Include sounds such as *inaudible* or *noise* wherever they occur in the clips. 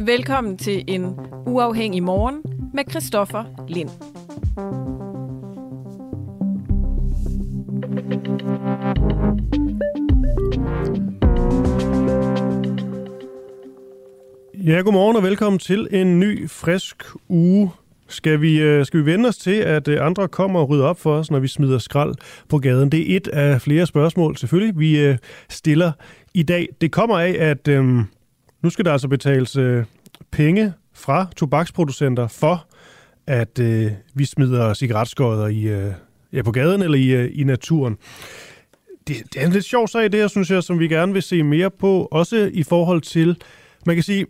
Velkommen til en uafhængig morgen med Christoffer Lind. Ja, godmorgen og velkommen til en ny, frisk uge. Skal vi, øh, skal vi vende os til, at øh, andre kommer og rydder op for os, når vi smider skrald på gaden? Det er et af flere spørgsmål, selvfølgelig, vi øh, stiller i dag. Det kommer af, at øhm, nu skal der altså betales øh, penge fra tobaksproducenter for, at øh, vi smider cigaretskodder i, øh, ja, på gaden eller i, øh, i naturen. Det, det er en lidt sjov sag, det her, synes jeg, som vi gerne vil se mere på, også i forhold til, man kan sige,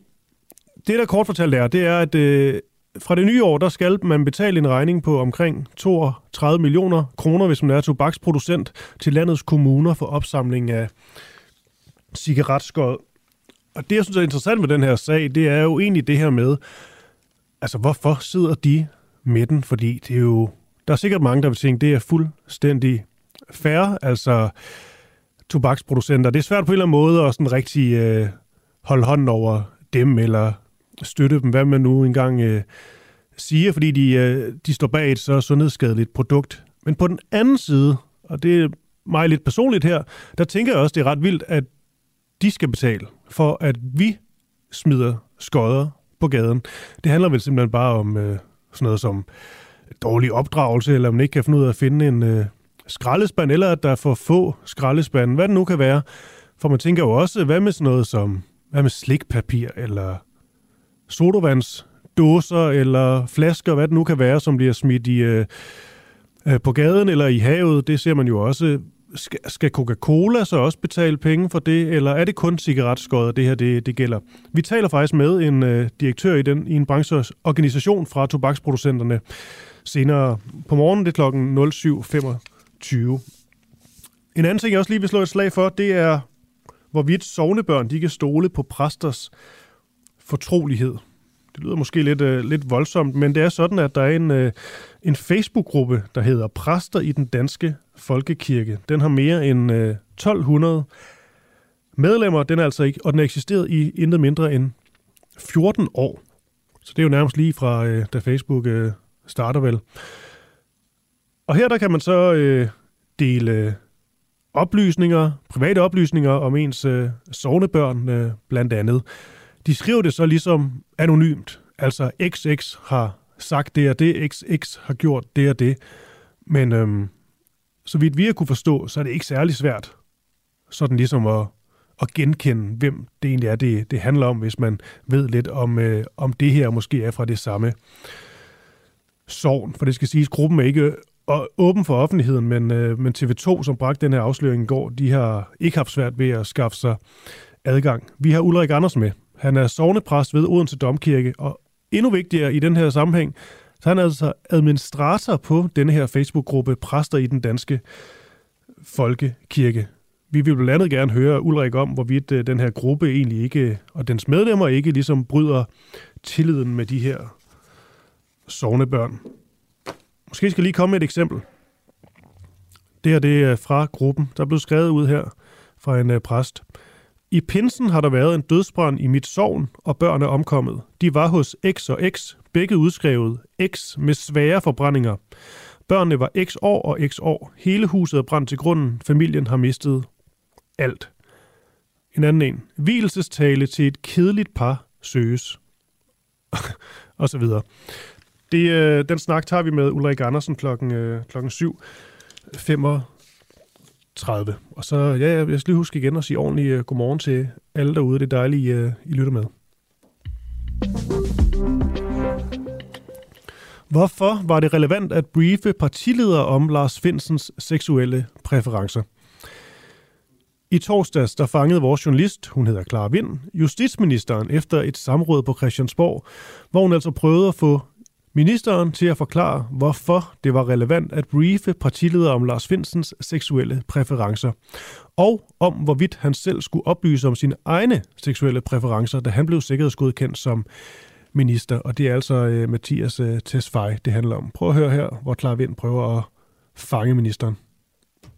det der kort fortalt er, det er, at øh, fra det nye år, der skal man betale en regning på omkring 32 millioner kroner, hvis man er tobaksproducent, til landets kommuner for opsamling af cigaretskod. Og det, jeg synes er interessant med den her sag, det er jo egentlig det her med, altså hvorfor sidder de med den? Fordi det er jo, der er sikkert mange, der vil tænke, det er fuldstændig fair, altså tobaksproducenter. Det er svært på en eller anden måde at sådan rigtig øh, holde hånden over dem, eller støtte dem, hvad man nu engang øh, siger, fordi de, øh, de står bag et så sundhedsskadeligt produkt. Men på den anden side, og det er mig lidt personligt her, der tænker jeg også, det er ret vildt, at de skal betale for, at vi smider skodder på gaden. Det handler vel simpelthen bare om øh, sådan noget som dårlig opdragelse, eller man ikke kan finde ud af at finde en øh, skraldespand, eller at der er for få skraldespande, hvad det nu kan være. For man tænker jo også, hvad med sådan noget som, hvad med slikpapir, eller sodavandsdåser, eller flasker, hvad det nu kan være, som bliver smidt i, øh, øh, på gaden eller i havet. Det ser man jo også skal Coca-Cola så også betale penge for det, eller er det kun cigaretskodder, det her det, det gælder? Vi taler faktisk med en øh, direktør i, den, i en brancheorganisation fra tobaksproducenterne senere på morgenen, det er klokken 07.25. En anden ting, jeg også lige vil slå et slag for, det er, hvorvidt sovnebørn de kan stole på præsters fortrolighed. Det lyder måske lidt, øh, lidt voldsomt, men det er sådan, at der er en, øh, en Facebook-gruppe, der hedder Præster i den Danske Folkekirke. Den har mere end øh, 1200 medlemmer, den er altså ikke, og den har eksisteret i intet mindre end 14 år. Så det er jo nærmest lige fra, øh, da Facebook øh, starter vel. Og her der kan man så øh, dele øh, oplysninger, private oplysninger om ens øh, sovnebørn øh, blandt andet. De skriver det så ligesom anonymt. Altså XX har sagt det og det, XX har gjort det og det. Men øhm, så vidt vi har kunne forstå, så er det ikke særlig svært sådan ligesom at, at genkende, hvem det egentlig er, det, det handler om, hvis man ved lidt om, øh, om det her måske er fra det samme sovn. For det skal siges, gruppen er ikke og åben for offentligheden, men, øh, men TV2, som bragte den her afsløring i går, de har ikke haft svært ved at skaffe sig adgang. Vi har Ulrik Anders med. Han er sovnepræst ved Odense Domkirke, og endnu vigtigere i den her sammenhæng, så han er altså administrator på denne her Facebook-gruppe Præster i den Danske Folkekirke. Vi vil blandt andet gerne høre Ulrik om, hvorvidt øh, den her gruppe egentlig ikke, og dens medlemmer ikke ligesom bryder tilliden med de her sovnebørn. Måske skal jeg lige komme med et eksempel. Det her det er fra gruppen, der blev skrevet ud her fra en øh, præst. I pinsen har der været en dødsbrand i mit sovn, og børn er omkommet. De var hos X og X, begge udskrevet. X med svære forbrændinger. Børnene var X år og X år. Hele huset er brændt til grunden. Familien har mistet alt. En anden en. Hvilelsestale til et kedeligt par søges. *laughs* og så videre. Det, øh, den snak tager vi med Ulrik Andersen klokken, øh, klokken 7.35. Og 30. Og så, ja, jeg skal lige huske igen at sige ordentligt uh, øh, godmorgen til alle derude. Det er dejligt, uh, I lytter med. Hvorfor var det relevant at briefe partiledere om Lars Finsens seksuelle præferencer? I torsdags der fangede vores journalist, hun hedder Clara Vind, justitsministeren efter et samråd på Christiansborg, hvor hun altså prøvede at få ministeren til at forklare, hvorfor det var relevant at briefe partileder om Lars Finsens seksuelle præferencer, og om hvorvidt han selv skulle oplyse om sine egne seksuelle præferencer, da han blev sikkerhedsgodkendt som minister. Og det er altså uh, Mathias uh, Tesfaye, det handler om. Prøv at høre her, hvor Clara Vind prøver at fange ministeren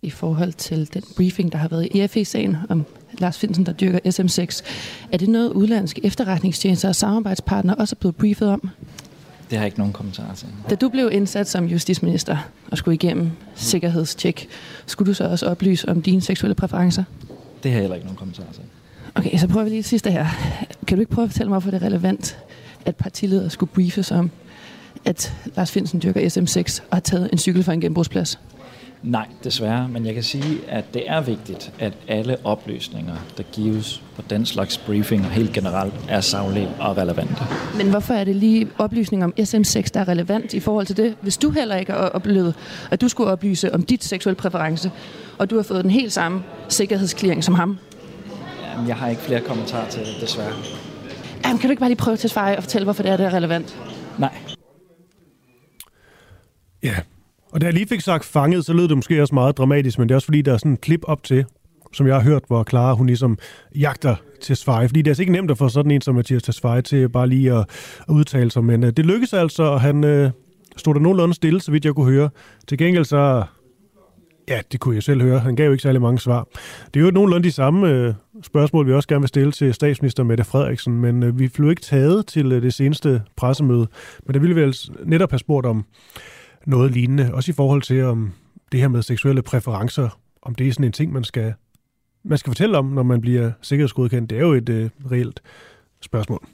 i forhold til den briefing, der har været i EFE-sagen om Lars Finsen, der dyrker SM6. Er det noget, udlandske efterretningstjenester og samarbejdspartnere også er blevet briefet om? Det har jeg ikke nogen kommentarer til. Da du blev indsat som justitsminister og skulle igennem sikkerhedstjek, skulle du så også oplyse om dine seksuelle præferencer? Det har jeg heller ikke nogen kommentarer til. Okay, så prøver vi lige det sidste her. Kan du ikke prøve at fortælle mig, hvorfor det er relevant, at partiledere skulle briefes om, at Lars Finsen dyrker SM6 og har taget en cykel fra en genbrugsplads? Nej, desværre, men jeg kan sige, at det er vigtigt, at alle oplysninger, der gives på den slags briefinger helt generelt, er savlige og relevante. Men hvorfor er det lige oplysning om SM6, der er relevant i forhold til det, hvis du heller ikke har oplevet, at du skulle oplyse om dit seksuelle præference, og du har fået den helt samme sikkerhedsklæring som ham? Jamen, jeg har ikke flere kommentarer til det, desværre. Jamen, kan du ikke bare lige prøve til at fortælle, hvorfor det er, det er relevant? Nej. Ja, og da jeg lige fik sagt fanget, så lød det måske også meget dramatisk, men det er også fordi, der er sådan en klip op til, som jeg har hørt, hvor Clara hun ligesom jagter til Tesfaye. Fordi det er altså ikke nemt at få sådan en som Mathias Tesfaye til bare lige at, at udtale sig. Men uh, det lykkedes altså, og han uh, stod der nogenlunde stille, så vidt jeg kunne høre. Til gengæld så... Ja, det kunne jeg selv høre. Han gav jo ikke særlig mange svar. Det er jo nogenlunde de samme uh, spørgsmål, vi også gerne vil stille til statsminister Mette Frederiksen, men uh, vi blev ikke taget til uh, det seneste pressemøde. Men der ville vi altså netop have spurgt om, noget lignende. Også i forhold til om det her med seksuelle præferencer, om det er sådan en ting, man skal, man skal fortælle om, når man bliver sikkerhedsgodkendt. Det er jo et øh, reelt spørgsmål.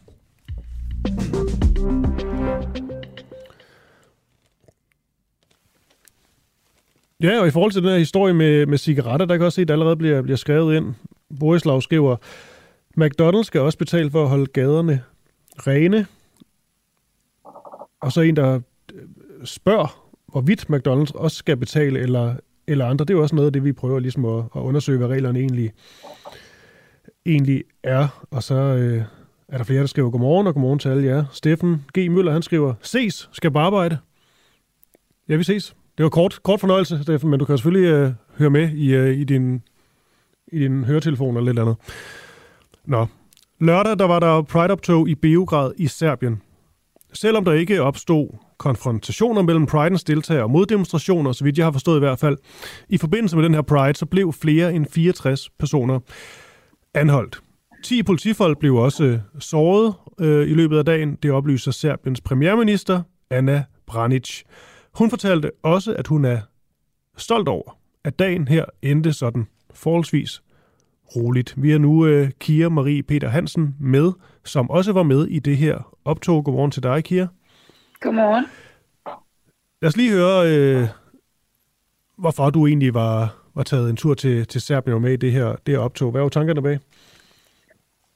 Ja, og i forhold til den her historie med, med cigaretter, der kan også se, at der allerede bliver, bliver skrevet ind. Borislav skriver, McDonald's skal også betale for at holde gaderne rene. Og så en, der øh, spørger, hvorvidt McDonald's også skal betale, eller, eller andre. Det er jo også noget af det, vi prøver ligesom at, at undersøge, hvad reglerne egentlig, egentlig er. Og så øh, er der flere, der skriver godmorgen, og godmorgen til alle jer. Steffen G. Møller, han skriver, ses, skal bare arbejde. Ja, vi ses. Det var kort, kort fornøjelse, Steffen, men du kan selvfølgelig øh, høre med i, øh, i, din, i din høretelefon eller lidt andet. Nå. Lørdag, der var der Pride-optog i Beograd i Serbien. Selvom der ikke opstod konfrontationer mellem Pride'ens deltagere og moddemonstrationer, så vidt jeg har forstået i hvert fald. I forbindelse med den her Pride, så blev flere end 64 personer anholdt. 10 politifolk blev også øh, såret øh, i løbet af dagen. Det oplyser Serbiens premierminister, Anna Branic. Hun fortalte også, at hun er stolt over, at dagen her endte sådan forholdsvis roligt. Vi har nu øh, Kira Marie Peter Hansen med, som også var med i det her optog. Godmorgen til dig, Kira. Godmorgen. Lad os lige høre, øh, hvorfor du egentlig var, var taget en tur til, til Serbien med i det her, det her optog. Hvad var tankerne bag?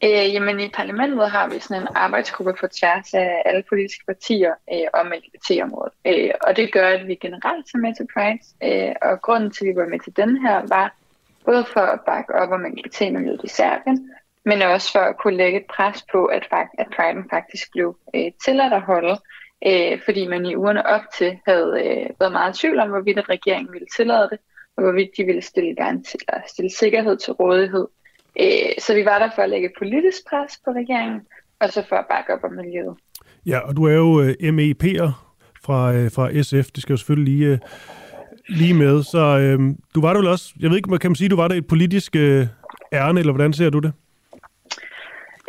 Øh, jamen i parlamentet har vi sådan en arbejdsgruppe på tværs af alle politiske partier øh, om LGBT-området. Øh, og det gør, at vi generelt tager med til Pride. Øh, og grunden til, at vi var med til den her, var både for at bakke op om LGBT-miljøet i Serbien, men også for at kunne lægge et pres på, at, at Pride faktisk blev øh, tilladt at holde øh, fordi man i ugerne op til havde øh, været meget i tvivl om, hvorvidt at regeringen ville tillade det, og hvorvidt de ville stille, garanti, stille sikkerhed til rådighed. Øh, så vi var der for at lægge politisk pres på regeringen, og så for at bakke op om miljøet. Ja, og du er jo øh, MEP'er fra, øh, fra SF, det skal jo selvfølgelig lige, øh, lige med. Så øh, du var der vel også, jeg ved ikke, kan man sige, du var der et politisk øh, ærne, eller hvordan ser du det?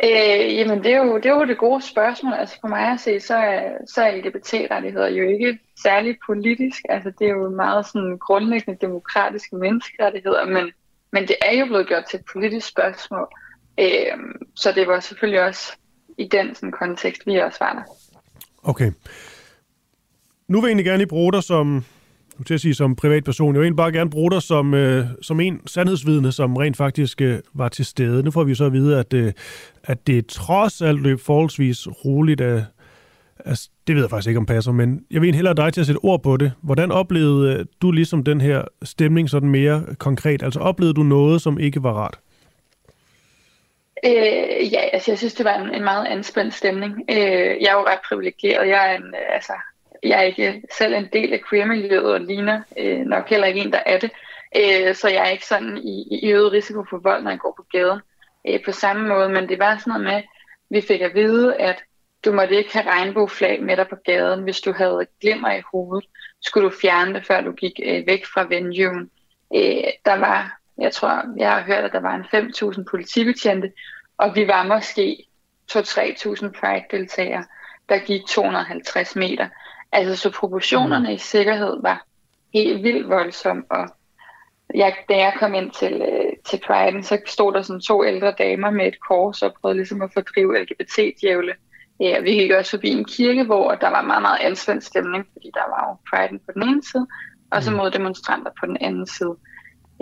Øh, jamen, det er, jo, det er jo det gode spørgsmål. Altså for mig at se, så er, så er LGBT-rettigheder jo ikke særlig politisk. Altså det er jo meget sådan grundlæggende demokratiske menneskerettigheder, men, men det er jo blevet gjort til et politisk spørgsmål. Øh, så det var selvfølgelig også i den sådan, kontekst, vi også var der. Okay. nu vil jeg egentlig gerne lige bruge dig som, nu til at sige som privatperson, jeg vil egentlig bare gerne bruge dig som, øh, som en sandhedsvidne, som rent faktisk øh, var til stede. Nu får vi så at vide, at, øh, at det trods alt løb forholdsvis roligt af, altså, det ved jeg faktisk ikke om passer, men jeg vil hellere dig til at sætte ord på det. Hvordan oplevede øh, du ligesom den her stemning sådan mere konkret? Altså oplevede du noget, som ikke var rart? Øh, ja, altså jeg synes, det var en, en meget anspændt stemning. Øh, jeg er jo ret privilegeret. Jeg er, en, øh, altså, jeg er ikke selv en del af queer-miljøet og ligner øh, nok heller ikke en, der er det. Øh, så jeg er ikke sådan i, i øget risiko for vold, når jeg går på gaden øh, på samme måde. Men det var sådan noget med, vi fik at vide, at du måtte ikke have regnbueflag med dig på gaden. Hvis du havde glimmer i hovedet, skulle du fjerne det, før du gik øh, væk fra venuen. Øh, der var, jeg tror, jeg har hørt, at der var en 5.000 politibetjente, og vi var måske 2-3.000 Pride-deltagere, der gik 250 meter. Altså, så proportionerne mm. i sikkerhed var helt vildt voldsomme, og jeg, da jeg kom ind til, øh, til Pride'en, så stod der sådan to ældre damer med et kors og prøvede ligesom at fordrive LGBT-djævle Ja, vi gik også forbi en kirke, hvor der var meget, meget anspændt stemning, fordi der var jo Pride på den ene side, og så mm. mod demonstranter på den anden side.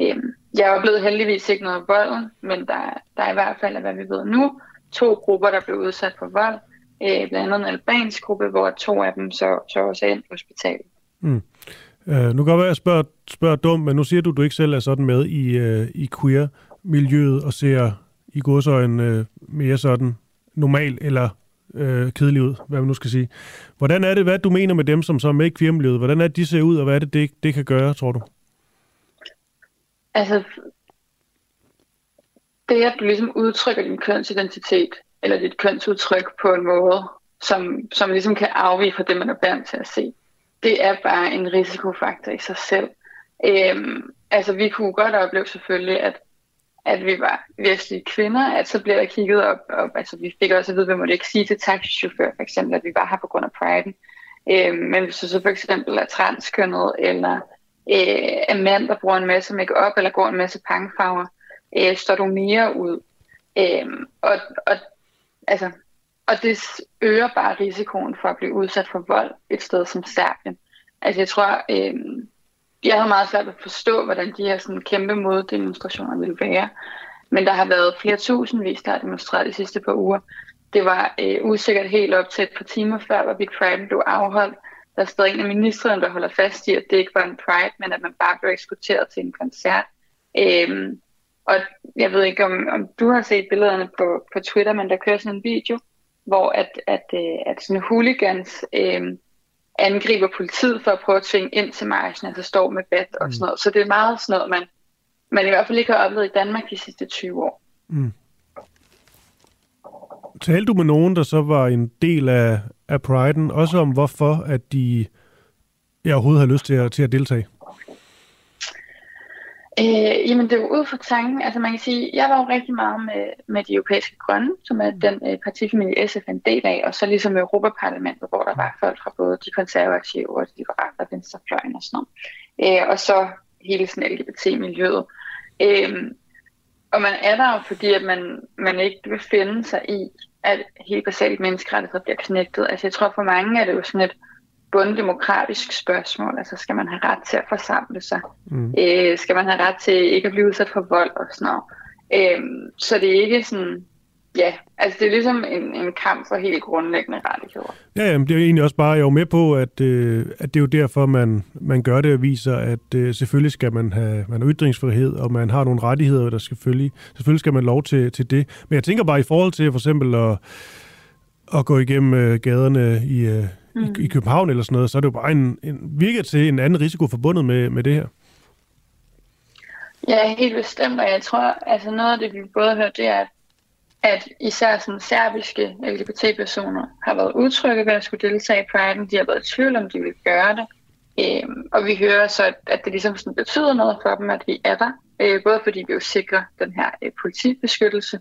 Øhm, jeg oplevede heldigvis ikke noget vold, men der, der er i hvert fald, hvad vi ved nu, to grupper, der blev udsat for vold. Øh, blandt andet en albansk gruppe, hvor to af dem så, så også er ind på hospitalet. Mm. Uh, nu kan godt være, at jeg spørger, spørger dumt, men nu siger du, at du ikke selv er sådan med i, uh, i queer-miljøet og ser i godsøjen uh, mere sådan normal eller øh, kedelig ud, hvad man nu skal sige. Hvordan er det, hvad du mener med dem, som så er med i queermiljøet? Hvordan er det, de ser ud, og hvad er det, det, det kan gøre, tror du? Altså, det at du ligesom udtrykker din kønsidentitet, eller dit kønsudtryk på en måde, som, som ligesom kan afvige fra det, man er vant til at se, det er bare en risikofaktor i sig selv. Øhm, altså, vi kunne godt opleve selvfølgelig, at at vi var vestlige kvinder, at så blev der kigget op, op altså vi fik også at vide, at vi måtte ikke sige til taxichauffør, for eksempel, at vi var her på grund af priden. Øhm, men hvis du så for eksempel er transkønnet, eller øh, er mand, der bruger en masse makeup eller går en masse pangfarver, øh, står du mere ud. Øhm, og, og, altså, og det øger bare risikoen for at blive udsat for vold et sted som Serbien. Altså jeg tror, øh, jeg havde meget svært at forstå, hvordan de her sådan, kæmpe moddemonstrationer ville være. Men der har været flere tusindvis, der har demonstreret de sidste par uger. Det var øh, usikkert helt op til et par timer før, hvor Big Pride blev afholdt. Der er stadig en af ministeren, der holder fast i, at det ikke var en Pride, men at man bare blev eksporteret til en koncert. Øh, og jeg ved ikke, om, om du har set billederne på, på Twitter, men der kører sådan en video, hvor at, at, øh, at sådan hooligans øh, angriber politiet for at prøve at tvinge ind til marchen, altså står med bat og sådan mm. noget. Så det er meget sådan noget, man, man i hvert fald ikke har oplevet i Danmark de sidste 20 år. Mm. Talte du med nogen, der så var en del af, af Pride'en, også om hvorfor, at de jeg overhovedet har lyst til at, til at deltage? Øh, jamen det er jo ud fra tanken, altså man kan sige, jeg var jo rigtig meget med, med de europæiske grønne, som er den øh, partifamilie SF en del af, og så ligesom Europaparlamentet, hvor der var folk fra både de konservative og de liberale og venstrefløjen og sådan noget. Øh, og så hele sådan LGBT-miljøet. Øh, og man er der jo, fordi at man, man ikke vil finde sig i, at helt basalt menneskerettigheder bliver knægtet. Altså jeg tror for mange er det jo sådan et, bunddemokratisk spørgsmål. Altså skal man have ret til at forsamle sig? Mm. Øh, skal man have ret til ikke at blive udsat for vold og sådan noget? Øh, så det er ikke sådan, ja, altså det er ligesom en, en kamp for helt grundlæggende rettigheder. Ja, jamen, det er egentlig også bare, jeg er jo med på, at, øh, at det er jo derfor, man, man gør det og viser, at øh, selvfølgelig skal man have man har ytringsfrihed, og man har nogle rettigheder, der selvfølgelig, selvfølgelig skal man lov til, til det. Men jeg tænker bare i forhold til for eksempel at, at gå igennem øh, gaderne i, øh, mm. i, i København eller sådan noget, så er det jo bare en, en virker til en anden risiko forbundet med, med det her. Ja, helt bestemt, og jeg tror, altså noget af det, vi både har hørt, det er, at især sådan serbiske LGBT-personer har været utrygge ved at skulle deltage i Pride. De har været i tvivl om, de vil gøre det. Øhm, og vi hører så, at, at det ligesom sådan betyder noget for dem, at vi er der. Øh, både fordi vi jo sikrer den her øh, politibeskyttelse,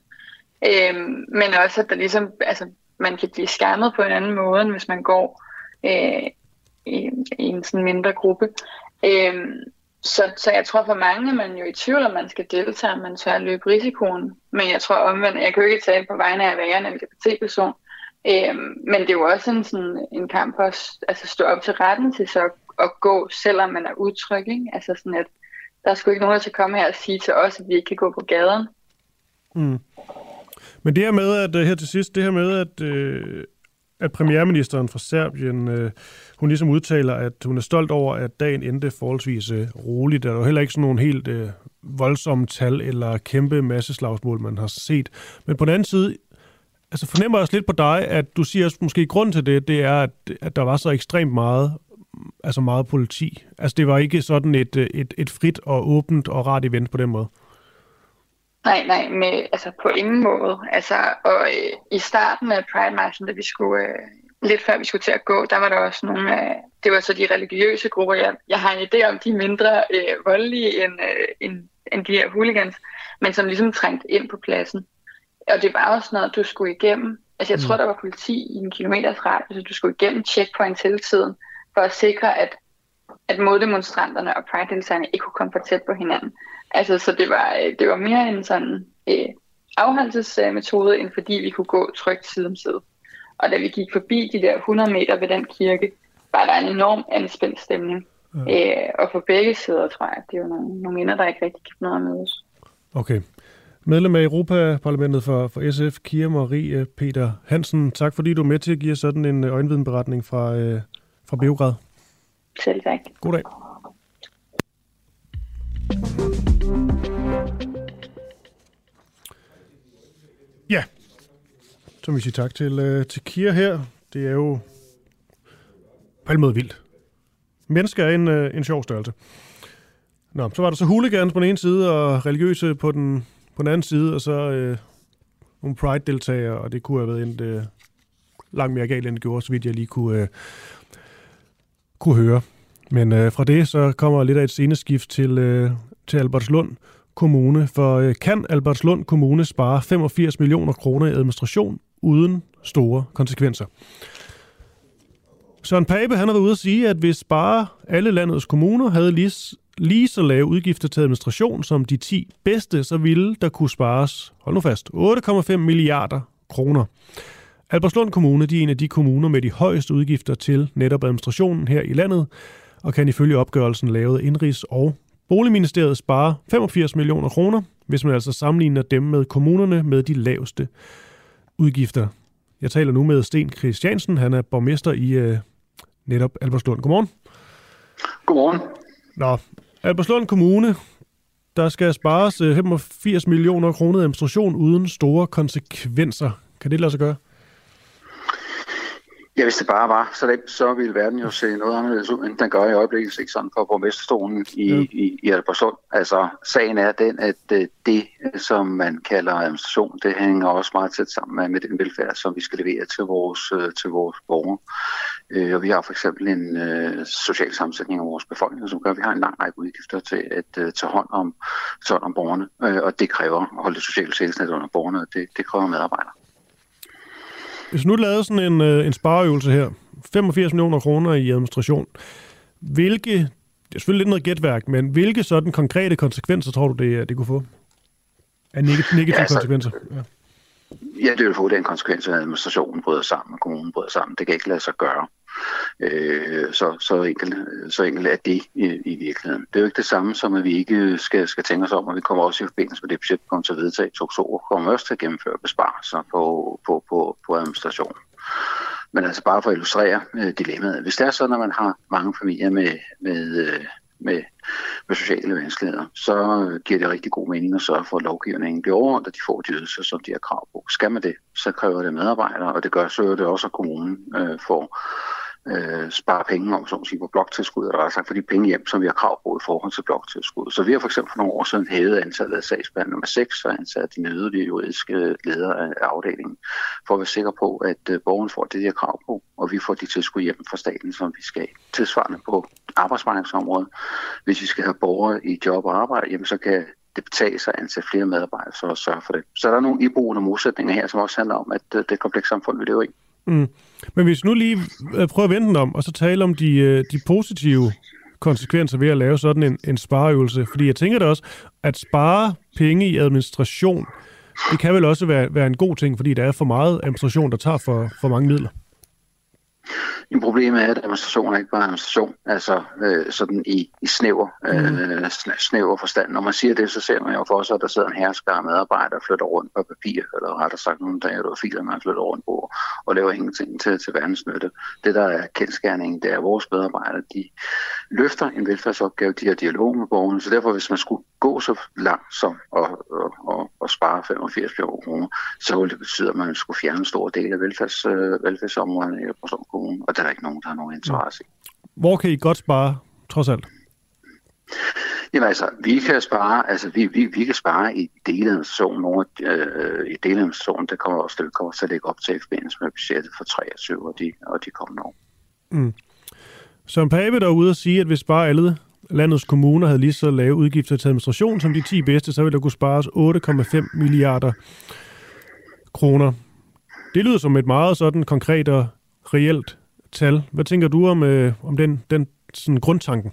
øh, men også at der ligesom, altså, man kan blive skærmet på en anden måde, end hvis man går øh, i, i en sådan mindre gruppe. Øh, så, så jeg tror for mange, at man jo i tvivl, om man skal deltage, om man tør løbe risikoen. Men jeg tror omvendt, jeg kan jo ikke tale på vegne af at være en LGBT-person, øh, men det er jo også en, sådan, en kamp at altså, stå op til retten til så at gå, selvom man er utryg. Ikke? Altså sådan, at der er sgu ikke nogen, der skal komme her og sige til os, at vi ikke kan gå på gaden. Mm. Men det her med, at øh, her til sidst, det her med, at, øh, at premierministeren fra Serbien, øh, hun ligesom udtaler, at hun er stolt over, at dagen endte forholdsvis øh, roligt. Der er jo heller ikke sådan nogle helt øh, voldsomme tal eller kæmpe masse slagsmål, man har set. Men på den anden side, altså fornemmer jeg også lidt på dig, at du siger at måske grund til det, det er, at, at der var så ekstremt meget altså meget politi. Altså det var ikke sådan et, øh, et, et frit og åbent og rart event på den måde. Nej, nej, med, altså på ingen måde. Altså, og øh, i starten af Pride Marchen, da vi skulle, øh, lidt før vi skulle til at gå, der var der også nogle af, det var så de religiøse grupper, jeg, jeg har en idé om, de er mindre øh, voldelige end, øh, end, end de her hooligans, men som ligesom trængte ind på pladsen. Og det var også noget, du skulle igennem. Altså jeg mm. tror, der var politi i en kilometers radius, så du skulle igennem checkpoints hele tiden, for at sikre, at, at moddemonstranterne og pride ikke kunne komme for tæt på hinanden. Altså, så det var, øh, det var mere en sådan øh, afholdelsesmetode, end fordi vi kunne gå trygt side om side. Og da vi gik forbi de der 100 meter ved den kirke, var der en enorm anspændt stemning. Ja. Øh, og for begge sider, tror jeg, det var nogle, nogle minder, der ikke rigtig kan noget at mødes. Okay. Medlem af Europaparlamentet for, for SF, Kira Marie Peter Hansen. Tak fordi du er med til at give sådan en øjenvidenberetning fra, øh, fra Beograd. Selv tak. God dag. Ja, så vil vi sige tak til, øh, til Kira her. Det er jo på en måde vildt. Mennesker er en, øh, en sjov størrelse. Nå, så var der så hooligans på den ene side, og religiøse på den, på den anden side, og så øh, nogle Pride-deltagere, og det kunne have været en øh, langt mere galt, end det gjorde, så vidt jeg lige kunne, øh, kunne høre. Men øh, fra det så kommer lidt af et sceneskift til, øh, til Albertslund Kommune. For øh, kan Albertslund Kommune spare 85 millioner kroner i administration uden store konsekvenser? Søren Pape han har været ude at sige, at hvis bare alle landets kommuner havde lige, lige så lave udgifter til administration som de 10 bedste, så ville der kunne spares, hold nu fast, 8,5 milliarder kroner. Albertslund Kommune de er en af de kommuner med de højeste udgifter til netop administrationen her i landet, og kan ifølge opgørelsen lavet indrigs- og Boligministeriet spare 85 millioner kroner, hvis man altså sammenligner dem med kommunerne med de laveste udgifter. Jeg taler nu med Sten Christiansen, han er borgmester i øh, netop Albertslund. Godmorgen. Godmorgen. Nå, Albertslund Kommune, der skal spares 85 øh, millioner kroner administration uden store konsekvenser. Kan det lade sig gøre? Ja, hvis det bare var så det, så ville verden jo se noget anderledes ud, end den gør i øjeblikket, ikke sådan på borgmesterstolen i, ja. i, i. Altså, sagen er den, at øh, det, som man kalder administration, det hænger også meget tæt sammen med, med den velfærd, som vi skal levere til vores, øh, til vores borgere. Øh, og vi har for eksempel en social sammensætning af vores befolkning, som gør, at vi har en lang række udgifter til at tage hånd om, tage hånd om borgerne. Og det kræver at holde det sociale sikkerhedsnet under borgerne, og det, det kræver medarbejdere. Hvis nu lavede sådan en, øh, en spareøvelse her, 85 millioner kroner i administration, hvilke, det er selvfølgelig lidt noget gætværk, men hvilke sådan konkrete konsekvenser tror du, det, det kunne få? Af negative, negative ja, altså, konsekvenser? Ja. Ja, det vil få den konsekvens, at administrationen bryder sammen, og kommunen bryder sammen. Det kan ikke lade sig gøre. Øh, så, så, enkelt, så enkelt er det i, i virkeligheden. Det er jo ikke det samme som, at vi ikke skal, skal tænke os om, og vi kommer også i forbindelse med det budget, vi kommer til at vedtage i oktober, kommer også til at gennemføre besparelser på, på, på, på administration. Men altså bare for at illustrere øh, dilemmaet. Hvis det er sådan, at man har mange familier med, med, øh, med, med sociale vanskeligheder, så giver det rigtig god mening at sørge for, at lovgivningen bliver overholdt, og de får de ydelser, som de har krav på. Skal man det, så kræver det medarbejdere, og det gør så det også, at kommunen øh, får øh, spare penge om, så sige, på bloktilskud, eller sagt for de penge hjem, som vi har krav på i forhold til bloktilskud. Så vi har for eksempel for nogle år siden hævet antallet af sagsbehandlere med 6 og ansat de nødvendige juridiske ledere af afdelingen, for at være sikre på, at øh, borgeren får det, de har krav på, og vi får de tilskud hjem fra staten, som vi skal tilsvarende på arbejdsmarkedsområdet. Hvis vi skal have borgere i job og arbejde, jamen så kan det betale sig at ansætte flere medarbejdere for at sørge for det. Så der er nogle iboende modsætninger her, som også handler om, at øh, det komplekse samfund, vi lever i. Mm. Men hvis nu lige øh, prøver at vente den om, og så tale om de, øh, de positive konsekvenser ved at lave sådan en, en spareøvelse. Fordi jeg tænker da også, at spare penge i administration, det kan vel også være, være en god ting, fordi der er for meget administration, der tager for, for mange midler. Men problemet er, at administration er ikke bare administration, altså øh, sådan i, i snæver, øh, snæver forstand. Når man siger det, så ser man jo for sig, at der sidder en hersker af medarbejdere og flytter rundt på papir, eller rettere sagt nogle dage, der filer, man flytter rundt på, og laver ingenting til, til verdens nytte. Det, der er kendskærningen, det er, at vores medarbejdere, de løfter en velfærdsopgave, de har dialog med borgerne, så derfor, hvis man skulle gå så langt som at, at, at, at spare 85 millioner kroner, så ville det betyde, at man skulle fjerne en stor del af velfærds, øh, velfærdsområderne i Roskilde Kommune, og det er der ikke nogen, der har nogen interesse i. Hvor kan I godt spare, trods alt? Jamen altså, vi kan spare, altså vi, vi, vi kan spare i deladministrationen, nogle øh, i deladministrationen, det kommer også, det kommer til at lægge op til i forbindelse med budgettet for 23 og de, og de kommende år. Mm. Søren Pape der er ude og sige, at hvis bare alle landets kommuner havde lige så lave udgifter til administration som de 10 bedste, så ville der kunne spares 8,5 milliarder kroner. Det lyder som et meget sådan konkret og reelt tal. Hvad tænker du om, øh, om den, den sådan grundtanken?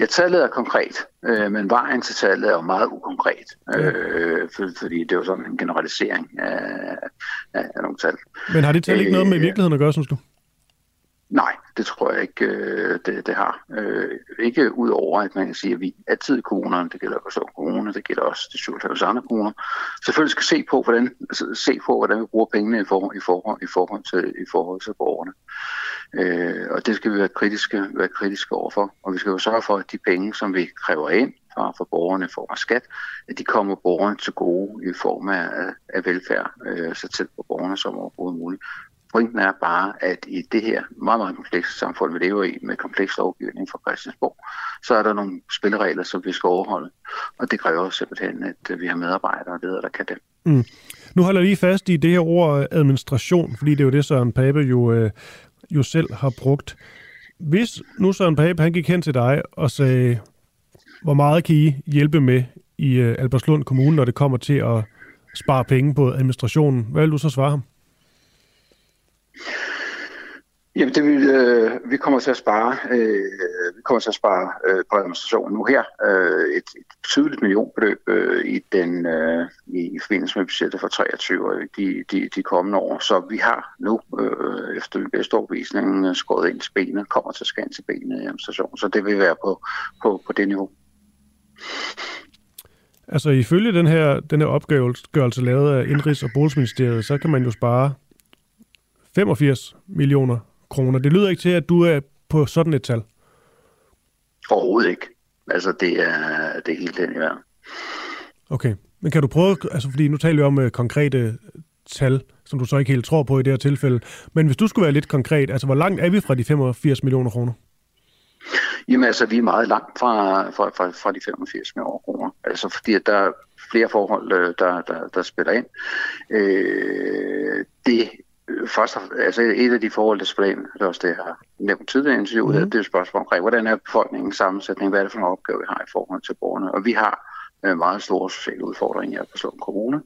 Ja, tallet er konkret, øh, men vejen til tallet er jo meget ukonkret, øh, for, fordi det er jo sådan en generalisering af, af, af nogle tal. Men har det tal ikke noget med virkeligheden at gøre, synes du? Nej, det tror jeg ikke, øh, det, det har. Øh, ikke ud over, at man kan sige, at vi altid i kommunerne, det gælder også kommuner, det gælder også de 97 andre kommuner, selvfølgelig skal se på, hvordan, altså, se på, hvordan vi bruger pengene i forhold, i forhold, i forhold, til, i forhold til borgerne. Øh, og det skal vi være kritiske, være kritiske overfor. Og vi skal jo sørge for, at de penge, som vi kræver ind fra, fra borgerne i form af skat, at de kommer borgerne til gode i form af, af velfærd, øh, så tæt på borgerne som overhovedet muligt. Pointen er bare, at i det her meget, meget komplekse samfund, vi lever i, med kompleks lovgivning fra Christiansborg, så er der nogle spilleregler, som vi skal overholde. Og det kræver simpelthen, at øh, vi har medarbejdere og ledere, der kan det. Mm. Nu holder jeg lige fast i det her ord øh, administration, fordi det er jo det, Søren Pape jo, øh, jo selv har brugt. Hvis nu Søren Pape han gik hen til dig og sagde, hvor meget kan I hjælpe med i øh, Albertslund Kommune, når det kommer til at spare penge på administrationen, hvad vil du så svare ham? Jamen, det vil, øh, vi kommer til at spare, øh, vi kommer til at spare øh, på administrationen nu her øh, et, et betydeligt millionbeløb øh, i den øh, i, i forbindelse med budgettet for 23 og de, de, de kommende år. Så vi har nu øh, efter den bedste overvisning øh, skåret ind til benet, kommer til at skære ind til benet i administrationen. Så det vil være på, på, på det niveau. Altså ifølge den her, den her opgørelse lavet af Indrigs- og Boligministeriet, så kan man jo spare 85 millioner kroner. Det lyder ikke til, at du er på sådan et tal. Overhovedet ikke. Altså, det er, det er helt den i verden. Okay. Men kan du prøve, altså fordi nu taler vi om uh, konkrete tal, som du så ikke helt tror på i det her tilfælde. Men hvis du skulle være lidt konkret, altså hvor langt er vi fra de 85 millioner kroner? Jamen altså, vi er meget langt fra, fra, fra, fra de 85 millioner kroner. Altså fordi at der er flere forhold, øh, der, der, der spiller ind. Øh, det først, altså et af de forhold, der ind, det er også det, jeg har nævnt tidligere i interviewet, mm. det er et spørgsmål omkring, hvordan er befolkningens sammensætning, hvad er det for en opgave, vi har i forhold til borgerne. Og vi har meget store sociale udfordringer på Slum Kommune,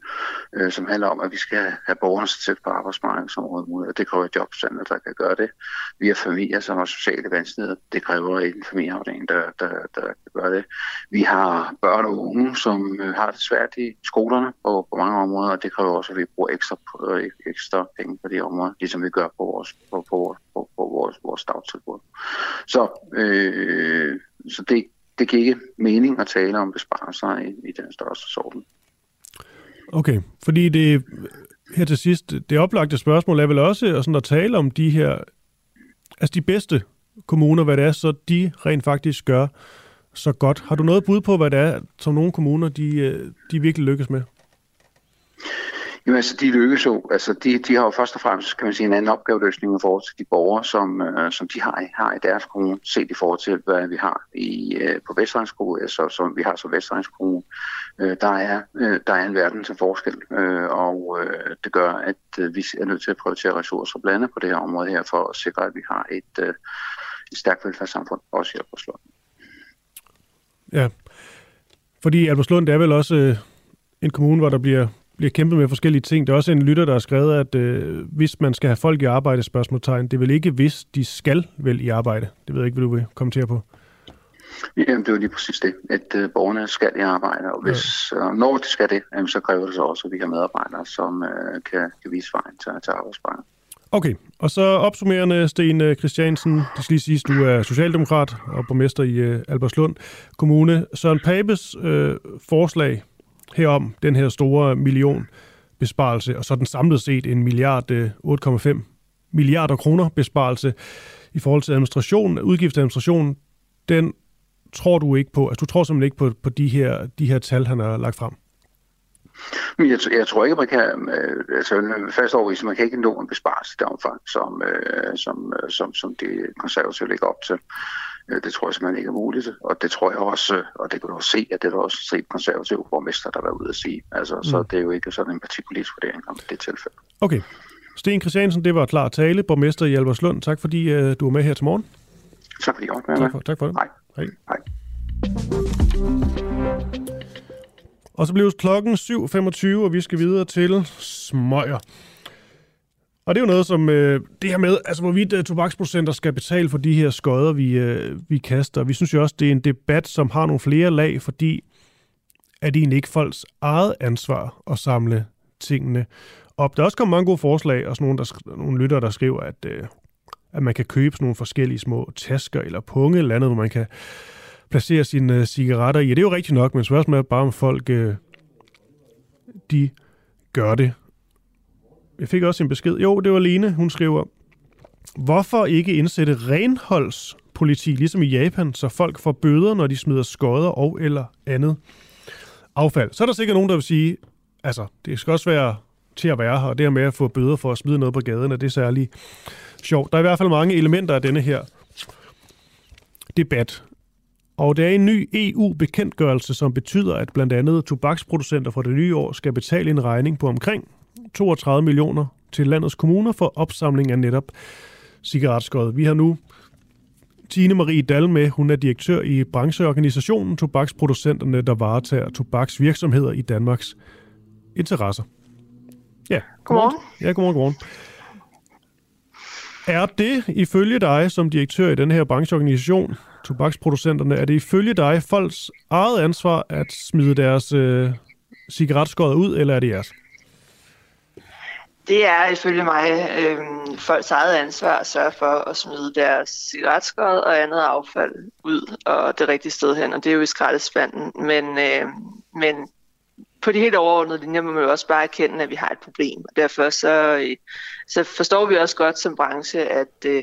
øh, som handler om, at vi skal have borgerne så tæt på arbejdsmarkedsområdet muligt, og det kræver jobcenter, der kan gøre det. Vi har familier, som har sociale vanskeligheder. Det kræver en familieafdeling, der, der, der kan gøre det. Vi har børn og unge, som øh, har det svært i skolerne på, på mange områder, og det kræver også, at vi bruger ekstra, øh, ekstra penge på det område, ligesom vi gør på vores, på, på, på, på vores, vores dagtilbud. Så, øh, så det, det giver ikke mening at tale om besparelser i, i den største sorten. Okay, fordi det her til sidst, det oplagte spørgsmål er vel også at, sådan at tale om de her, altså de bedste kommuner, hvad det er, så de rent faktisk gør så godt. Har du noget bud på, hvad det er, som nogle kommuner, de, øh, de virkelig lykkes med? Jamen altså, de lykkes jo. Altså, de, de har jo først og fremmest, kan man sige, en anden opgaveløsning i forhold til de borgere, som, øh, som de har, har i deres kommune, set i forhold til, hvad vi har i, øh, på Vestlands Kommune, altså som vi har som Vestlands Kommune. Øh, der, er, øh, der er en verden til forskel, øh, og øh, det gør, at øh, vi er nødt til at prioritere ressourcer blandt andet på det her område her, for at sikre, at vi har et, øh, et stærkt velfærdssamfund, også her på Slund. Ja, fordi Albertslund er vel også øh, en kommune, hvor der bliver bliver kæmpet med forskellige ting. Der er også en lytter, der har skrevet, at øh, hvis man skal have folk i arbejde, spørgsmålstegn, det er vel ikke, hvis de skal vel i arbejde. Det ved jeg ikke, hvad du vil kommentere på. Jamen, det er jo lige præcis det, at uh, borgerne skal i arbejde, og hvis, ja. uh, når de skal det, jamen, så kræver det så også, at vi har medarbejdere, som uh, kan, kan vise vejen til, til arbejdsmarkedet. Okay, og så opsummerende, Sten Christiansen, det skal lige siges, du er socialdemokrat og borgmester i uh, Alberslund Kommune. Søren Papes uh, forslag herom, den her store million besparelse, og så den samlet set en milliard, øh, 8,5 milliarder kroner besparelse i forhold til administration, udgiftsadministration, den tror du ikke på? Altså, du tror simpelthen ikke på, på de, her, de her tal, han har lagt frem? Men jeg, jeg tror ikke, man kan, øh, altså fast overvist, man kan ikke nå en besparelse i det omfang, som, øh, som, øh, som, som det konservative lægger op til. Øh, det tror jeg simpelthen ikke er muligt, og det tror jeg også, og det kan du også se, at det er også set konservative borgmester, der var ude at sige. Altså, mm. Så det er jo ikke sådan en partipolitisk vurdering om det tilfælde. Okay. Sten Christiansen, det var klar tale, borgmester i Alberslund. Tak fordi uh, du var med her til morgen. Tak fordi jeg var med. Tak for, tak for det. Hej. Hej. Hej. Og så blev klokken 7.25, og vi skal videre til smøger. Og det er jo noget som øh, det her med, altså hvorvidt øh, tobaksproducenter skal betale for de her skodder, vi, øh, vi kaster. Vi synes jo også, det er en debat, som har nogle flere lag, fordi er det egentlig ikke folks eget ansvar at samle tingene op. Der er også kommet mange gode forslag, og sådan nogle, der, nogle lyttere, der skriver, at, øh, at man kan købe sådan nogle forskellige små tasker eller punge eller andet, hvor man kan placere sine øh, cigaretter i. Ja, det er jo rigtigt nok, men spørgsmålet er bare, om folk øh, de gør det. Jeg fik også en besked. Jo, det var Lene. Hun skriver, hvorfor ikke indsætte renholdspoliti, ligesom i Japan, så folk får bøder, når de smider skodder og eller andet affald. Så er der sikkert nogen, der vil sige, altså, det skal også være til at være her, og det her med at få bøder for at smide noget på gaden, er det særlig sjovt. Der er i hvert fald mange elementer af denne her debat. Og det er en ny EU-bekendtgørelse, som betyder, at blandt andet tobaksproducenter fra det nye år skal betale en regning på omkring 32 millioner til landets kommuner for opsamling af netop cigaretskod. Vi har nu Tine Marie Dahl med. Hun er direktør i brancheorganisationen Tobaksproducenterne, der varetager tobaksvirksomheder i Danmarks interesser. Ja, godmorgen. Ja, godmorgen, godmorgen. Er det ifølge dig som direktør i den her brancheorganisation, tobaksproducenterne, er det ifølge dig folks eget ansvar at smide deres øh, cigaretskod ud, eller er det jeres? Det er ifølge mig øh, folks eget ansvar at sørge for at smide deres cigaretskod og andet affald ud og det rigtige sted hen, og det er jo i skraldespanden. Men, øh, men på de helt overordnede linjer må man jo også bare erkende, at vi har et problem. Og derfor så, øh, så forstår vi også godt som branche, at, øh,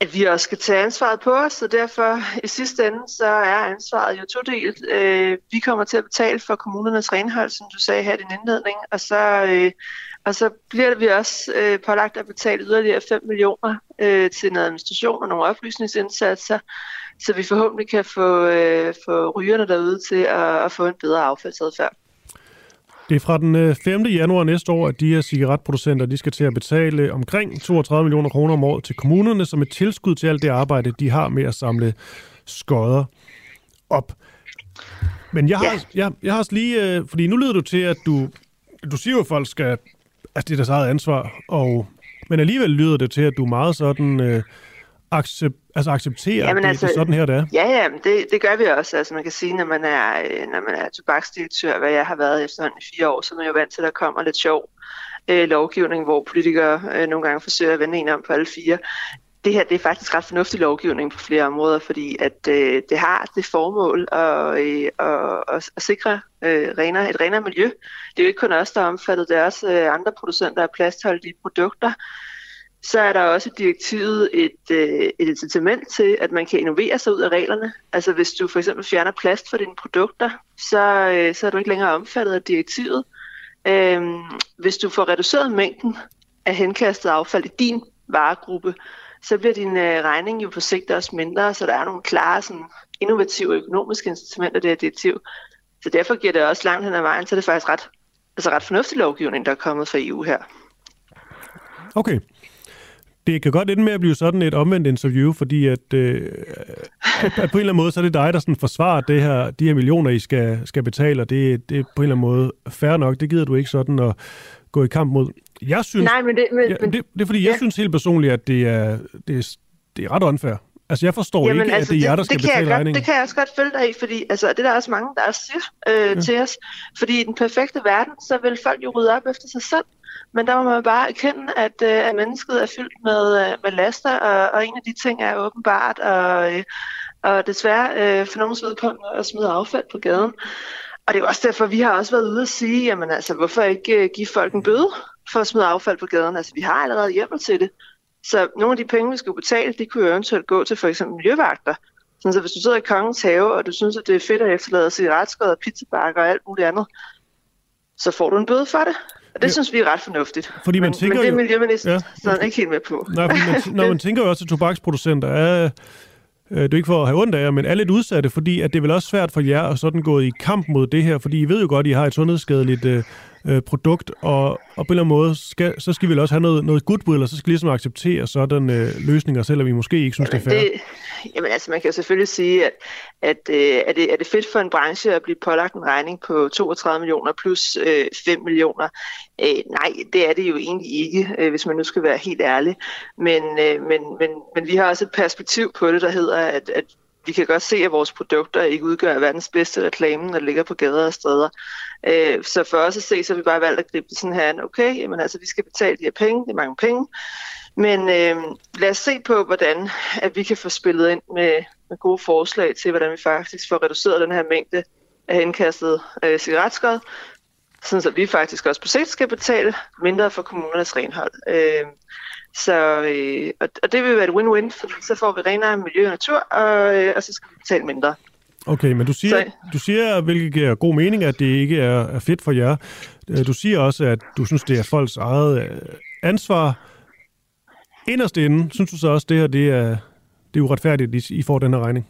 at vi også skal tage ansvaret på os, og derfor i sidste ende, så er ansvaret jo todelt. Øh, vi kommer til at betale for kommunernes renhold, som du sagde her i din indledning, og så, øh, og så bliver vi også pålagt at betale yderligere 5 millioner til en administration og nogle oplysningsindsatser, så vi forhåbentlig kan få, få rygerne derude til at, at få en bedre affaldsadfærd. Det er fra den 5. Øh, januar næste år, at de her cigaretproducenter de skal til at betale omkring 32 millioner kroner om året til kommunerne som et tilskud til alt det arbejde, de har med at samle skodder op. Men jeg har, ja. jeg, jeg har også lige, øh, fordi nu lyder du til, at du, du siger jo, at folk skal, at det er deres eget ansvar, og, men alligevel lyder det til, at du er meget sådan, øh, accept, altså accepterer, Jamen, det, altså, det er sådan her, det er? Ja, ja, det, det gør vi også. Altså man kan sige, når man er, øh, når man er tobaksdirektør, hvad jeg har været efterhånden i fire år, så er man jo vant til, at der kommer lidt sjov øh, lovgivning, hvor politikere øh, nogle gange forsøger at vende en om på alle fire. Det her det er faktisk ret fornuftig lovgivning på flere områder, fordi at øh, det har det formål at, øh, at, at, at sikre øh, renere, et renere miljø. Det er jo ikke kun os, der er omfattet, det er også øh, andre producenter af plastholdige produkter, så er der også i direktivet et, øh, et incitament til, at man kan innovere sig ud af reglerne. Altså hvis du for eksempel fjerner plast fra dine produkter, så, øh, så er du ikke længere omfattet af direktivet. Øh, hvis du får reduceret mængden af henkastet affald i din varegruppe, så bliver din øh, regning jo på sigt også mindre, så der er nogle klare sådan, innovative økonomiske incitamenter af det her direktiv. Så derfor giver det også langt hen ad vejen, så det er faktisk ret, altså ret fornuftig lovgivning, der er kommet fra EU her. Okay det kan godt ende med at blive sådan et omvendt interview, fordi at, øh, at på en eller anden måde, så er det dig, der sådan forsvarer det her, de her millioner, I skal, skal betale, og det, det er på en eller anden måde fair nok. Det gider du ikke sådan at gå i kamp mod. Jeg synes, Nej, men det, men, ja, det, det er fordi, jeg ja. synes helt personligt, at det er, det er, det er ret unfair, Altså, jeg forstår Jamen, ikke, altså, at det er jer, der skal det, det betale regningen. Det kan jeg også godt følge dig i, fordi altså, det er der også mange, der siger øh, ja. til os. Fordi i den perfekte verden, så vil folk jo rydde op efter sig selv. Men der må man bare erkende, at, øh, at mennesket er fyldt med, øh, med laster, og, og en af de ting er åbenbart, og, øh, og desværre øh, for nogens vedkommende at smide affald på gaden. Og det er også derfor, vi har også været ude at sige, jamen altså, hvorfor ikke øh, give folk en bøde for at smide affald på gaden? Altså, vi har allerede hjemmel til det. Så nogle af de penge, vi skal betale, de kunne jo eventuelt gå til for eksempel miljøvagter. Så hvis du sidder i kongens have, og du synes, at det er fedt at efterlade cigaretskod og pizzabakker og alt muligt andet, så får du en bøde for det. Og det ja. synes vi er ret fornuftigt. Fordi man men, tænker men det er miljøminister ja. så ikke helt med på. Nej, fordi man, når man *laughs* tænker jo også, at tobaksproducenter er, øh, det er ikke for at have ondt af jer, men er lidt udsatte, fordi at det er vel også svært for jer at sådan gå i kamp mod det her, fordi I ved jo godt, at I har et sundhedsskadeligt øh, øh, produkt, og, og på en eller anden måde, skal, så skal vi også have noget, noget goodwill, og så skal vi ligesom acceptere sådan øh, løsninger, selvom vi måske ikke synes, jamen, det er fair. Det, jamen altså, man kan jo selvfølgelig sige, at, at øh, er, det, er det fedt for en branche at blive pålagt en regning på 32 millioner plus øh, 5 millioner? Øh, nej, det er det jo egentlig ikke, øh, hvis man nu skal være helt ærlig. Men, øh, men, men, men vi har også et perspektiv på det, der hedder, at, at vi kan godt se, at vores produkter ikke udgør verdens bedste reklame, når det ligger på gader og steder. Øh, så for os at se, så har vi bare valgt at gribe det sådan her, okay, jamen altså, vi skal betale de her penge, det er mange penge, men øh, lad os se på, hvordan at vi kan få spillet ind med, med gode forslag til, hvordan vi faktisk får reduceret den her mængde af indkastet øh, cigaretskod, sådan så vi faktisk også på sigt skal betale mindre for kommunernes renhold. Øh, så, øh, og, og det vil være et win-win, for så får vi renere miljø og natur, og, øh, og så skal vi betale mindre. Okay, men du siger, så... du siger, hvilket giver god mening, at det ikke er, er fedt for jer. Øh, du siger også, at du synes, det er folks eget øh, ansvar. Inderst inden, synes du så også, at det her det er, det er uretfærdigt, at I får den her regning?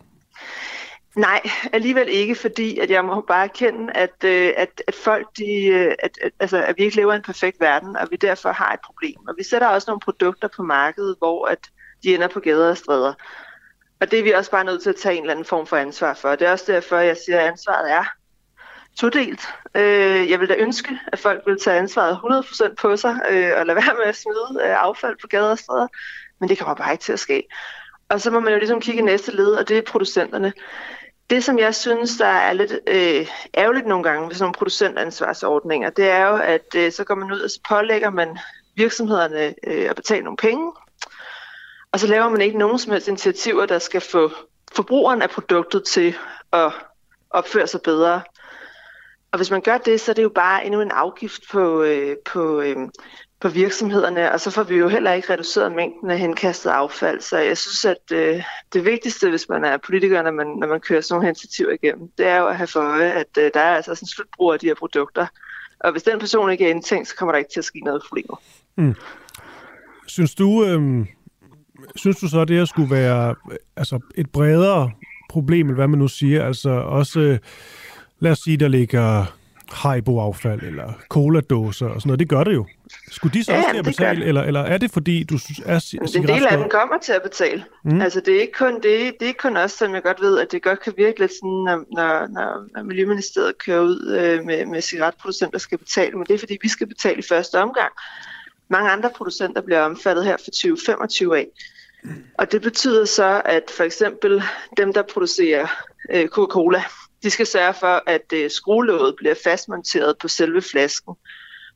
Nej, alligevel ikke, fordi at jeg må bare erkende, at, øh, at, at folk, de, øh, at, at, altså, at vi ikke lever i en perfekt verden, og vi derfor har et problem. Og vi sætter også nogle produkter på markedet, hvor at de ender på gader og stræder. Og det er vi også bare nødt til at tage en eller anden form for ansvar for. Det er også derfor, jeg siger, at ansvaret er todelt. Øh, jeg vil da ønske, at folk vil tage ansvaret 100% på sig øh, og lade være med at smide øh, affald på gader og stræder. Men det kommer bare ikke til at ske. Og så må man jo ligesom kigge i næste led, og det er producenterne. Det, som jeg synes, der er lidt øh, ærgerligt nogle gange ved sådan nogle producentansvarsordninger, det er jo, at øh, så går man ud og så pålægger man virksomhederne øh, at betale nogle penge, og så laver man ikke nogen som helst initiativer, der skal få forbrugeren af produktet til at opføre sig bedre. Og hvis man gør det, så er det jo bare endnu en afgift på, øh, på, øh, på virksomhederne, og så får vi jo heller ikke reduceret mængden af henkastet affald. Så jeg synes, at øh, det vigtigste, hvis man er politiker, når man, når man kører sådan nogle initiativer igennem, det er jo at have for øje, at øh, der er altså sådan en slutbrug af de her produkter. Og hvis den person ikke er indtænkt, så kommer der ikke til at ske noget problemer. Mm. Synes du, øh, synes du så, at det her skulle være øh, altså et bredere problem, eller hvad man nu siger? Altså også, øh, lad os sige, der ligger Haibo-affald eller cola-dåser og sådan noget. Det gør det jo. Skulle de så ja, også til at betale, eller, eller er det fordi, du er En del af dem kommer til at betale. Mm. Altså det er, ikke kun, det, det er ikke kun os, som jeg godt ved, at det godt kan virke lidt sådan, når, når, når, når Miljøministeriet kører ud øh, med, med cigaretproducenter skal betale, men det er fordi, vi skal betale i første omgang. Mange andre producenter bliver omfattet her for 2025 af. Og det betyder så, at for eksempel dem, der producerer øh, Coca-Cola, de skal sørge for, at øh, skruelåget bliver fastmonteret på selve flasken.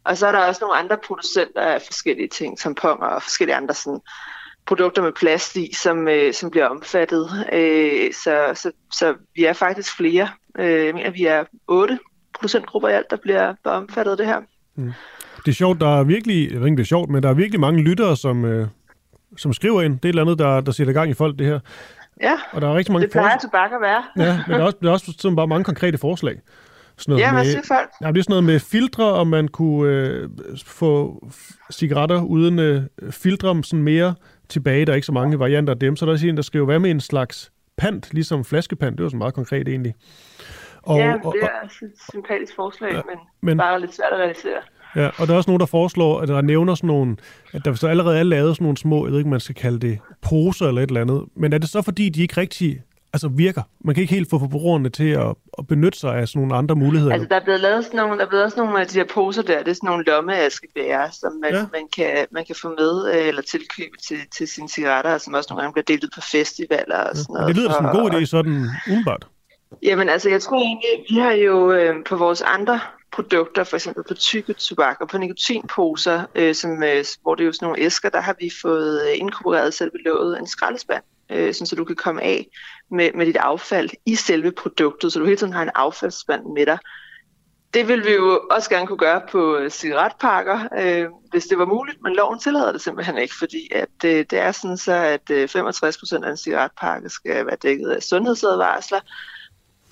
Og så er der også nogle andre producenter af forskellige ting, tamponer og forskellige andre sådan, produkter med plast i, som, øh, som bliver omfattet. Øh, så, så, så vi er faktisk flere. Øh, jeg mener, vi er otte producentgrupper i alt, der bliver, bliver omfattet af det her. Mm. Det er sjovt, der er virkelig, jeg ved ikke, det er sjovt, men der er virkelig mange lyttere, som, øh, som skriver ind. Det er et eller andet, der, der sætter gang i folk, det her. Ja, og der er rigtig mange det plejer tobak at være. ja, men der er også, der er også sådan bare mange konkrete forslag. Sådan noget ja, hvad siger folk? Ja, det er sådan noget med filtre, om man kunne øh, få cigaretter uden øh, filtre sådan mere tilbage. Der er ikke så mange varianter af dem. Så der er også en, der skriver, hvad med en slags pant, ligesom flaskepant? Det var så meget konkret egentlig. Og, ja, det er et sympatisk forslag, ja, men, men bare lidt svært at realisere. Ja, og der er også nogen, der foreslår, at der nævner sådan nogle, at der så allerede er lavet sådan nogle små, jeg ved ikke, man skal kalde det poser eller et eller andet, men er det så fordi, de ikke rigtig altså virker. Man kan ikke helt få forbrugerne til at, at benytte sig af sådan nogle andre muligheder. Altså, der er blevet lavet sådan nogle, der er blevet også nogle af de her poser der, det er sådan nogle lommeaskebærer, som man, Ja. man, kan, man kan få med øh, eller tilkøbe til, til sine cigaretter, som også nogle gange bliver delt ud på festivaler og sådan Men noget. det lyder som en god Og- idé, sådan umiddelbart. Jamen altså, jeg tror egentlig, vi har jo øh, på vores andre produkter, for eksempel på tykke tobak og på nikotinposer, øh, som, øh, hvor det er jo sådan nogle æsker, der har vi fået øh, inkorporeret selve låget en skraldespand, øh, sådan, så du kan komme af med, med dit affald i selve produktet, så du hele tiden har en affaldsspand med dig. Det vil vi jo også gerne kunne gøre på øh, cigaretpakker, øh, hvis det var muligt, men loven tillader det simpelthen ikke, fordi at, øh, det er sådan så, at øh, 65% af en cigaretpakke skal være dækket af sundhedsadvarsler,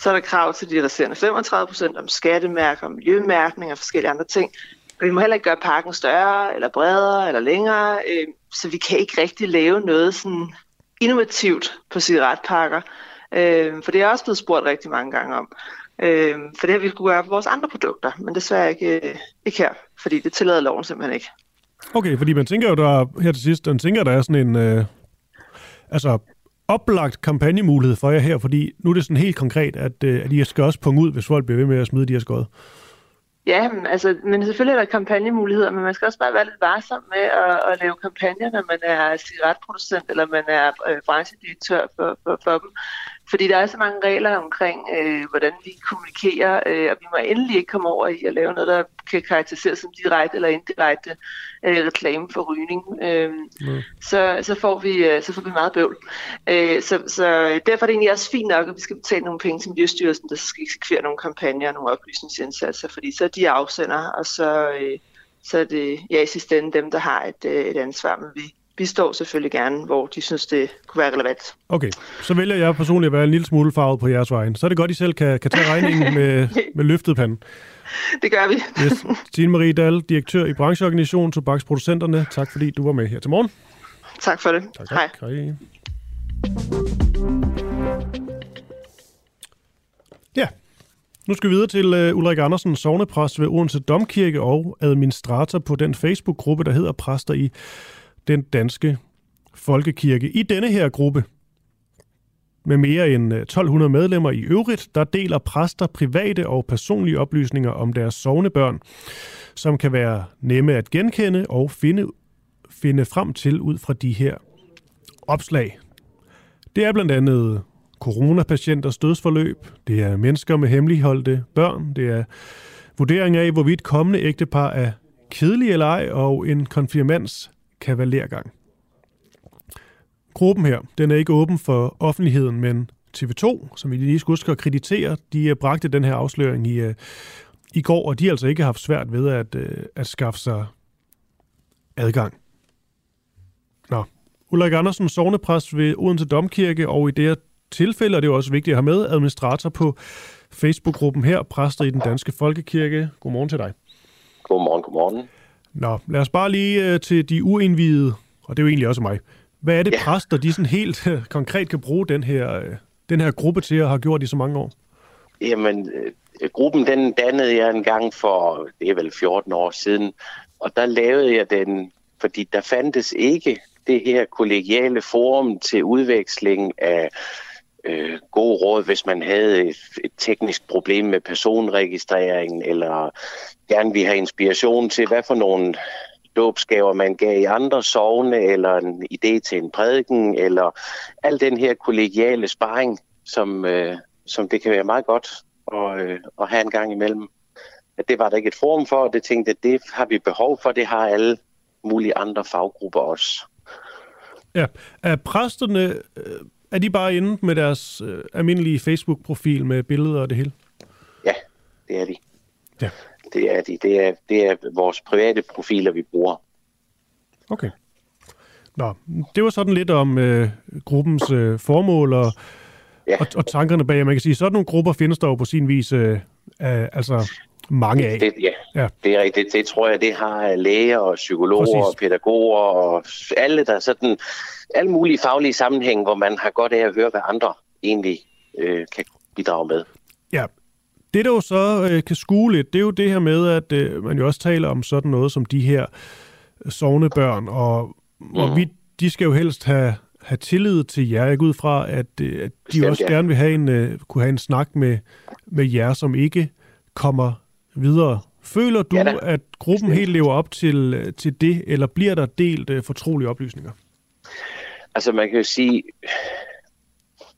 så er der krav til de resterende 35 procent om skattemærker, om miljømærkning og forskellige andre ting. Og vi må heller ikke gøre parken større, eller bredere, eller længere, øh, så vi kan ikke rigtig lave noget sådan innovativt på cigaretpakker. Øh, for det er også blevet spurgt rigtig mange gange om. Øh, for det har vi skulle gøre på vores andre produkter, men desværre ikke, øh, ikke her, fordi det tillader loven simpelthen ikke. Okay, fordi man tænker jo, der her til sidst, man tænker, der er sådan en, øh, altså oplagt kampagnemulighed for jer her, fordi nu er det sådan helt konkret, at, øh, at I skal også punge ud, hvis folk bliver ved med at smide de her skod. Ja, men, altså, men selvfølgelig er der kampagnemuligheder, men man skal også bare være lidt varsom med at, at lave kampagner, når man er cigaretproducent eller man er øh, branchedirektør for, for, for dem. Fordi der er så mange regler omkring, øh, hvordan vi kommunikerer, øh, og vi må endelig ikke komme over i at lave noget, der kan karakteriseres som direkte eller indirekte øh, reklame for rygning. Øh, Mm. så, så, får vi, øh, så får vi meget bøvl. Øh, så, så derfor er det egentlig også fint nok, at vi skal betale nogle penge til Miljøstyrelsen, der skal eksekvere nogle kampagner og nogle oplysningsindsatser, fordi så er de afsender, og så, øh, så er det ja, i sidste ende dem, der har et, øh, et ansvar, men vi bistår selvfølgelig gerne, hvor de synes, det kunne være relevant. Okay, så vælger jeg personligt at være en lille smule farvet på jeres vejen. Så er det godt, I selv kan, kan tage regningen med, *laughs* med løftet pande. Det gør vi. Yes. Tine Marie Dahl, direktør i brancheorganisationen Tobaksproducenterne. Tak fordi du var med her til morgen. tak for det. Tak, Hej. tak. Hej. Ja, nu skal vi videre til uh, Ulrik Andersen, sovnepræst ved Odense Domkirke og administrator på den Facebook-gruppe, der hedder Præster i den danske folkekirke. I denne her gruppe, med mere end øh, 1200 medlemmer i øvrigt, der deler præster private og personlige oplysninger om deres sovnebørn, som kan være nemme at genkende og finde, finde frem til ud fra de her opslag. Det er blandt andet coronapatienters dødsforløb, det er mennesker med hemmeligholdte børn, det er vurdering af, hvorvidt kommende ægtepar er kedelige eller ej, og en konfirmands kavalergang. Gruppen her, den er ikke åben for offentligheden, men TV2, som vi lige skulle huske at kreditere, de øh, bragte den her afsløring i, øh, i går, og de har altså ikke haft svært ved at, øh, at skaffe sig adgang. Nå, Ulrik Andersen, sovnepræst ved Odense Domkirke, og i det her tilfælde, og det er også vigtigt at have med, administrator på Facebook-gruppen her, præster i den danske folkekirke. Godmorgen til dig. Godmorgen, godmorgen. Nå, lad os bare lige øh, til de uindvidede, og det er jo egentlig også mig. Hvad er det, ja. Præster, de sådan helt øh, konkret kan bruge den her, øh, den her gruppe til at have gjort i så mange år? Jamen, øh, gruppen den dannede jeg en gang for, det er vel 14 år siden, og der lavede jeg den, fordi der fandtes ikke det her kollegiale forum til udveksling af øh, gode råd, hvis man havde et, et teknisk problem med personregistreringen, eller gerne vil have inspiration til, hvad for nogle dåbsgaver man gav i andre sovne, eller en idé til en prædiken, eller al den her kollegiale sparring, som, øh, som det kan være meget godt at, øh, at have en gang imellem. At det var der ikke et forum for, og det tænkte at det har vi behov for, det har alle mulige andre faggrupper også. Ja, er præsterne, øh, er de bare inde med deres øh, almindelige Facebook-profil med billeder og det hele? Ja, det er de. Ja. Det er de. Det er, det er vores private profiler, vi bruger. Okay. Nå, det var sådan lidt om øh, gruppens øh, formål og, Ja. og, og tankerne bag. Man kan sige, sådan nogle grupper findes der jo på sin vis øh, øh, altså mange af. Det, ja, Ja. det er rigtigt. Det tror jeg, det har læger og psykologer Præcis. og pædagoger og alle, der er sådan, alle mulige faglige sammenhænge, hvor man har godt af at høre, hvad andre egentlig øh, kan bidrage med. Ja. Det, der jo så øh, kan skue lidt, det er jo det her med, at øh, man jo også taler om sådan noget som de her sovnebørn, og hvorvidt de skal jo helst have have tillid til jer. Jeg går ud fra, at, øh, at de Bestemt, også ja. gerne vil have en, uh, kunne have en snak med, med jer, som ikke kommer videre. Føler du, ja, at gruppen helt lever op til, til det, eller bliver der delt uh, fortrolige oplysninger? Altså man kan jo sige,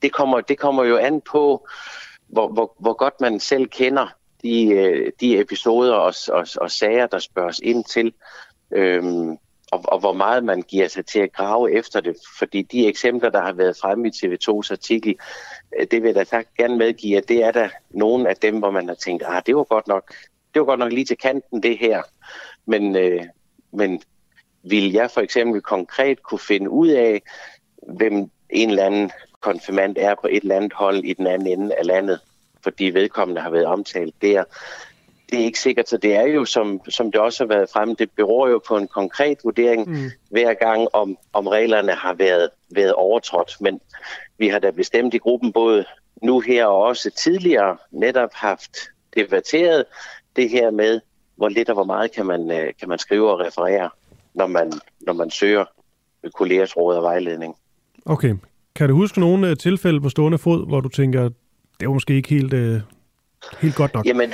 det kommer, det kommer jo an på, hvor, hvor, hvor godt man selv kender de, de episoder og, og, og sager, der spørges ind til. Øhm, og, og hvor meget man giver sig til at grave efter det. Fordi de eksempler, der har været fremme i TV2's artikel, øh, det vil jeg da gerne medgive, at det er der nogle af dem, hvor man har tænkt, ah, det var godt nok, det var godt nok lige til kanten, det her. Men, øh, men vil jeg for eksempel konkret kunne finde ud af, hvem en eller anden konfirmand er på et eller andet hold i den anden ende af landet, fordi vedkommende har været omtalt der, det er ikke sikkert, så det er jo, som, som det også har været fremme, det beror jo på en konkret vurdering mm. hver gang, om, om reglerne har været, været overtrådt. Men vi har da bestemt i gruppen både nu her og også tidligere netop haft debatteret det her med, hvor lidt og hvor meget kan man, øh, kan man skrive og referere, når man, når man søger kollegers råd og vejledning. Okay. Kan du huske nogle øh, tilfælde på stående fod, hvor du tænker, det var måske ikke helt, øh, helt godt nok? Jamen,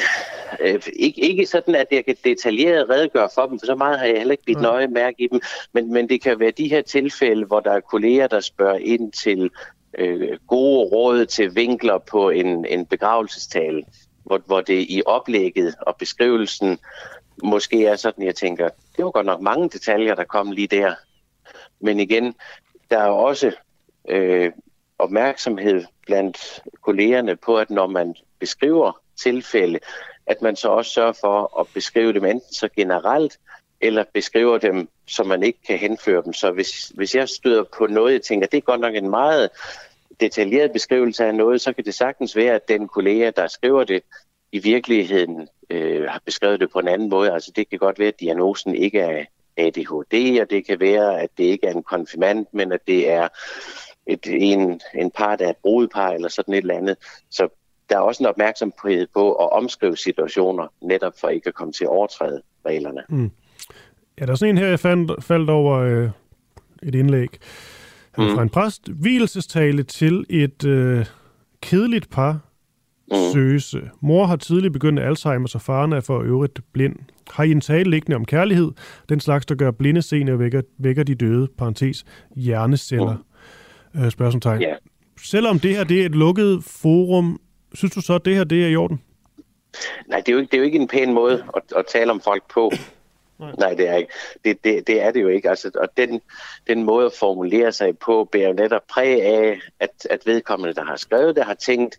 Øh, ikke, ikke sådan, at jeg kan detaljeret redegøre for dem, for så meget har jeg heller ikke blivet nøje mærke i dem, men, men det kan være de her tilfælde, hvor der er kolleger, der spørger ind til øh, gode råd til vinkler på en, en begravelsestale, hvor, hvor det i oplægget og beskrivelsen måske er sådan, jeg tænker, det var godt nok mange detaljer, der kom lige der. Men igen, der er også øh, opmærksomhed blandt kollegerne på, at når man beskriver tilfælde, at man så også sørger for at beskrive dem enten så generelt, eller beskriver dem, så man ikke kan henføre dem. Så hvis, hvis jeg støder på noget, jeg tænker, det er godt nok en meget detaljeret beskrivelse af noget, så kan det sagtens være, at den kollega, der skriver det, i virkeligheden øh, har beskrevet det på en anden måde. Altså det kan godt være, at diagnosen ikke er ADHD, og det kan være, at det ikke er en konfirmand, men at det er et, en, en der af et brudepar eller sådan et eller andet. Så der er også en opmærksomhed på at omskrive situationer, netop for ikke at komme til at overtræde reglerne. Mm. Ja, der er sådan en her, jeg fandt, faldt over øh, et indlæg mm. fra en præst. Hvilelsestale til et øh, kedeligt par mm. søse. Mor har tidligt begyndt Alzheimer, så faren er for øvrigt blind. Har I en tale liggende om kærlighed? Den slags, der gør blinde sener vækker, vækker de døde, parentes, hjerneceller, mm. øh, spørgsmålstegn. Yeah. Selvom det her det er et lukket forum, Synes du så, at det her det er i orden? Nej, det er jo ikke, det er jo ikke en pæn måde at, at tale om folk på. *coughs* Nej. Nej, det er ikke. Det, det, det er det jo ikke. Altså, og den, den måde at formulere sig på, bærer netop præg af, at, at vedkommende, der har skrevet det, har tænkt,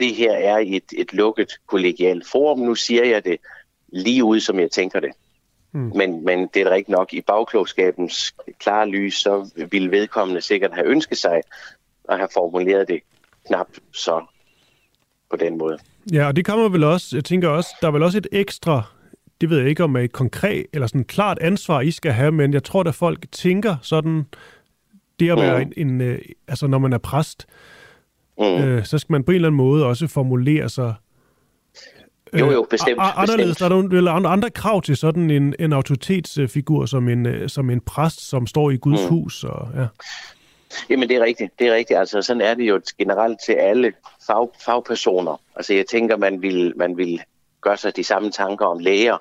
det her er et, et lukket kollegialt forum. Nu siger jeg det lige ud, som jeg tænker det. Hmm. Men, men det er rigtigt nok. I bagklogskabens klare lys, så ville vedkommende sikkert have ønsket sig at have formuleret det knap så på den måde. Ja, og det kommer vel også, jeg tænker også, der er vel også et ekstra, det ved jeg ikke om er et konkret eller sådan klart ansvar, I skal have, men jeg tror, at folk tænker sådan, det at være mm. en, en øh, altså når man er præst, mm. øh, så skal man på en eller anden måde også formulere sig øh, jo, jo, bestemt. Anderledes, bestemt. er der andre, andre krav til sådan en, en autoritetsfigur som en, øh, som en præst, som står i Guds mm. hus. Og, ja. Jamen, det er rigtigt. Det er rigtigt. Altså, sådan er det jo generelt til alle fag, fagpersoner. Altså, jeg tænker, man vil, man vil gøre sig de samme tanker om læger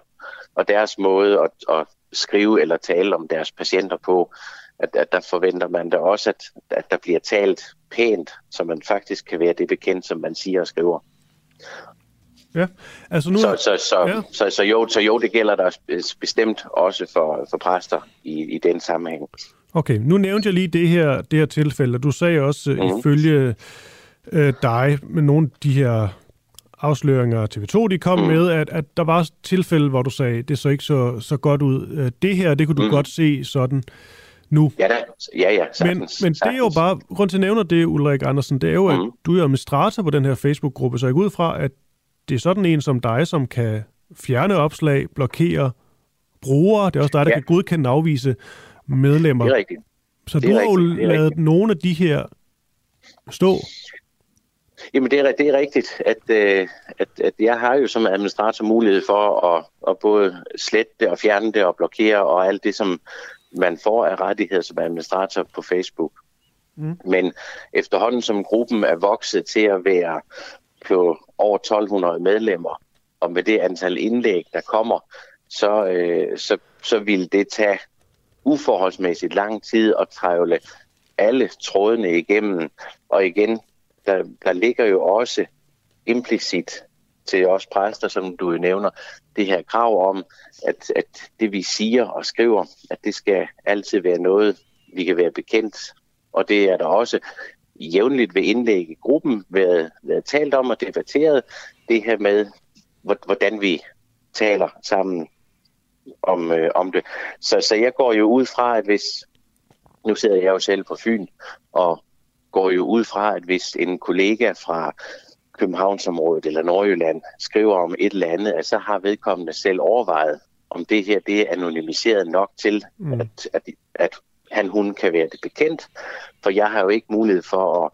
og deres måde at, at skrive eller tale om deres patienter på. At, at der forventer man da også, at, at der bliver talt pænt, så man faktisk kan være det bekendt, som man siger og skriver. Ja, altså nu... Så, så, så, ja. så, så, jo, så jo, det gælder der bestemt også for, for præster i, i den sammenhæng. Okay, nu nævnte jeg lige det her, det her tilfælde, du sagde også mm-hmm. ifølge øh, dig med nogle af de her afsløringer TV2, de kom mm. med, at, at der var tilfælde, hvor du sagde, det så ikke så, så godt ud. Øh, det her, det kunne du mm. godt se sådan nu. Ja, da. ja, ja, sagtens, Men, men det er jo bare, grund til at nævne det, Ulrik Andersen, det er jo, mm. at du er administrator på den her Facebook-gruppe, så jeg går ud fra, at det er sådan en som dig, som kan fjerne opslag, blokere brugere, det er også dig, der ja. kan godkende afvise medlemmer. Det er rigtigt. Så det du har jo lavet rigtigt. nogle af de her stå. Jamen det er, det er rigtigt, at, øh, at, at jeg har jo som administrator mulighed for at, at både slette det og fjerne det og blokere og alt det, som man får af rettigheder som administrator på Facebook. Mm. Men efterhånden som gruppen er vokset til at være på over 1200 medlemmer, og med det antal indlæg, der kommer, så, øh, så, så vil det tage uforholdsmæssigt lang tid at trævle alle trådene igennem. Og igen, der, der ligger jo også implicit til os præster, som du nævner, det her krav om, at, at det vi siger og skriver, at det skal altid være noget, vi kan være bekendt. Og det er der også jævnligt ved indlæg i gruppen været, været talt om og debatteret, det her med, hvordan vi taler sammen om, øh, om det. Så, så jeg går jo ud fra, at hvis, nu sidder jeg jo selv på Fyn, og går jo ud fra, at hvis en kollega fra Københavnsområdet eller Nordjylland skriver om et eller andet, at så har vedkommende selv overvejet, om det her det er anonymiseret nok til, mm. at, at, at han, hun kan være det bekendt. For jeg har jo ikke mulighed for at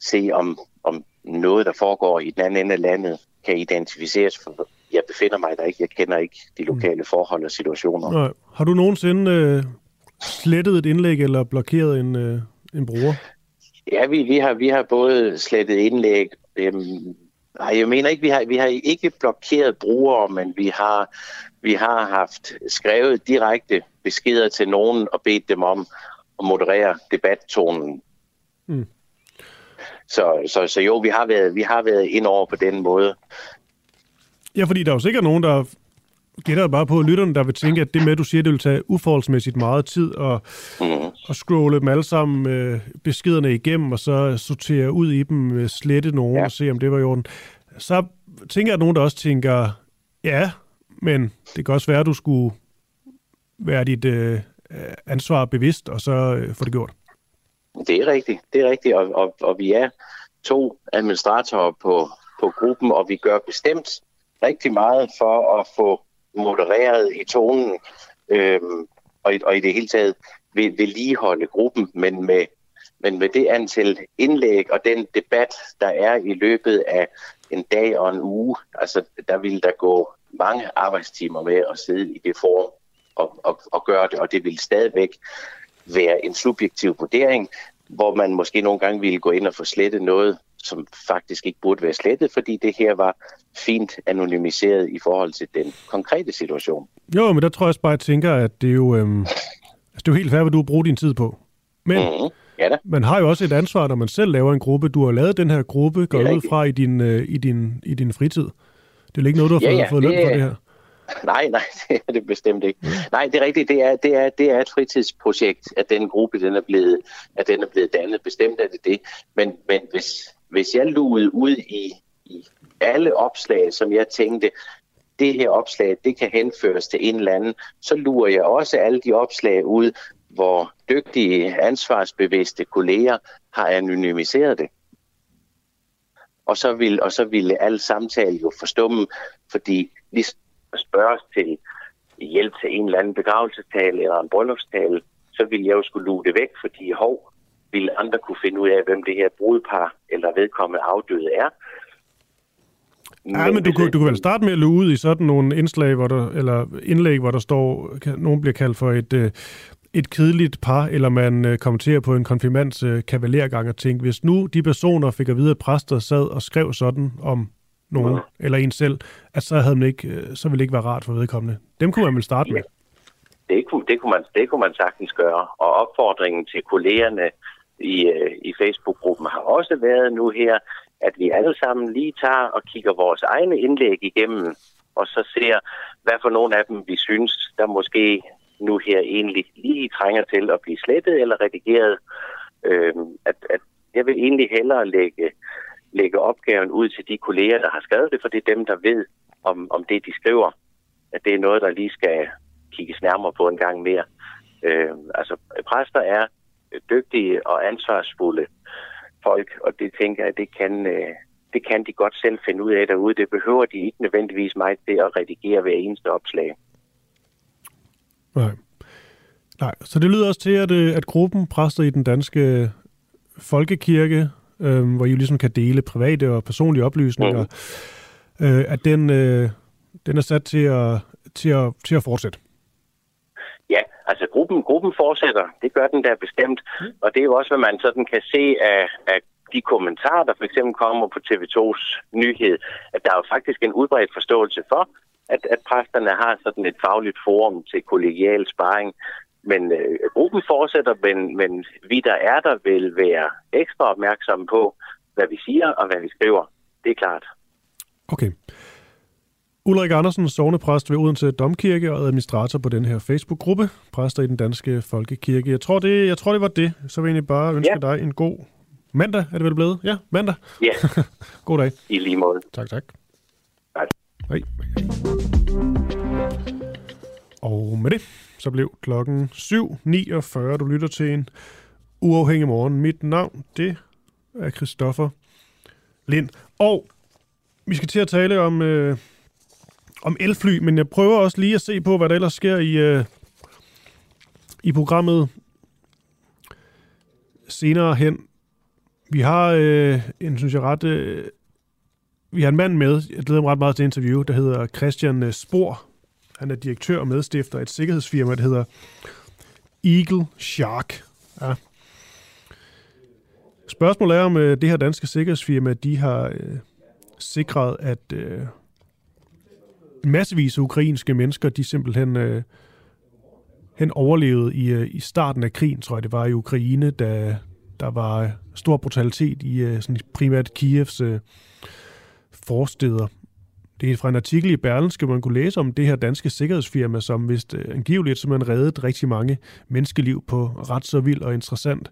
se, om, om noget, der foregår i den anden ende af landet, kan identificeres. For jeg befinder mig der ikke. Jeg kender ikke de lokale forhold og situationer. Nej. Har du nogensinde øh, slettet et indlæg eller blokeret en, øh, en bruger? Ja, vi, vi, har, vi har både slettet indlæg. Øhm, nej, jeg mener ikke, vi har, vi har ikke blokeret brugere, men vi har, vi har haft skrevet direkte beskeder til nogen og bedt dem om at moderere debattonen. Mm. Så, så, så jo, vi har været, vi har været ind over på den måde. Ja, fordi der er jo sikkert nogen, der gætter bare på lytterne, der vil tænke, at det med, at du siger, det vil tage uforholdsmæssigt meget tid at, mm. at scrolle dem alle sammen øh, beskederne igennem, og så sortere ud i dem, øh, slette nogen ja. og se, om det var i orden. Så tænker jeg, at nogen, der også tænker, ja, men det kan også være, at du skulle være dit øh, ansvar bevidst, og så øh, få det gjort. Det er rigtigt, det er rigtigt, og, og, og vi er to administratorer på, på gruppen, og vi gør bestemt rigtig meget for at få modereret i tonen, øh, og, og i det hele taget vil vedligeholde gruppen, men med, men med det antal indlæg og den debat, der er i løbet af en dag og en uge, altså der vil der gå mange arbejdstimer med at sidde i det forum og, og, og gøre det, og det vil stadigvæk være en subjektiv vurdering, hvor man måske nogle gange ville gå ind og få slettet noget, som faktisk ikke burde være slettet, fordi det her var fint anonymiseret i forhold til den konkrete situation. Jo, men der tror jeg også bare, at jeg tænker, at det er jo, øhm, altså det er jo helt fair, hvad du bruger din tid på. Men mm-hmm. ja da. man har jo også et ansvar, når man selv laver en gruppe. Du har lavet den her gruppe, går ud fra i din, øh, i, din, i din fritid. Det er ikke noget, du har ja, ja, fået, fået løn for det her. *laughs* Nej, nej, *laughs* det er det bestemt ikke. Nej, det er rigtigt. Det er, det er, det er et fritidsprojekt, at den gruppe den er, blevet, at den er blevet dannet. Bestemt er det det. Men, men hvis, hvis jeg lugede ud i, i alle opslag, som jeg tænkte, det her opslag, det kan henføres til en eller anden, så lurer jeg også alle de opslag ud, hvor dygtige, ansvarsbevidste kolleger har anonymiseret det. Og så vil, og så ville alle samtale jo forstumme, fordi lige spørges til hjælp til en eller anden begravelsestale eller en bryllupstale, så ville jeg jo skulle lue det væk, fordi hov, ville andre kunne finde ud af, hvem det her brudepar eller vedkommende afdøde er. Men ja, men du, kunne, du kunne vel starte med at luge ud i sådan nogle indslag, hvor der, eller indlæg, hvor der står, kan, nogen bliver kaldt for et, øh, et kedeligt par, eller man øh, kommenterer på en konfirmands øh, kavalergang og tænke, hvis nu de personer fik at vide, at præster sad og skrev sådan om nogen, ja. eller en selv, at så, havde man ikke, så ville det ikke være rart for vedkommende. Dem kunne man vel starte ja. med. Det kunne, det, kunne man, det kunne man sagtens gøre. Og opfordringen til kollegerne i, i Facebook-gruppen har også været nu her, at vi alle sammen lige tager og kigger vores egne indlæg igennem, og så ser, hvad for nogle af dem vi synes, der måske nu her egentlig lige trænger til at blive slettet eller redigeret. Øh, at, at jeg vil egentlig hellere lægge lægge opgaven ud til de kolleger, der har skrevet det, for det er dem, der ved om, om det, de skriver, at det er noget, der lige skal kigges nærmere på en gang mere. Øh, altså, præster er dygtige og ansvarsfulde folk, og det tænker jeg, det kan, øh, det kan de godt selv finde ud af derude. Det behøver de ikke nødvendigvis mig til at redigere hver eneste opslag. Nej. Nej, så det lyder også til, at, øh, at gruppen præster i den danske folkekirke øh, hvor I ligesom kan dele private og personlige oplysninger, mm. øh, at den, øh, den er sat til at, til, at, til at fortsætte. Altså gruppen, gruppen fortsætter, det gør den der bestemt, og det er jo også, hvad man sådan kan se af, af de kommentarer, der for eksempel kommer på TV2's nyhed, at der er jo faktisk en udbredt forståelse for, at, at præsterne har sådan et fagligt forum til kollegial sparring. Men øh, gruppen fortsætter, men, men vi, der er der, vil være ekstra opmærksomme på, hvad vi siger og hvad vi skriver. Det er klart. Okay. Ulrik Andersen, sovnepræst ved Odense Domkirke og administrator på den her Facebook-gruppe, præster i den danske folkekirke. Jeg tror, det, jeg tror, det var det. Så vil jeg egentlig bare ønske ja. dig en god mandag, er det vel blevet? Ja, mandag. Ja. *laughs* god dag. I lige måde. Tak, tak. Hej. Hej. Og med det, så blev klokken 7.49. Du lytter til en uafhængig morgen. Mit navn, det er Christoffer Lind. Og vi skal til at tale om, øh, om elfly, men jeg prøver også lige at se på, hvad der ellers sker i, øh, i programmet senere hen. Vi har øh, en, synes jeg, ret... Øh, vi har en mand med, jeg glæder mig ret meget til interview, der hedder Christian øh, Spor. Han er direktør og medstifter af et sikkerhedsfirma, der hedder Eagle Shark. Ja. Spørgsmålet er, om øh, det her danske sikkerhedsfirma, de har øh, sikret, at øh, massevis af ukrainske mennesker, de simpelthen øh, hen overlevede i, øh, i starten af krigen, tror jeg det var i Ukraine, da der var øh, stor brutalitet i øh, sådan primært Kievs øh, forsteder. Det er fra en artikel i Berlinske, hvor man kunne læse om det her danske sikkerhedsfirma, som vist øh, angiveligt simpelthen reddet rigtig mange menneskeliv på ret så vild og interessant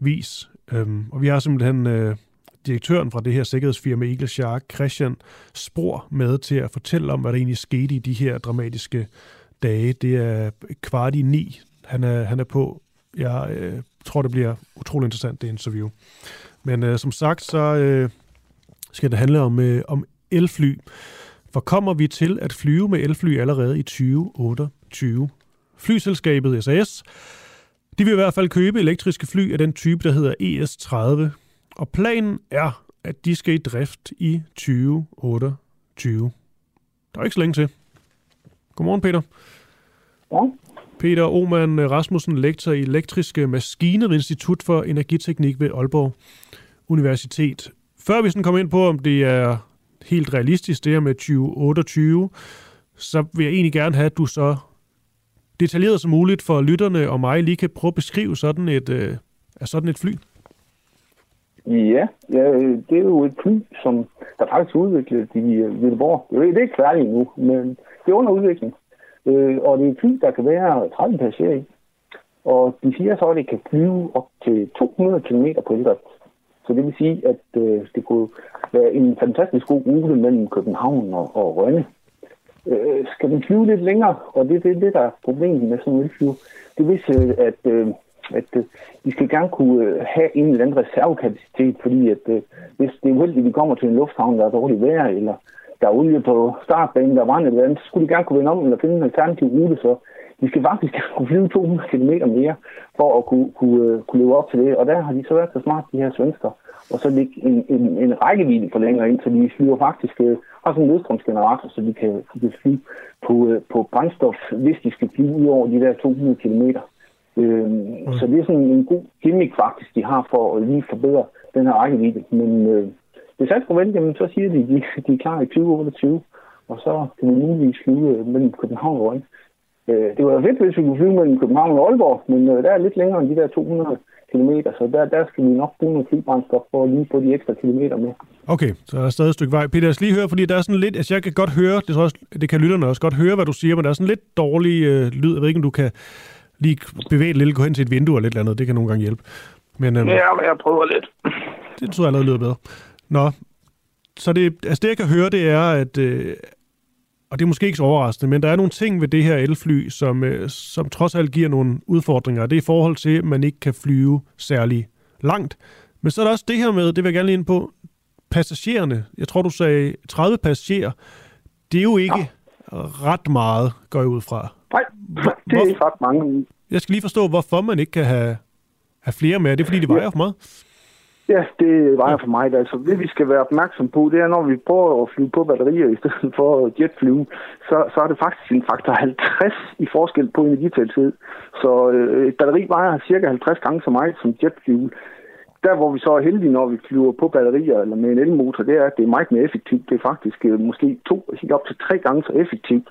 vis. Øhm, og vi har simpelthen øh, direktøren fra det her sikkerhedsfirma Eagle Shark, Christian Spor, med til at fortælle om, hvad der egentlig skete i de her dramatiske dage. Det er kvart i ni, han er, han er på. Jeg øh, tror, det bliver utrolig interessant, det interview. Men øh, som sagt, så øh, skal det handle om, øh, om elfly. For kommer vi til at flyve med elfly allerede i 2028? Flyselskabet SAS, de vil i hvert fald købe elektriske fly af den type, der hedder ES-30. Og planen er, at de skal i drift i 2028. Der er ikke så længe til. Godmorgen, Peter. Ja. Peter Oman Rasmussen, lektor i elektriske maskiner ved Institut for Energiteknik ved Aalborg Universitet. Før vi sådan kommer ind på, om det er helt realistisk, det her med 2028, så vil jeg egentlig gerne have, at du så detaljeret som muligt for lytterne og mig lige kan prøve at beskrive sådan et, øh, sådan et fly. Ja, ja, det er jo et fly, som der faktisk er udviklet i øh, Villeborg. Det er ikke færdigt endnu, men det er under udvikling. Øh, og det er et fly, der kan være 30 passagerer i. Og de siger så, at det kan flyve op til 200 km på eldrift. Så det vil sige, at øh, det kunne være en fantastisk god rute mellem København og, og Rønne. Øh, skal den flyve lidt længere, og det er det, der er problemet med sådan en fly, det vil sige, øh, at, øh, at øh, de skal gerne kunne øh, have en eller anden reservekapacitet, fordi at øh, hvis det er uheldigt, at vi kommer til en lufthavn, der er dårligt vejr, eller der er olie på startbanen, der er vand eller andet, så skulle de gerne kunne vende om eller finde en alternativ rute, så de skal faktisk kunne flyve 200 km mere for at kunne, kunne, øh, kunne leve op til det. Og der har de så været så smart, de her svensker, og så lægge en, en, en rækkevidde for længere ind, så de flyver faktisk øh, har sådan en nedstrømsgenerator, så de kan, de kan flyve på, øh, på brændstof, hvis de skal flyve ud over de der 200 kilometer. Øh, mm. Så det er sådan en god gimmick faktisk, de har for at lige forbedre den her rækkevidde. Men øh, hvis alt går vel, jamen, så siger de, at de, de er klar i 2028, og så kan man muligvis flyve mellem København og Røn. Øh, det var fedt, hvis vi kunne flyve mellem København og Aalborg, men øh, der er lidt længere end de der 200 km, så der, der skal vi nok bruge noget flybrændstof for at lige få de ekstra kilometer med. Okay, så er der stadig et stykke vej. Peter, jeg skal lige høre, fordi der er sådan lidt, altså jeg kan godt høre, det, også, det kan lytterne også godt høre, hvad du siger, men der er sådan lidt dårlig øh, lyd. Jeg ved ikke, om du kan lige bevæge lidt, gå hen til et vindue eller lidt andet. Det kan nogle gange hjælpe. Men, øhm, ja, men jeg prøver lidt. Det tror jeg allerede lyder bedre. Nå, så det, altså det, jeg kan høre, det er, at, øh, og det er måske ikke så overraskende, men der er nogle ting ved det her elfly, som, øh, som trods alt giver nogle udfordringer. Det er i forhold til, at man ikke kan flyve særlig langt. Men så er der også det her med, det vil jeg gerne lige ind på, passagererne. Jeg tror, du sagde 30 passagerer. Det er jo ikke ja. ret meget, går jeg ud fra. Nej, *laughs* det er ikke ret mange. Jeg skal lige forstå, hvorfor man ikke kan have, have flere med. Det er, fordi det vejer for meget? Ja, det vejer for mig. Altså, det vi skal være opmærksom på, det er, når vi prøver at flyve på batterier i stedet for jetflyve, så, så er det faktisk en faktor 50 i forskel på energitæthed. Så øh, et batteri vejer cirka 50 gange så meget som jetflyve der, hvor vi så er heldige, når vi flyver på batterier eller med en elmotor, det er, at det er meget mere effektivt. Det er faktisk øh, måske to, helt op til tre gange så effektivt.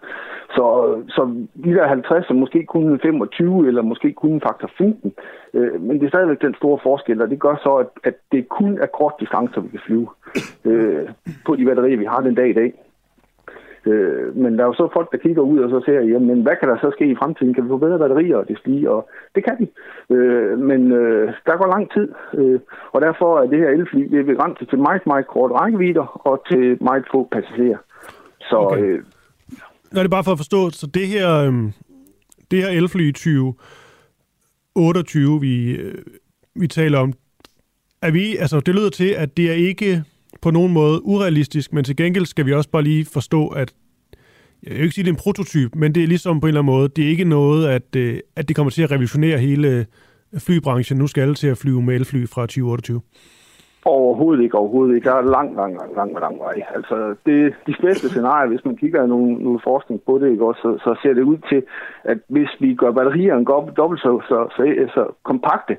Så, så de der 50 er måske kun 25, eller måske kun en faktor 15. Øh, men det er stadigvæk den store forskel, og det gør så, at, at det kun er kort distancer, vi kan flyve øh, på de batterier, vi har den dag i dag. Øh, men der er jo så folk, der kigger ud og så ser, jamen hvad kan der så ske i fremtiden? Kan vi få bedre batterier og det stiger? Og det kan vi. Øh, men øh, der går lang tid, øh, og derfor er det her elfly det er begrænset til meget, meget kort rækkevidder og til meget få passagerer. Så okay. øh, Nå, det er bare for at forstå, så det her, øh, det her elfly 20 28, vi, øh, vi taler om, er vi, altså det lyder til, at det er ikke på nogen måde urealistisk, men til gengæld skal vi også bare lige forstå, at jeg vil ikke sige, at det er en prototyp, men det er ligesom på en eller anden måde, det er ikke noget, at, øh, at det kommer til at revolutionere hele øh, flybranchen. Nu skal alle til at flyve med elfly fra 2028. Overhovedet ikke, overhovedet ikke. Der er lang, lang, lang, lang, lang vej. Altså, det, de bedste scenarier, hvis man kigger nogle, nogle forskning på det, ikke, også, så, så ser det ud til, at hvis vi gør batterierne dobbelt så, så, så, så kompakte,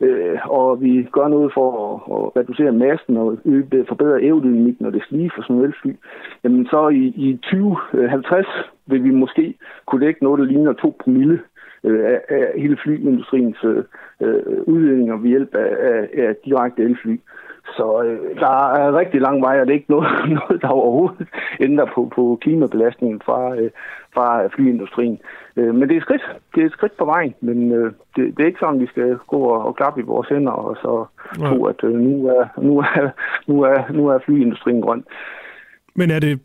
øh, og vi gør noget for at, at reducere massen og øge, forbedre aerodynamikken og det stiger for sådan en elfly, jamen så i, i 2050 vil vi måske kunne lægge noget, der ligner 2 promille øh, af, af hele flyindustriens øh, øh, udledninger ved hjælp af, af, af direkte elfly. Så øh, der er rigtig lang vej, og det er ikke noget, *laughs* noget der overhovedet ændrer på, på klimabelastningen fra, øh, fra flyindustrien. Øh, men det er et skridt. Det er et skridt på vejen, men øh, det, det er ikke sådan, vi skal gå og, og klappe i vores hænder og så ja. tro, at øh, nu, er, nu, er, nu, er, nu er flyindustrien grøn. Men er det,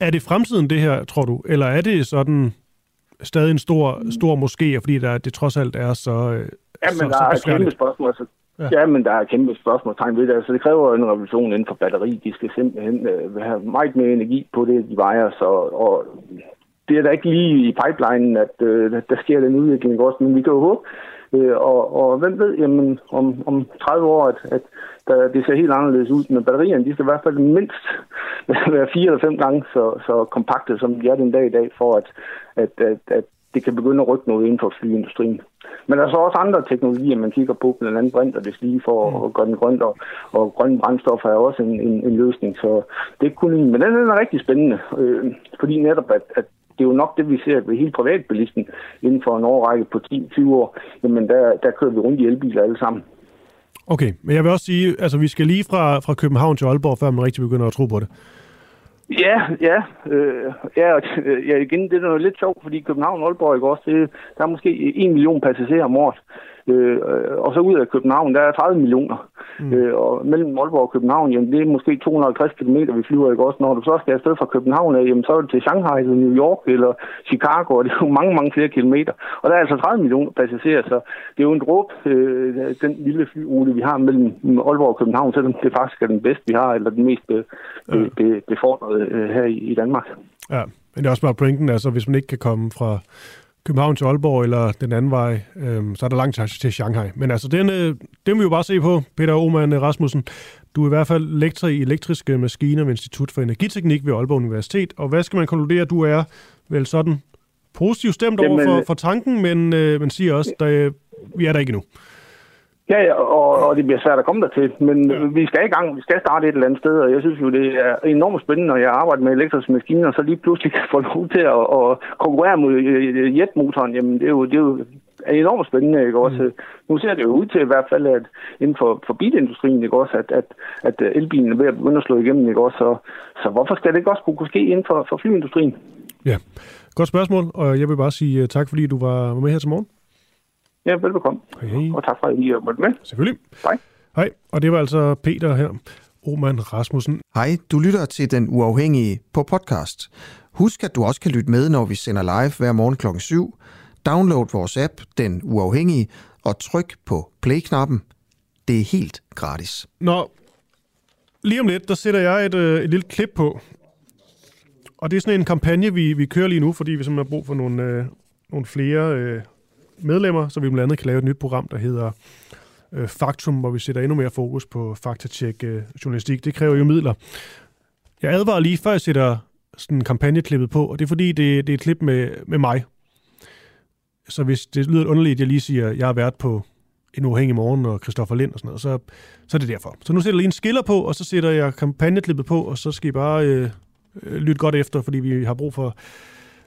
er det fremtiden, det her, tror du? Eller er det sådan stadig en stor, stor moské, fordi der, det trods alt er så øh, Ja, men der er kæmpe spørgsmål. Altså, ja. ja, men der er kæmpe spørgsmålstegn ved det. Altså, det kræver en revolution inden for batteri. De skal simpelthen øh, have meget mere energi på det, de vejer. Så, og det er da ikke lige i pipelinen, at øh, der sker den udvikling også, men vi kan jo håbe. Øh, og, og hvem ved, jamen, om, om 30 år, at, at der, det ser helt anderledes ud. Men batterierne, de skal i hvert fald mindst *laughs* være fire eller fem gange så, så kompakte, som de er den dag i dag, for at, at, at, at det kan begynde at rykke noget inden for flyindustrien. Men der er så også andre teknologier, man kigger på, blandt andet brint og det lige for mm. at gøre den grønt, og, og grønne brændstoffer er også en, en, en løsning. Så det er kun en, men den er rigtig spændende, øh, fordi netop, at, at det er jo nok det, vi ser ved hele privatbilisten inden for en årrække på 10-20 år. Jamen, der, der kører vi rundt i elbiler alle sammen. Okay, men jeg vil også sige, altså vi skal lige fra, fra København til Aalborg, før man rigtig begynder at tro på det. Ja, ja. Øh, ja, øh, ja, igen, det er noget lidt sjovt, fordi København og Aalborg, ikke også, det, der er måske en million passagerer om året. Øh, og så ud af København, der er 30 millioner. Mm. Øh, og mellem Aalborg og København, jamen, det er måske 250 km, vi flyver, ikke også? Når du så skal afsted fra København, jamen, så er det til Shanghai, eller New York, eller Chicago, og det er jo mange, mange flere kilometer. Og der er altså 30 millioner passagerer, så det er jo en dråb, øh, den lille flyrute, vi har mellem Aalborg og København, selvom det faktisk er den bedste, vi har, eller den mest be, be, be, befordrede øh, her i, i Danmark. Ja, men det er også bare pointen, altså hvis man ikke kan komme fra København til Aalborg eller den anden vej, øh, så er der langt til Shanghai. Men altså, den, øh, det må vi jo bare se på, Peter Oman Rasmussen. Du er i hvert fald lektor i elektriske maskiner ved Institut for Energiteknik ved Aalborg Universitet. Og hvad skal man konkludere? Du er vel sådan positivt stemt over for, for tanken, men øh, man siger også, at vi er der ikke endnu. Ja, ja og, og det bliver svært at komme der til, men ja. vi skal i gang, vi skal starte et eller andet sted, og jeg synes jo, det er enormt spændende, når jeg arbejder med elektriske maskiner, så lige pludselig kan få lov til at, at konkurrere mod øh, jetmotoren, jamen det er jo, det er jo enormt spændende, ikke også? Mm. Nu ser det jo ud til i hvert fald, at inden for, for bilindustrien, ikke også, at, at, at elbilen er ved at begynde at slå igennem, ikke også? Så, så hvorfor skal det ikke også kunne ske inden for, for flyindustrien? Ja, godt spørgsmål, og jeg vil bare sige øh, tak, fordi du var med her til morgen. Ja, velbekomme. Hej, hej. Og tak for, at I har med. Selvfølgelig. Hej. Hej, og det var altså Peter her. Oman Rasmussen. Hej, du lytter til Den Uafhængige på podcast. Husk, at du også kan lytte med, når vi sender live hver morgen klokken 7. Download vores app, Den Uafhængige, og tryk på play-knappen. Det er helt gratis. Nå, lige om lidt, der sætter jeg et, øh, et lille klip på. Og det er sådan en kampagne, vi, vi kører lige nu, fordi vi simpelthen har brug for nogle, øh, nogle flere øh, medlemmer, så vi blandt andet kan lave et nyt program, der hedder øh, faktum, hvor vi sætter endnu mere fokus på faktatjek øh, journalistik. Det kræver jo midler. Jeg advarer lige, før jeg sætter sådan kampagneklippet på, og det er fordi, det, det er et klip med, med mig. Så hvis det lyder underligt, at jeg lige siger, at jeg har været på en uafhængig morgen og Christoffer Lind og sådan noget, så, så er det derfor. Så nu sætter jeg lige en skiller på, og så sætter jeg kampagneklippet på, og så skal I bare øh, øh lytte godt efter, fordi vi har brug for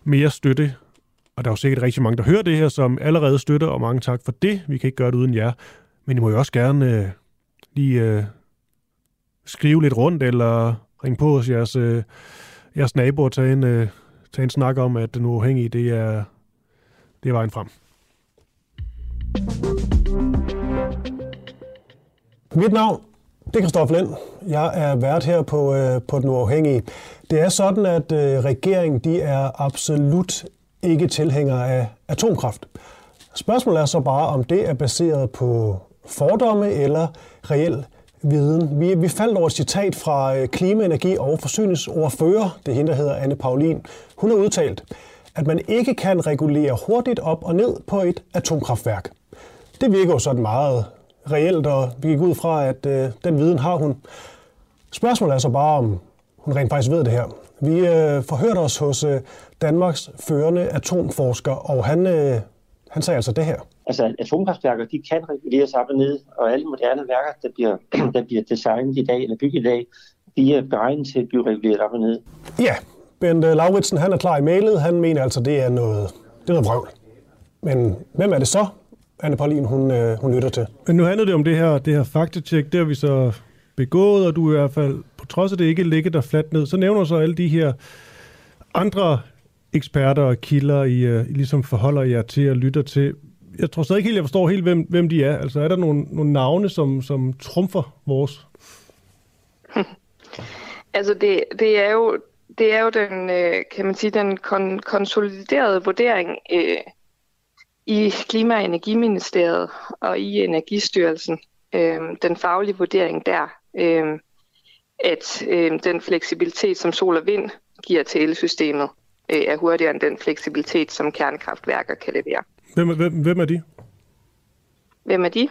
mere støtte. Og der er jo sikkert rigtig mange, der hører det her, som allerede støtter, og mange tak for det. Vi kan ikke gøre det uden jer. Men I må jo også gerne øh, lige øh, skrive lidt rundt, eller ringe på hos jeres, øh, jeres nabo og tage en, øh, tage en snak om, at den uafhængige, det er, det er vejen frem. Mit navn det er Christoffer Lind. Jeg er vært her på, øh, på Den Uafhængige. Det er sådan, at øh, regeringen de er absolut ikke tilhængere af atomkraft. Spørgsmålet er så bare, om det er baseret på fordomme eller reel viden. Vi, vi faldt over et citat fra klimaenergi- klima-, energi- og forsyningsordfører, det er hende, der hedder Anne Paulin. Hun har udtalt, at man ikke kan regulere hurtigt op og ned på et atomkraftværk. Det virker jo sådan meget reelt, og vi gik ud fra, at øh, den viden har hun. Spørgsmålet er så bare, om hun rent faktisk ved det her. Vi øh, forhørte os hos øh, Danmarks førende atomforsker, og han, øh, han sagde altså det her. Altså atomkraftværker, de kan reguleres op og ned, og alle moderne værker, der bliver, *clears throat* der bliver designet i dag, eller bygget i dag, de er beregnet til at blive reguleret op og ned. Ja, Bent Lauritsen, han er klar i mailet. Han mener altså, det er noget, det er noget vrøvl. Men hvem er det så, Anne Paulin, hun, øh, hun lytter til? Men nu handler det om det her, det her faktatjek, det har vi så begået, og du er i hvert fald, på trods af det ikke ligger der fladt ned, så nævner så alle de her andre eksperter og kilder, I, uh, I ligesom forholder jer til og lytter til. Jeg tror stadig ikke helt, jeg forstår helt, hvem, hvem de er. Altså er der nogle, nogle navne, som, som trumfer vores? *laughs* altså det, det er jo det er jo den, øh, kan man sige, den kon- konsoliderede vurdering øh, i Klima- og Energiministeriet og i Energistyrelsen. Øh, den faglige vurdering der, øh, at øh, den fleksibilitet, som sol og vind giver til elsystemet, øh, er hurtigere end den fleksibilitet, som kernekraftværker kan levere. Hvem, hvem, hvem er de? Hvem er de?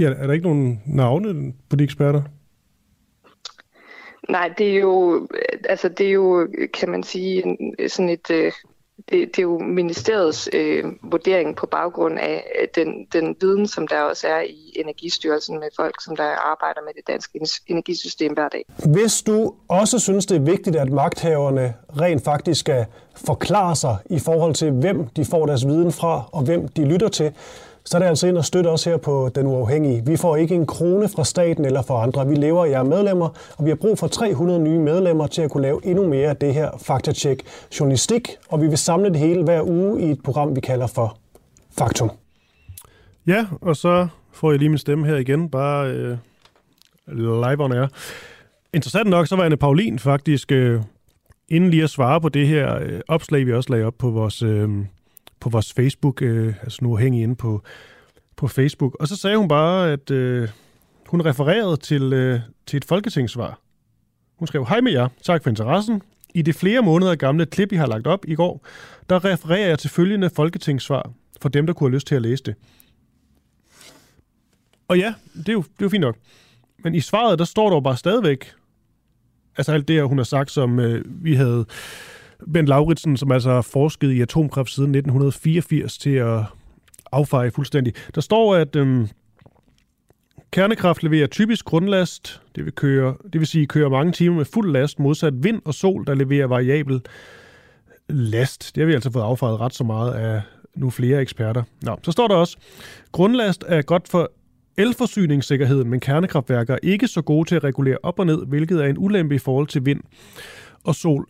Ja, er der ikke nogen navne på de eksperter? Nej, det er jo, altså det er jo, kan man sige, sådan et, øh, det, det er jo ministeriets øh, vurdering på baggrund af øh, den, den viden, som der også er i Energistyrelsen med folk, som der arbejder med det danske energisystem hver dag. Hvis du også synes, det er vigtigt, at magthaverne rent faktisk skal forklare sig i forhold til, hvem de får deres viden fra, og hvem de lytter til, så er det altså ind og støtte os her på Den Uafhængige. Vi får ikke en krone fra staten eller fra andre. Vi lever af jer medlemmer, og vi har brug for 300 nye medlemmer til at kunne lave endnu mere af det her faktatjek journalistik, og vi vil samle det hele hver uge i et program, vi kalder for Faktum. Ja, og så får jeg lige min stemme her igen, bare øh, live on air. Interessant nok, så var Anne Paulin faktisk, øh, inden lige at svare på det her øh, opslag, vi også lagde op på vores... Øh, på vores Facebook, øh, altså nu hænge inde på, på Facebook. Og så sagde hun bare, at øh, hun refererede til, øh, til et folketingssvar. Hun skrev, hej med jer, tak for interessen. I det flere måneder gamle klip, I har lagt op i går, der refererer jeg til følgende folketingssvar for dem, der kunne have lyst til at læse det. Og ja, det er jo, det er jo fint nok. Men i svaret, der står der jo bare stadigvæk, altså alt det her, hun har sagt, som øh, vi havde Bent Lauritsen, som altså har forsket i atomkraft siden 1984 til at affeje fuldstændig. Der står, at øhm, kernekraft leverer typisk grundlast, det vil, køre, det vil sige køre mange timer med fuld last, modsat vind og sol, der leverer variabel last. Det har vi altså fået affejet ret så meget af nu flere eksperter. Nå, så står der også, grundlast er godt for elforsyningssikkerheden, men kernekraftværker er ikke så gode til at regulere op og ned, hvilket er en ulempe i forhold til vind og sol.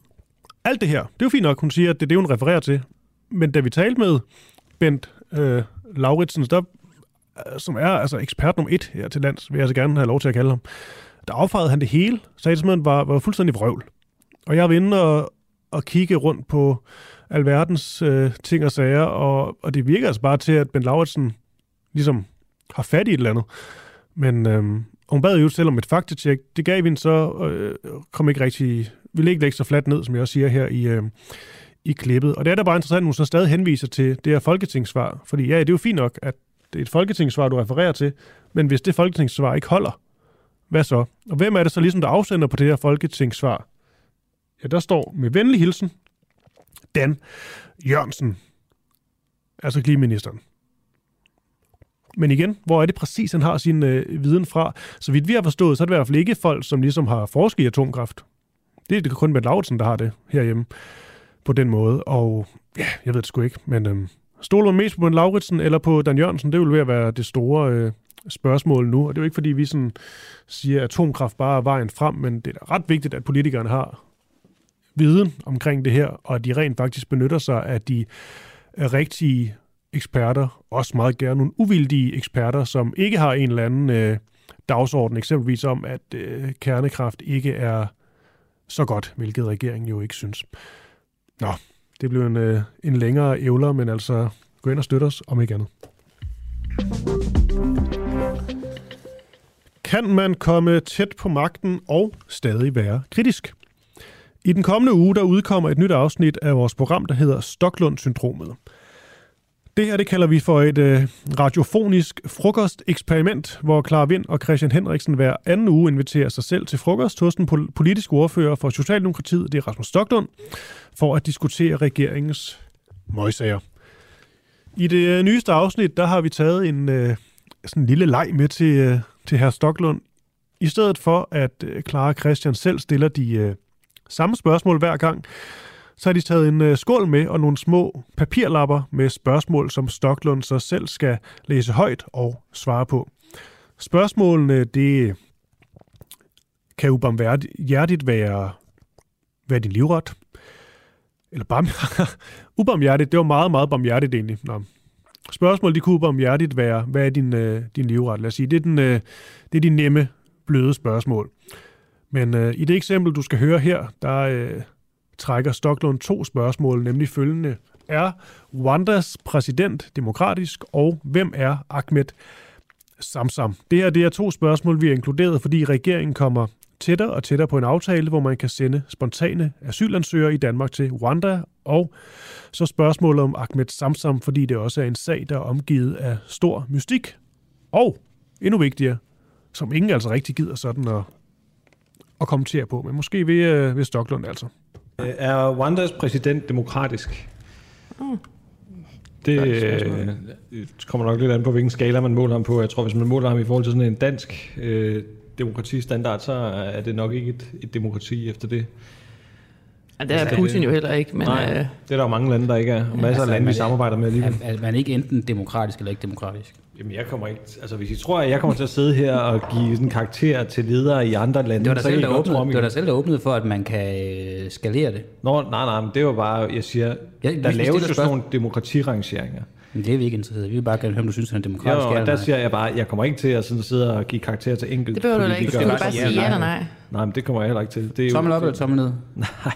Alt det her, det er jo fint nok, hun siger, at det er det, hun refererer til. Men da vi talte med Bent øh, Lauritsen, der, øh, som er altså ekspert nummer et her til lands, vil jeg altså gerne have lov til at kalde ham, der affejede han det hele, sagde det simpelthen var, var fuldstændig vrøvl. Og jeg var inde og, og kigge rundt på alverdens øh, ting og sager, og, og det virker altså bare til, at Bent Lauritsen ligesom har fat i et eller andet. Men øh, hun bad jo selv om et faktatjek. Det gav vi så, øh, kom ikke rigtig vil ikke lægge så fladt ned, som jeg også siger her i, øh, i klippet. Og det er da bare interessant, at hun så stadig henviser til det her folketingssvar. Fordi ja, det er jo fint nok, at det er et folketingssvar, du refererer til, men hvis det folketingssvar ikke holder, hvad så? Og hvem er det så ligesom, der afsender på det her folketingssvar? Ja, der står med venlig hilsen, Dan Jørgensen, altså klimaministeren. Men igen, hvor er det præcis, han har sin øh, viden fra? Så vidt vi har forstået, så er det i hvert fald ikke folk, som ligesom har forsket i atomkraft. Det er det kun med Lauritsen, der har det herhjemme på den måde. Og ja, jeg ved det sgu ikke, men øh, stoler man mest på en Lauritsen eller på Dan Jørgensen? Det vil ved at være det store øh, spørgsmål nu. Og det er jo ikke, fordi vi sådan siger, at atomkraft bare er vejen frem, men det er da ret vigtigt, at politikerne har viden omkring det her, og at de rent faktisk benytter sig af de rigtige eksperter, også meget gerne nogle uvildige eksperter, som ikke har en eller anden øh, dagsorden, eksempelvis om, at øh, kernekraft ikke er så godt, hvilket regeringen jo ikke synes. Nå, det blev en, øh, en længere ævler, men altså gå ind og støt os, om ikke andet. Kan man komme tæt på magten og stadig være kritisk? I den kommende uge, der udkommer et nyt afsnit af vores program, der hedder Stoklund-syndromet. Det her det kalder vi for et øh, radiofonisk frokosteksperiment, hvor Clara Vind og Christian Henriksen hver anden uge inviterer sig selv til frokost hos den politiske ordfører for Socialdemokratiet, det er Rasmus Stoklund, for at diskutere regeringens møgsager. I det øh, nyeste afsnit, der har vi taget en øh, sådan en lille leg med til, øh, til herr Stoklund. I stedet for, at øh, Clara Christian selv stiller de øh, samme spørgsmål hver gang, så har de taget en øh, skål med og nogle små papirlapper med spørgsmål, som Stoklund så selv skal læse højt og svare på. Spørgsmålene, det kan ubarmhjertigt være, hvad er din livret? Eller bare *laughs* ubarmhjertigt, det var meget, meget barmhjertigt egentlig. Nå. Spørgsmål, de kunne ubarmhjertigt være, hvad er din, øh, din livret? Lad os sige, det er, den, øh, det er de nemme, bløde spørgsmål. Men øh, i det eksempel, du skal høre her, der øh, trækker Stoklund to spørgsmål, nemlig følgende. Er Rwandas præsident demokratisk, og hvem er Ahmed Samsam? Det her det er to spørgsmål, vi har inkluderet, fordi regeringen kommer tættere og tættere på en aftale, hvor man kan sende spontane asylansøgere i Danmark til Rwanda, og så spørgsmålet om Ahmed Samsam, fordi det også er en sag, der er omgivet af stor mystik, og endnu vigtigere, som ingen altså rigtig gider sådan at, at kommentere på, men måske ved, øh, ved Stoklund altså. Er Rwandas præsident demokratisk? Mm. Det øh, kommer nok lidt an på, hvilken skala man måler ham på. Jeg tror, hvis man måler ham i forhold til sådan en dansk øh, demokratistandard, så er det nok ikke et, et demokrati efter det. Ja, det er Putin jo heller ikke. Men, Nej, øh, det er der jo mange lande, der ikke er. Og masser af lande, vi samarbejder med alligevel. Er, er man ikke enten demokratisk eller ikke demokratisk? Jamen, jeg kommer ikke... Altså, hvis I tror, at jeg kommer til at sidde her og give sådan karakter til ledere i andre lande, Det var der så selv, der åbnede, det var der selv, der åbnede for, at man kan øh, skalere det. Nå, nej, nej, men det var bare, jeg siger, Ja, der laves jo sådan nogle demokratirangeringer. Men det er vi ikke interesseret. Vi vil bare gerne høre, om du synes, han er Jo, demokratisk. og eller der nej. siger jeg bare, jeg kommer ikke til at sådan sidde og give karakter til enkelt Det behøver du ikke. Du skal bare sige ja eller nej. Nej, men det kommer jeg heller ikke til. Det er Tommel jo, op eller tommel ned? *laughs* Nej,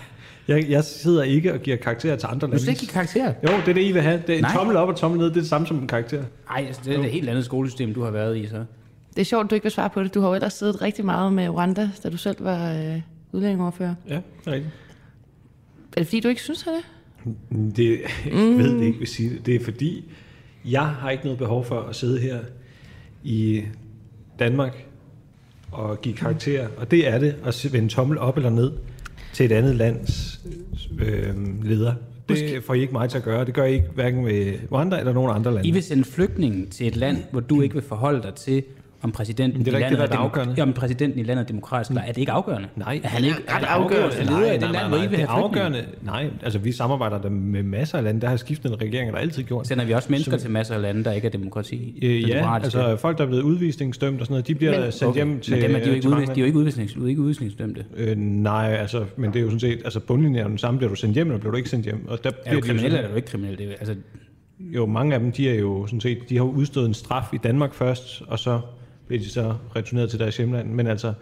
jeg, jeg sidder ikke og giver karakterer til andre Du lande. skal ikke give karakter. Jo, det er det, I vil have. Det er en Nej. tommel op og tommel ned, det er det samme som en karakter. Nej, altså, det er et helt andet skolesystem, du har været i, så. det er sjovt, du ikke vil svare på det. Du har jo ellers siddet rigtig meget med Rwanda, da du selv var øh, udlændingoverfører. Ja, det er rigtigt. Er det fordi, du ikke synes, at det? Det, jeg ved det ikke, vil sige det. Det er fordi, jeg har ikke noget behov for at sidde her i Danmark og give karakterer. Og det er det, at vende tommel op eller ned til et andet lands øh, leder. Det får I ikke mig til at gøre. Det gør I ikke hverken med Rwanda eller nogen andre lande. I vil sende flygtningen til et land, hvor du ikke vil forholde dig til, om præsidenten, Men det er i ikke det, landet der er afgørende. Om præsidenten i landet er demokratisk, eller er det ikke afgørende? Nej. Er han ikke er det afgørende. afgørende leder i det land, hvor I vil det er afgørende. Nej, altså vi samarbejder der med masser af lande. Der har skiftende regeringer, der altid gjort. Sender vi også mennesker Som- til masser af lande, der ikke er demokrati? Øh, ja, altså folk, der er blevet udvisningsdømt og sådan noget, de bliver Men- sendt hjem til... Men dem er de jo ikke, til mange udvis, de er jo ikke, udvisnings, de er ikke udvisningsdømte. Øh, nej, altså, men det er jo sådan set, altså bundlinjen er den samme, bliver du sendt hjem, eller bliver du ikke sendt hjem? Og der Er bliver du kriminel, eller er du ikke kriminel? Det jo- altså, Jo, mange af dem, de er jo sådan set, de har udstået en straf i Danmark først, og så bliver de så returneret til deres hjemland. Men altså,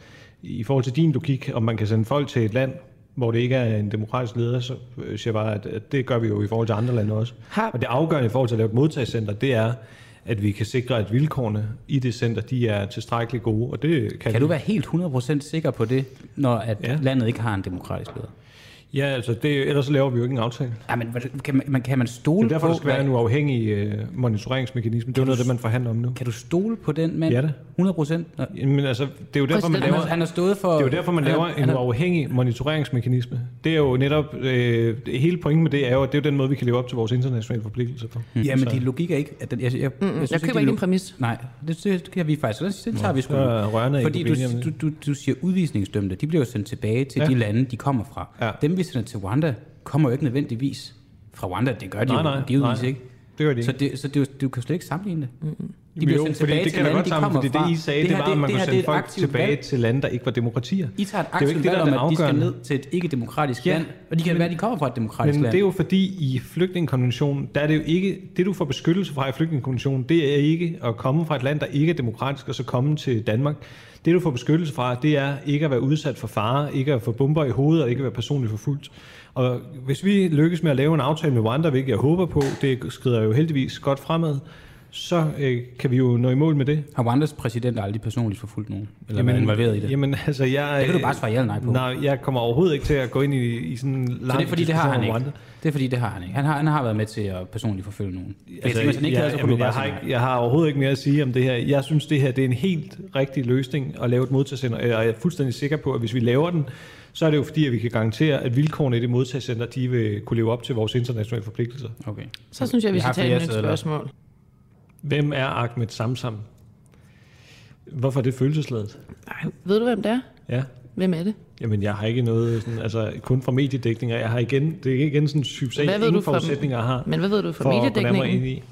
i forhold til din logik, om man kan sende folk til et land, hvor det ikke er en demokratisk leder, så øh, siger jeg bare, at, det gør vi jo i forhold til andre lande også. Har- Og det afgørende i forhold til at lave et modtagscenter, det er, at vi kan sikre, at vilkårene i det center, de er tilstrækkeligt gode, og det kan, kan de. du være helt 100% sikker på det, når at Ja. landet ikke har en demokratisk leder? Ja, altså det, ellers så laver vi jo ikke en aftale. Ja, men kan man, man, kan man stole Det er derfor, på... der skal være en uafhængig øh, monitoreringsmekanisme. Det er jo noget af det, man forhandler om nu. Kan du stole på den mand? Ja, det. 100 procent? Men altså, det er jo derfor, man laver... han har stået for- Det er jo derfor, man laver en han har- uafhængig monitoreringsmekanisme. Det er jo netop... Øh, hele pointen med det er jo, at det er jo den måde, vi kan leve op til vores internationale forpligtelser på. Mm. Ja, men din logik er ikke... At den, jeg, jeg, Mm, jeg synes køber ikke din præmis. Nej, det, det kan vi faktisk. Det, det tager vi sgu. rørende Fordi du, du, du, du siger udvisningsdømte, de bliver jo sendt tilbage til de lande, de kommer fra. Ja. Dem, vi sender til Rwanda, kommer jo ikke nødvendigvis fra Rwanda. Det gør de Nej, jo nej, givetvis nej. ikke. Det gør de Så, ikke. det, så det, du kan slet ikke sammenligne det. Mm-hmm. De Jo, bliver sendt fordi tilbage det til lande, godt de sammen, kommer fordi fra. det I sagde, det, her, var, at man det kunne sende det folk tilbage valg. til lande, der ikke var demokratier. I tager et Det er jo ikke aktivt det, valg der om, at de skal ned til et ikke-demokratisk Ja, land, og de kan være, at de kommer fra et demokratisk Men land. det er jo fordi, i flygtningekonventionen, der er det jo ikke, det du får beskyttelse fra i flygtningekonventionen, det er ikke at komme fra et land, der ikke er demokratisk, og så komme til Danmark. Det du får beskyttelse fra, det er ikke at være udsat for fare, ikke at få bomber i hovedet, og ikke at være personligt forfulgt. Og hvis vi lykkes med at lave en aftale med Rwanda, hvilket jeg håber på, det skrider jo heldigvis godt fremad, så øh, kan vi jo nå i mål med det. Har Rwandas præsident aldrig personligt forfulgt nogen? Eller jamen, været involveret i det? Jamen, altså, jeg, Det kan du bare svare ja eller nej på. Nej, jeg kommer overhovedet ikke til at gå ind i, i sådan en lang Så det er fordi, det har han ikke. Det er fordi, det har han ikke. Han har, han har været med til at personligt forfølge nogen. Altså, hvis han ikke jeg, havde, så jeg, du har sige ikke, jeg har overhovedet ikke mere at sige om det her. Jeg synes, det her det er en helt rigtig løsning at lave et modtagscenter, og jeg er fuldstændig sikker på, at hvis vi laver den, så er det jo fordi, at vi kan garantere, at vilkårene i det modtagscenter, de vil kunne leve op til vores internationale forpligtelser. Okay. Så synes jeg, vi skal tage et nyt spørgsmål. Hvem er Ahmed Samsam? Hvorfor er det følelsesladet? Ej, ved du, hvem det er? Ja. Hvem er det? Jamen, jeg har ikke noget, sådan, altså kun fra mediedækninger. Jeg har igen, det er igen sådan en type sag, ingen du forudsætninger har. Men hvad ved du fra for at mediedækningen? nærmere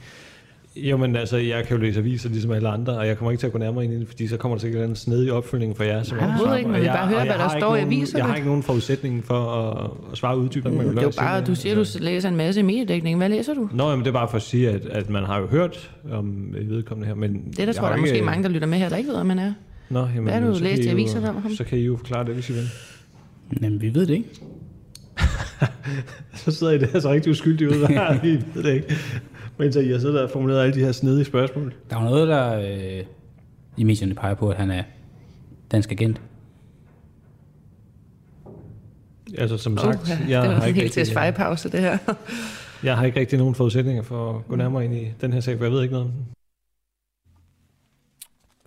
Jo, men altså, jeg kan jo læse aviser ligesom alle andre, og jeg kommer ikke til at gå nærmere ind i det, fordi så kommer der sikkert en snedig opfølgning for jer. Som Nej, er overhovedet ikke, men vi jeg- bare høre, og hvad jeg der har ikke står i nogen- aviserne. Jeg har ikke nogen forudsætning for at, at svare uddybende. Mm, det er jo bare, du siger, du læser en masse i mediedækningen. Hvad læser du? Nå, jamen, det er bare for at sige, at, at man har jo hørt om vedkommende her, men... Det er der, jeg tror jeg, der er ikke- måske mange, der lytter med her, der ikke ved, om man er. Nå, jamen, Hvad har du så læst kan i aviserne om ham? Så kan I jo forklare det, hvis I vil. Jamen, vi ved det ikke. *laughs* så sidder I der så rigtig uskyldige ud, *laughs* vi ved det ikke. Men så I har siddet der og formuleret alle de her snedige spørgsmål. Der er jo noget, der øh, i medierne peger på, at han er dansk agent. Altså som Åh, sagt, ja, jeg, det var har ikke helt til rigtig, svejepause, det her. jeg har ikke rigtig nogen forudsætninger for at gå nærmere ind i den her sag, for jeg ved ikke noget om den.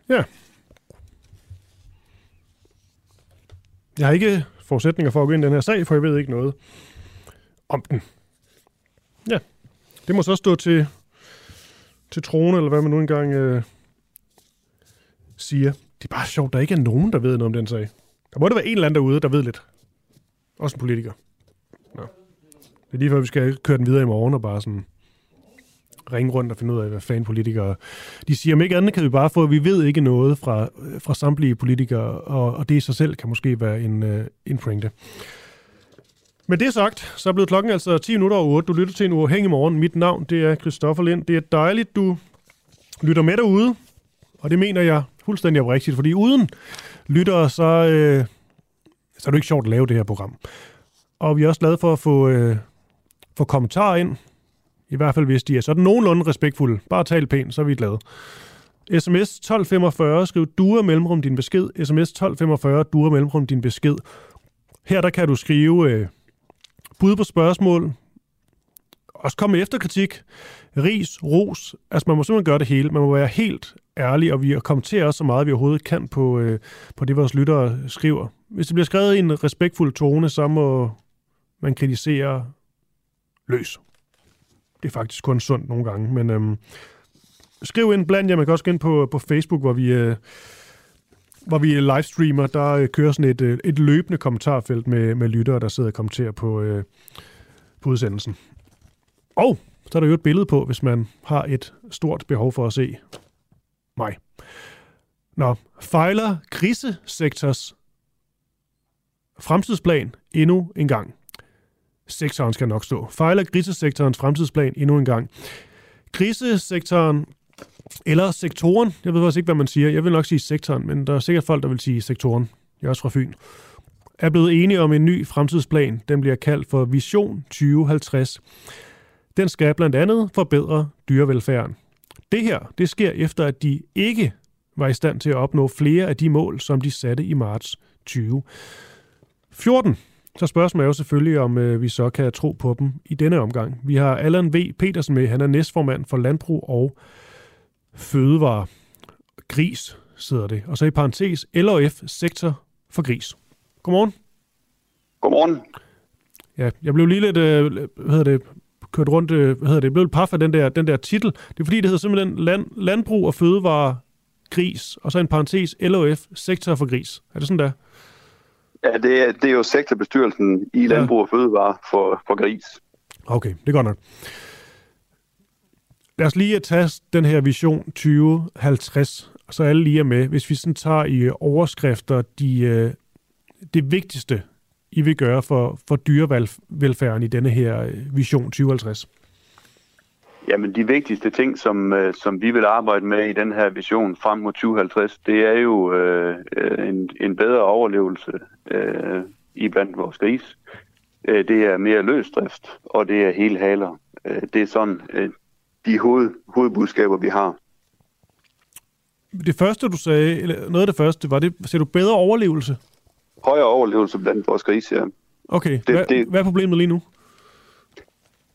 Ja. Jeg har ikke forudsætninger for at gå ind i den her sag, for jeg ved ikke noget om den. Ja, det må så stå til, til trone, eller hvad man nu engang øh, siger. Det er bare sjovt, der ikke er nogen, der ved noget om den sag. Der må da være en eller anden derude, der ved lidt. Også en politiker. Nå. Det er lige før, vi skal køre den videre i morgen og bare sådan ringe rundt og finde ud af, hvad fanden politikere... De siger, om ikke andet kan vi bare få, at vi ved ikke noget fra, øh, fra samtlige politikere, og, og det i sig selv kan måske være en, øh, en pointe. Men det sagt, så er blevet klokken altså 10 minutter over 8. Du lytter til en uafhængig morgen. Mit navn, det er Christoffer Lind. Det er dejligt, du lytter med derude, og det mener jeg fuldstændig oprigtigt, fordi uden lyttere, så, øh, så er det ikke sjovt at lave det her program. Og vi er også glade for at få, øh, få kommentarer ind, i hvert fald hvis de er sådan nogenlunde respektfulde. Bare tal pænt, så er vi glade. SMS 1245, skriv duer mellemrum din besked. SMS 1245, duer mellemrum din besked. Her der kan du skrive øh, bud på spørgsmål. Også komme efter kritik, Ris, ros. Altså man må simpelthen gøre det hele. Man må være helt ærlig, og vi kommenterer så meget, vi overhovedet kan på, øh, på det, vores lyttere skriver. Hvis det bliver skrevet i en respektfuld tone, så må man kritisere løs. Det er faktisk kun sundt nogle gange, men øhm, skriv ind blandt jer. Man kan også gå ind på, på Facebook, hvor vi, øh, hvor vi livestreamer. Der øh, kører sådan et, øh, et løbende kommentarfelt med, med lyttere, der sidder og kommenterer på, øh, på udsendelsen. Og så er der jo et billede på, hvis man har et stort behov for at se mig. Nå, fejler krisesektors fremtidsplan endnu en gang. Sektoren skal nok stå. Fejler krisesektorens fremtidsplan endnu en gang. Krisesektoren, eller sektoren, jeg ved faktisk ikke, hvad man siger. Jeg vil nok sige sektoren, men der er sikkert folk, der vil sige sektoren. Jeg er også fra Fyn. Er blevet enige om en ny fremtidsplan. Den bliver kaldt for Vision 2050. Den skal blandt andet forbedre dyrevelfærden. Det her, det sker efter, at de ikke var i stand til at opnå flere af de mål, som de satte i marts 2014. Så spørgsmålet er jo selvfølgelig, om øh, vi så kan tro på dem i denne omgang. Vi har Allan V. Petersen med. Han er næstformand for Landbrug og Fødevare. Gris sidder det. Og så i parentes LOF sektor for gris. Godmorgen. Godmorgen. Ja, jeg blev lige lidt, øh, hvad hedder det, kørt rundt, øh, hvad hedder det, jeg blev lidt paf af den der, den der titel. Det er fordi, det hedder simpelthen land, Landbrug og Fødevare Gris, og så en parentes LOF sektor for gris. Er det sådan der? Ja, det er, det er jo sektorbestyrelsen i Landbrug og Fødevare for, for gris. Okay, det er godt nok. Lad os lige tage den her vision 2050, så alle lige er med. Hvis vi sådan tager i overskrifter de, øh, det vigtigste, I vil gøre for, for dyrevelfærden i denne her øh, vision 2050. Jamen, de vigtigste ting, som, øh, som vi vil arbejde med i den her vision frem mod 2050, det er jo øh, en, en bedre overlevelse øh, i blandt vores gris. Det er mere løsdrift, og det er hele haler. Det er sådan de hoved, hovedbudskaber, vi har. Det første, du sagde, eller noget af det første, var det, sagde du bedre overlevelse? Højere overlevelse blandt vores grise, ja. Okay, det, hvad, det, hvad er problemet lige nu?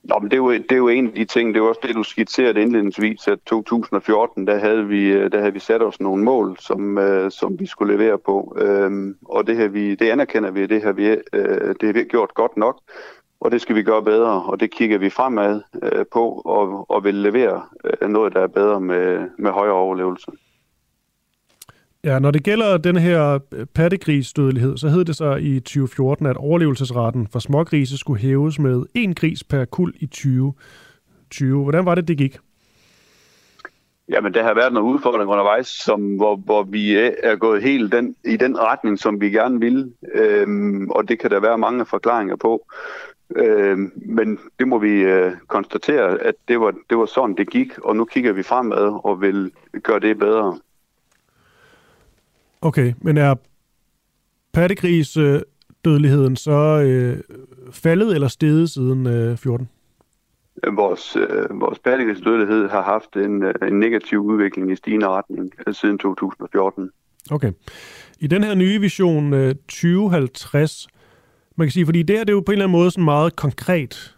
Nå, men det er, jo, det er jo en af de ting, det er også det, du skitserede indledningsvis, at 2014, der havde vi, øh, der havde vi sat os nogle mål, som, uh, som vi skulle levere på. Um, og det, her, vi, det anerkender vi, det har vi, uh, det har vi gjort godt nok, og det skal vi gøre bedre, og det kigger vi fremad øh, på, og, og vil levere øh, noget, der er bedre med, med højere overlevelse. Ja, når det gælder den her øh, pattegrisdødelighed, så hed det så i 2014, at overlevelsesraten for smågrise skulle hæves med en gris per kul i 2020. Hvordan var det, det gik? Jamen, der har været nogle udfordringer undervejs, som, hvor, hvor vi er gået helt den, i den retning, som vi gerne vil. Øhm, og det kan der være mange forklaringer på. Øhm, men det må vi øh, konstatere, at det var, det var sådan, det gik. Og nu kigger vi fremad og vil gøre det bedre. Okay, men er pattegris øh, dødeligheden så øh, faldet eller steget siden øh, 14? Øh, vores, øh, vores pattegrisdødelighed har haft en, øh, en negativ udvikling i stigende retning øh, siden 2014. Okay. I den her nye vision øh, 2050, man kan sige, fordi det her det er jo på en eller anden måde sådan meget konkret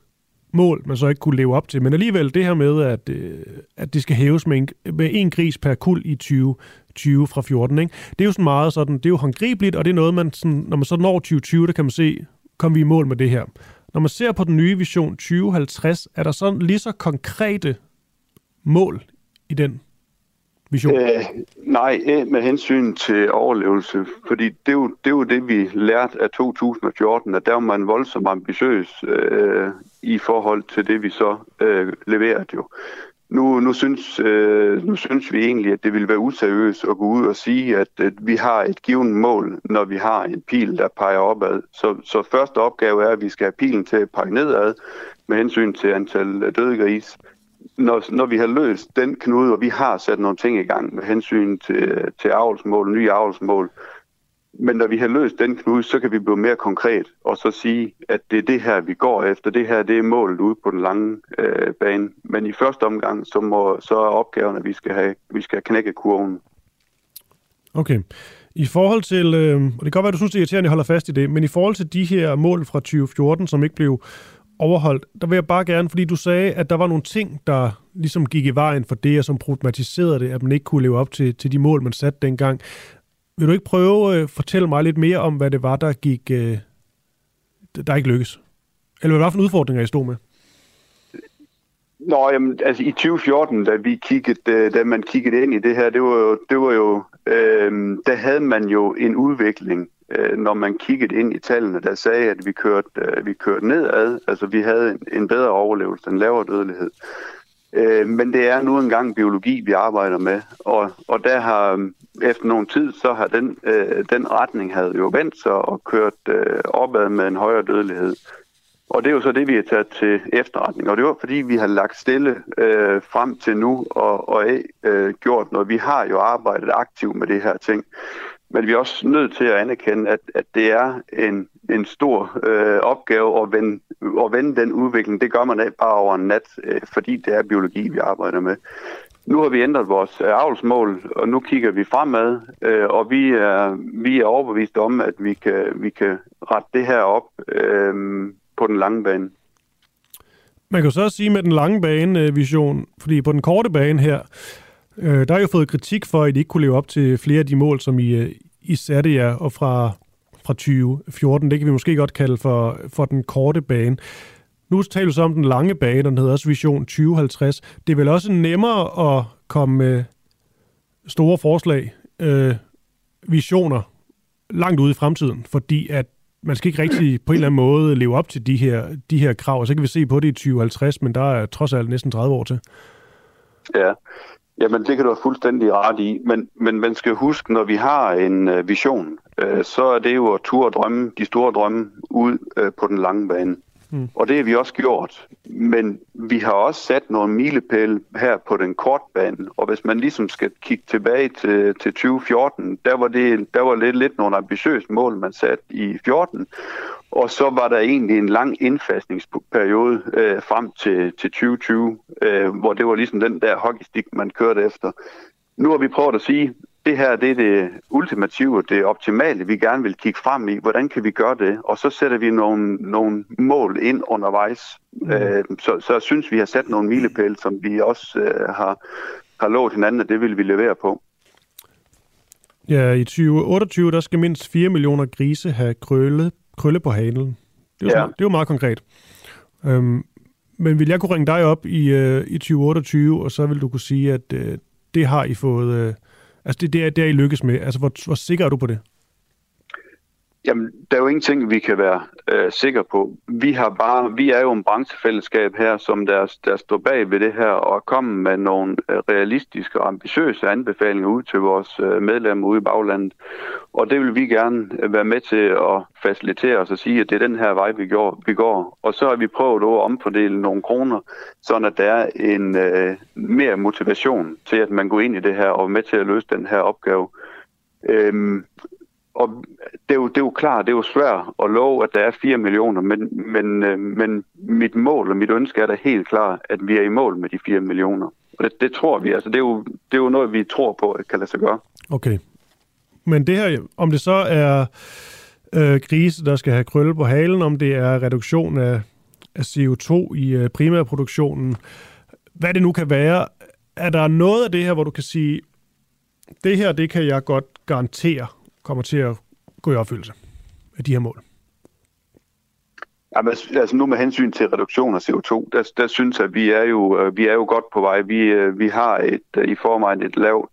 mål, man så ikke kunne leve op til. Men alligevel det her med, at, øh, at det skal hæves med en, med en gris per kul i 2020 fra 14, ikke? det er jo sådan meget sådan, det er jo håndgribeligt, og det er noget, man sådan, når man så når 2020, der kan man se, kom vi i mål med det her. Når man ser på den nye vision 2050, er der sådan lige så konkrete mål i den vision? Øh, nej, med hensyn til overlevelse, fordi det er, jo, det er jo det, vi lærte af 2014, at der var man voldsomt ambitiøs øh, i forhold til det, vi så øh, leverede jo. Nu, nu, synes, øh, nu synes vi egentlig, at det ville være useriøst at gå ud og sige, at, at vi har et givet mål, når vi har en pil, der peger opad. Så, så første opgave er, at vi skal have pilen til at pege nedad med hensyn til antal døde gris når, når vi har løst den knude, og vi har sat nogle ting i gang med hensyn til, til avlsmål, nye avlsmål, men når vi har løst den knude, så kan vi blive mere konkret og så sige, at det er det her, vi går efter. Det her, det er målet ude på den lange øh, bane. Men i første omgang, så, må, så er opgaven, at vi skal have, vi skal knække kurven. Okay. I forhold til, øh, og det kan godt være, du synes, det er irriterende, at jeg holder fast i det, men i forhold til de her mål fra 2014, som ikke blev overholdt. Der vil jeg bare gerne, fordi du sagde, at der var nogle ting, der ligesom gik i vejen for det, og som problematiserede det, at man ikke kunne leve op til, til de mål, man satte dengang. Vil du ikke prøve at øh, fortælle mig lidt mere om, hvad det var, der gik, øh, der ikke lykkes? Eller hvad var for udfordringer, I stod med? Nå, jamen, altså i 2014, da vi kiggede, øh, da man kiggede ind i det her, det var jo, det var jo øh, der havde man jo en udvikling, øh, når man kiggede ind i tallene, der sagde, at vi kørte, øh, vi kørte nedad. Altså vi havde en, en bedre overlevelse, en lavere dødelighed. Øh, men det er nu engang biologi, vi arbejder med, og, og der har øh, efter nogen tid, så har den, øh, den retning havde jo vendt sig og kørt øh, opad med en højere dødelighed. Og det er jo så det, vi har taget til efterretning. Og det var fordi, vi har lagt stille øh, frem til nu og, og øh, gjort noget. Vi har jo arbejdet aktivt med det her ting. Men vi er også nødt til at anerkende, at, at det er en, en stor øh, opgave at vende, at vende den udvikling. Det gør man ikke bare over en nat, øh, fordi det er biologi, vi arbejder med. nu har vi ændret vores øh, avlsmål, og nu kigger vi fremad, øh, og vi er, vi er overbevist om, at vi kan, vi kan rette det her op øh, på den lange bane. Man kan så også sige med den lange bane øh, vision, fordi på den korte bane her, øh, der har jo fået kritik for, at I ikke kunne leve op til flere af de mål, som I, øh, I satte jer, og fra, fra 2014, det kan vi måske godt kalde for, for den korte bane. Nu taler vi så om den lange bane, den hedder også Vision 2050. Det er vel også nemmere at komme med store forslag, øh, visioner, langt ude i fremtiden, fordi at man skal ikke rigtig på en eller anden måde leve op til de her, de her krav. Så kan vi se på det i 2050, men der er trods alt næsten 30 år til. Ja, Jamen, det kan du have fuldstændig ret i. Men, men man skal huske, når vi har en øh, vision, øh, så er det jo at turde drømme, de store drømme ud øh, på den lange bane. Mm. Og det har vi også gjort. Men vi har også sat nogle milepæle her på den korte bane. Og hvis man ligesom skal kigge tilbage til, til 2014, der var det der var lidt, lidt nogle ambitiøse mål, man satte i 14. Og så var der egentlig en lang indfasningsperiode øh, frem til, til 2020, øh, hvor det var ligesom den der hockeystik, man kørte efter. Nu har vi prøvet at sige, det her det er det ultimative, det optimale, vi gerne vil kigge frem i. Hvordan kan vi gøre det? Og så sætter vi nogle, nogle mål ind undervejs. Mm. Øh, så, så jeg synes, vi har sat nogle milepæle, som vi også øh, har, har lovet hinanden, at det vil vi levere på. Ja, i 2028, der skal mindst 4 millioner grise have krølle, krølle på halen. Det er, jo, ja. det er jo meget konkret. Øhm, men vil jeg kunne ringe dig op i, øh, i 2028, og så vil du kunne sige, at øh, det har I fået... Øh, Altså det, det, er, det er I lykkes med. Altså hvor, hvor sikker er du på det? Jamen, der er jo ingenting, vi kan være øh, sikre på. Vi har bare, vi er jo en branchefællesskab her, som der, der står bag ved det her og kommer med nogle øh, realistiske og ambitiøse anbefalinger ud til vores øh, medlemmer ude i baglandet. Og det vil vi gerne øh, være med til at facilitere os og sige, at det er den her vej, vi går. Vi går. Og så har vi prøvet at omfordele nogle kroner, så at der er en øh, mere motivation til, at man går ind i det her og er med til at løse den her opgave. Øhm, og det er, jo, det er jo klart, det er jo svært at love, at der er 4 millioner, men, men, øh, men mit mål og mit ønske er da helt klart, at vi er i mål med de 4 millioner. Og det, det tror vi, altså det er, jo, det er jo noget, vi tror på, at kan lade sig gøre. Okay. Men det her, om det så er øh, grise, der skal have krølle på halen, om det er reduktion af, af CO2 i øh, primærproduktionen, hvad det nu kan være, er der noget af det her, hvor du kan sige, det her, det kan jeg godt garantere, kommer til at gå i opfyldelse af de her mål? Jamen, altså, altså nu med hensyn til reduktion af CO2, der, der synes jeg, at vi er jo, øh, vi er jo godt på vej. Vi, øh, vi har et, øh, i forvejen et lavt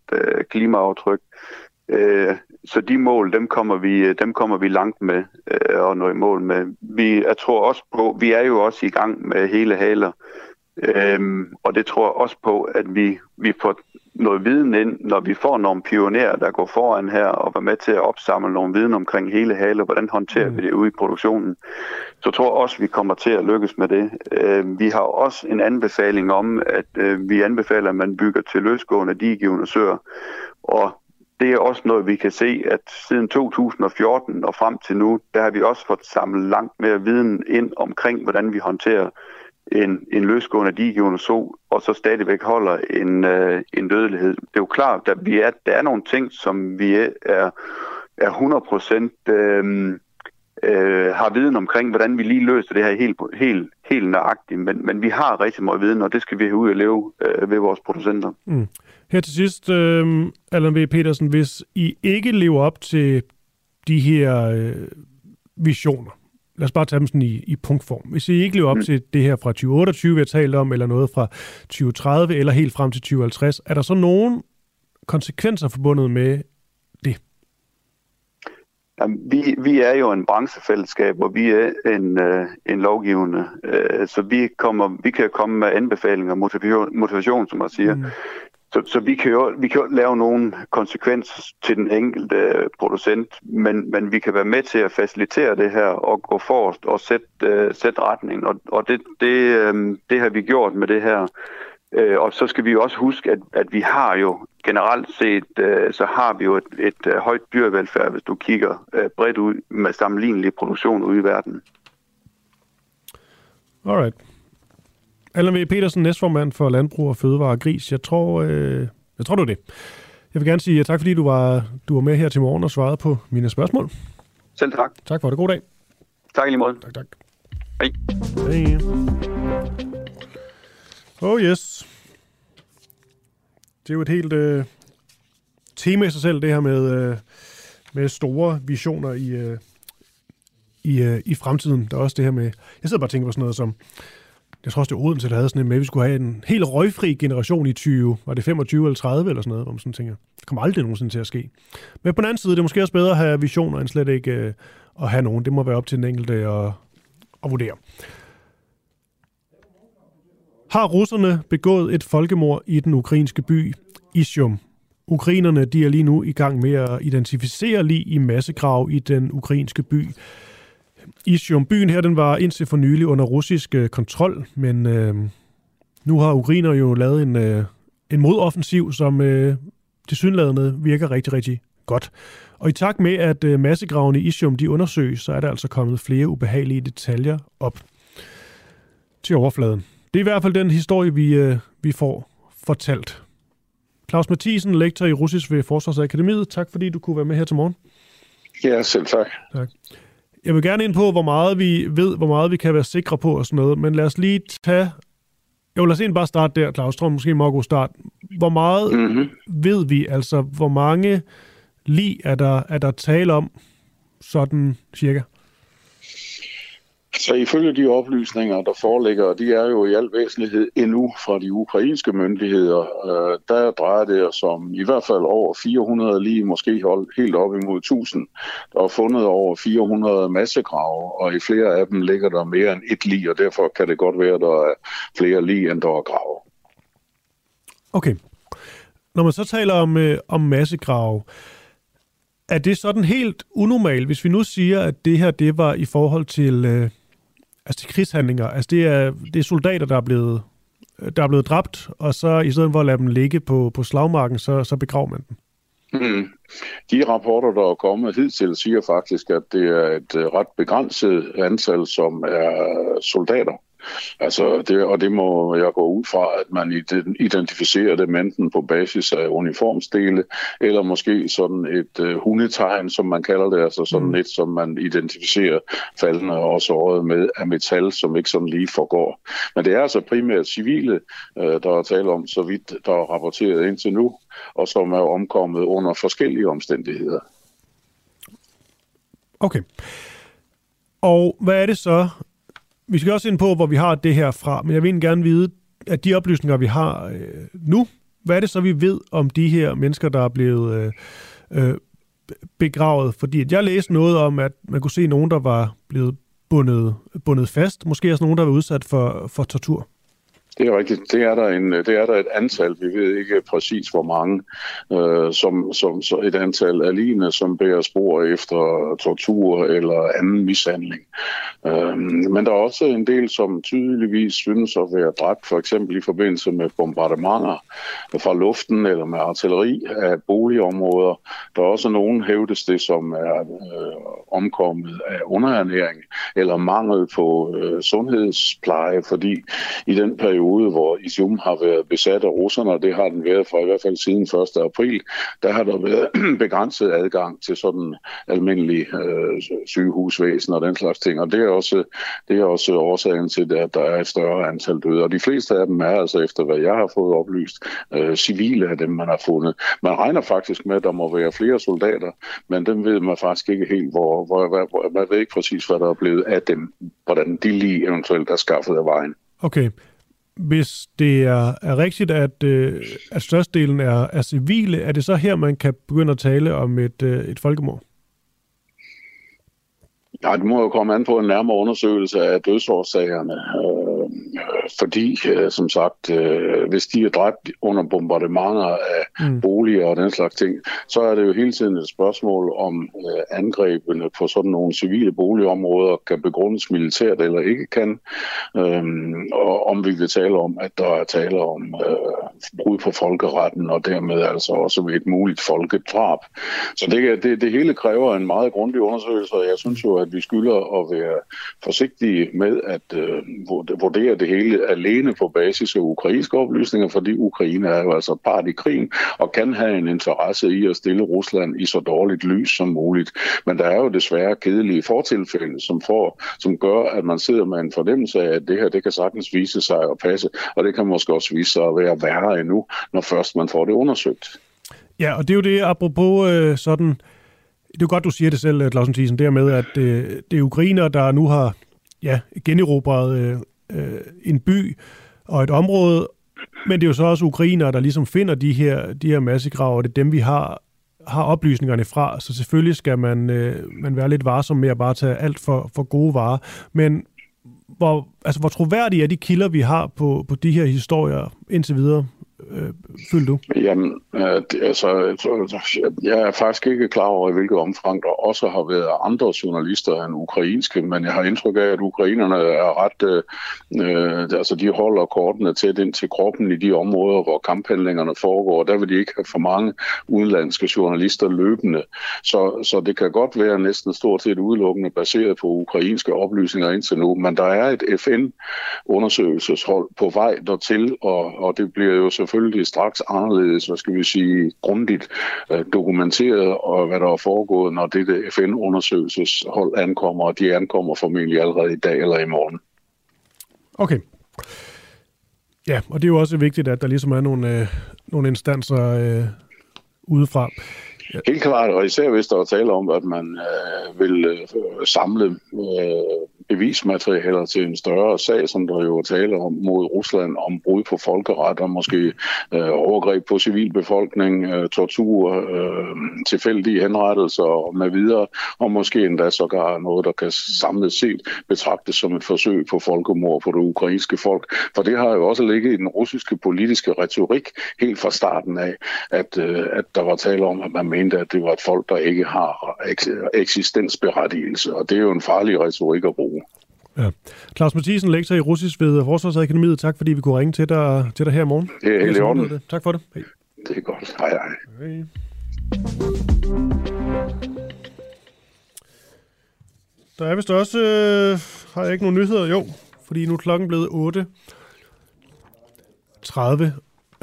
klimaaftryk, uh, så de mål, dem kommer vi, dem kommer vi langt med og at nå i mål med. Vi, jeg tror også på, vi er jo også i gang med hele haler, Øhm, og det tror jeg også på, at vi, vi får noget viden ind, når vi får nogle pionerer, der går foran her og var med til at opsamle nogle viden omkring hele hale, hvordan håndterer mm. vi det ude i produktionen, så tror jeg også, vi kommer til at lykkes med det. Øh, vi har også en anbefaling om, at øh, vi anbefaler, at man bygger til løsgående digivende søer, og det er også noget, vi kan se, at siden 2014 og frem til nu, der har vi også fået samlet langt mere viden ind omkring, hvordan vi håndterer en, en løsgående digivende sol, og så stadigvæk holder en, øh, en dødelighed. Det er jo klart, at vi er, der er nogle ting, som vi er, er 100% øh, øh, har viden omkring, hvordan vi lige løser det her helt, helt, helt nøjagtigt. Men, men vi har rigtig meget viden, og det skal vi have ud og leve øh, ved vores producenter. Mm. Her til sidst, øh, Allan V. Petersen, hvis I ikke lever op til de her øh, visioner, lad os bare tage dem sådan i, i punktform. Hvis I ikke lever op mm. til det her fra 2028, vi har talt om, eller noget fra 2030, eller helt frem til 2050, er der så nogen konsekvenser forbundet med det? Jamen, vi, vi er jo en branchefællesskab, hvor vi er en, øh, en lovgivende, øh, så vi, kommer, vi kan komme med anbefalinger og motivation, motivation, som jeg siger. Mm. Så, så vi, kan jo, vi kan jo lave nogle konsekvenser til den enkelte producent, men, men vi kan være med til at facilitere det her og gå forrest og sætte, uh, sætte retningen. Og, og det, det, um, det har vi gjort med det her. Uh, og så skal vi jo også huske, at, at vi har jo generelt set, uh, så har vi jo et, et uh, højt dyrevelfærd, hvis du kigger uh, bredt ud med sammenlignelig produktion ude i verden. Alright. Allan V. Petersen, næstformand for Landbrug og Fødevare og Gris. Jeg tror, øh, jeg tror, du det. Jeg vil gerne sige tak, fordi du var, du var med her til morgen og svarede på mine spørgsmål. Selv tak. Tak for det. God dag. Tak lige måde. Tak, tak. Hej. Hej. Oh yes. Det er jo et helt øh, tema i sig selv, det her med, øh, med store visioner i, øh, i, øh, i fremtiden. Der er også det her med... Jeg sidder bare og tænker på sådan noget som... Jeg tror også, det var Odense, der havde sådan en med, at vi skulle have en helt røgfri generation i 20. Var det 25 eller 30 eller sådan noget, hvor man sådan tænker, det kommer aldrig nogensinde til at ske. Men på den anden side, det er måske også bedre at have visioner, end slet ikke øh, at have nogen. Det må være op til den enkelte at, at vurdere. Har russerne begået et folkemord i den ukrainske by Isium? Ukrainerne de er lige nu i gang med at identificere lige i massegrav i den ukrainske by Isium. Byen her den var indtil for nylig under russisk øh, kontrol, men øh, nu har ukrainer jo lavet en, øh, en modoffensiv, som øh, til synlædende virker rigtig, rigtig godt. Og i takt med, at øh, massegravene i Isium de undersøges, så er der altså kommet flere ubehagelige detaljer op til overfladen. Det er i hvert fald den historie, vi, øh, vi får fortalt. Claus Mathisen, lektor i russisk ved Forsvarsakademiet. Tak fordi du kunne være med her til morgen. Ja, selv tak. tak. Jeg vil gerne ind på, hvor meget vi ved, hvor meget vi kan være sikre på og sådan noget, men lad os lige tage... Jo, lad os egentlig bare starte der, Claus. Tror måske en meget god start. Hvor meget mm-hmm. ved vi, altså hvor mange lige er der, er der tale om, sådan cirka? Så ifølge de oplysninger, der foreligger, de er jo i al væsentlighed endnu fra de ukrainske myndigheder, øh, der drejer det sig om i hvert fald over 400 lige, måske helt op imod 1000. Der er fundet over 400 massegrave, og i flere af dem ligger der mere end et lige, og derfor kan det godt være, at der er flere lige, end der er grave. Okay. Når man så taler om, øh, om massegrave, er det sådan helt unormalt, hvis vi nu siger, at det her det var i forhold til... Øh altså til krigshandlinger. Altså det er, det er soldater, der er blevet der er blevet dræbt, og så i stedet for at lade dem ligge på, på slagmarken, så, så begraver man dem. Mm. De rapporter, der er kommet hidtil, siger faktisk, at det er et ret begrænset antal, som er soldater. Altså, det, og det må jeg gå ud fra, at man identificerer dem enten på basis af uniformsdele, eller måske sådan et uh, hundetegn, som man kalder det, altså sådan mm. et, som man identificerer faldende og såret med af metal, som ikke sådan lige forgår. Men det er altså primært civile, uh, der er tale om, så vidt der er rapporteret indtil nu, og som er omkommet under forskellige omstændigheder. Okay. Og hvad er det så, vi skal også ind på, hvor vi har det her fra, men jeg vil gerne vide, at de oplysninger, vi har øh, nu, hvad er det så, vi ved om de her mennesker, der er blevet øh, øh, begravet? Fordi at jeg læste noget om, at man kunne se nogen, der var blevet bundet, bundet fast. Måske også nogen, der var udsat for, for tortur. Det er rigtigt. Det er der, en, det er der et antal, vi ved ikke præcis hvor mange, øh, som, som så et antal alene, som bærer spor efter tortur eller anden mishandling. Øh, men der er også en del, som tydeligvis synes at være dræbt, for eksempel i forbindelse med bombardementer fra luften eller med artilleri af boligområder. Der er også nogen, hævdes det, som er øh, omkommet af underernæring eller mangel på øh, sundhedspleje, fordi i den periode periode, hvor Izum har været besat af russerne, og det har den været for i hvert fald siden 1. april, der har der været *clears throat* begrænset adgang til sådan almindelig øh, sygehusvæsen og den slags ting. Og det er også, det er også årsagen til, at der er et større antal døde. Og de fleste af dem er altså, efter hvad jeg har fået oplyst, øh, civile af dem, man har fundet. Man regner faktisk med, at der må være flere soldater, men dem ved man faktisk ikke helt, hvor, hvor, hvor, hvor man ved ikke præcis, hvad der er blevet af dem, hvordan de lige eventuelt er skaffet af vejen. Okay, hvis det er, er rigtigt, at, øh, at størstedelen er, er civile, er det så her, man kan begynde at tale om et, øh, et folkemord? Ja, det må jo komme an på en nærmere undersøgelse af dødsårsagerne. Øh, fordi, øh, som sagt, øh, hvis de er dræbt under bombardementer af mm. boliger og den slags ting, så er det jo hele tiden et spørgsmål om øh, angrebene på sådan nogle civile boligområder kan begrundes militært eller ikke kan. Øh, og om vi vil tale om, at der er tale om brud på folkeretten, og dermed altså også et muligt folkedrab. Så det, det, det hele kræver en meget grundig undersøgelse, og jeg synes jo, at vi skylder at være forsigtige med at vurdere vurdere det hele alene på basis af ukrainske oplysninger, fordi Ukraine er jo altså part i krigen og kan have en interesse i at stille Rusland i så dårligt lys som muligt. Men der er jo desværre kedelige fortilfælde, som, får, som gør, at man sidder med en fornemmelse af, at det her det kan sagtens vise sig at passe, og det kan måske også vise sig at være værre endnu, når først man får det undersøgt. Ja, og det er jo det, apropos øh, sådan, det er jo godt, du siger det selv, Clausen Thiesen, dermed, at øh, det er ukrainer, der nu har ja, generobret øh, øh, en by og et område, men det er jo så også ukrainer, der ligesom finder de her, de her massegrave, og det er dem, vi har, har oplysningerne fra, så selvfølgelig skal man, øh, man være lidt varsom med at bare tage alt for, for gode varer. Men hvor, altså, hvor troværdige er de kilder, vi har på, på de her historier indtil videre? Øh, følte du? Jamen, øh, det, altså, jeg er faktisk ikke klar over, i hvilket omfang der også har været andre journalister end ukrainske, men jeg har indtryk af, at ukrainerne er ret, øh, øh, altså de holder kortene tæt ind til kroppen i de områder, hvor kamphandlingerne foregår. Der vil de ikke have for mange udenlandske journalister løbende. Så, så det kan godt være næsten stort set udelukkende baseret på ukrainske oplysninger indtil nu, men der er et FN-undersøgelseshold på vej dertil, og, og det bliver jo så selvfølgelig straks anderledes, hvad skal vi sige, grundigt øh, dokumenteret, og hvad der er foregået, når dette FN-undersøgelseshold ankommer, og de ankommer formentlig allerede i dag eller i morgen. Okay. Ja, og det er jo også vigtigt, at der ligesom er nogle, øh, nogle instanser øh, udefra. Ja. Helt klart, og især hvis der er tale om, at man øh, vil øh, samle øh, bevismaterialer til en større sag, som der jo taler om mod Rusland, om brud på folkeret, og måske øh, overgreb på civilbefolkning, øh, tortur, øh, tilfældige henrettelser med videre, og måske endda sågar noget, der kan samlet set betragtes som et forsøg på folkemord på det ukrainske folk. For det har jo også ligget i den russiske politiske retorik helt fra starten af, at, øh, at der var tale om, at man mente, at det var et folk, der ikke har eksistensberettigelse, og det er jo en farlig retorik at bruge. Ja. Claus Mathisen, lektor i russisk ved Forsvarsakademiet. Tak fordi vi kunne ringe til dig, til dig her i morgen. Det er helt i orden. Tak for det. Hej. Det er godt. Hej hej. hej. Der er vist også, øh, har jeg ikke nogen nyheder? Jo, fordi nu er klokken blevet 8. 30.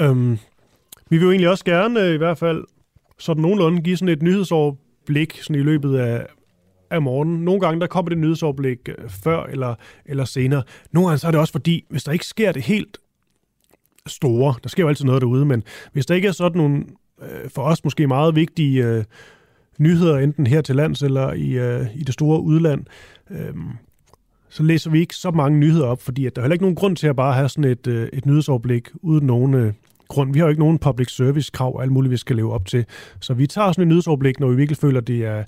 Øhm, vi vil jo egentlig også gerne, øh, i hvert fald sådan nogenlunde, give sådan et nyhedsoverblik sådan i løbet af, af morgenen. Nogle gange der kommer det nyhedsoverblik øh, før eller, eller senere. Nogle gange så er det også fordi, hvis der ikke sker det helt store, der sker jo altid noget derude, men hvis der ikke er sådan nogle øh, for os måske meget vigtige øh, nyheder, enten her til lands eller i, øh, i det store udland, øh, så læser vi ikke så mange nyheder op, fordi at der er heller ikke nogen grund til at bare have sådan et, øh, et nyhedsoverblik uden nogen øh, grund. Vi har jo ikke nogen public service krav og alt muligt, vi skal leve op til. Så vi tager sådan et nyhedsoverblik, når vi virkelig føler, at det er,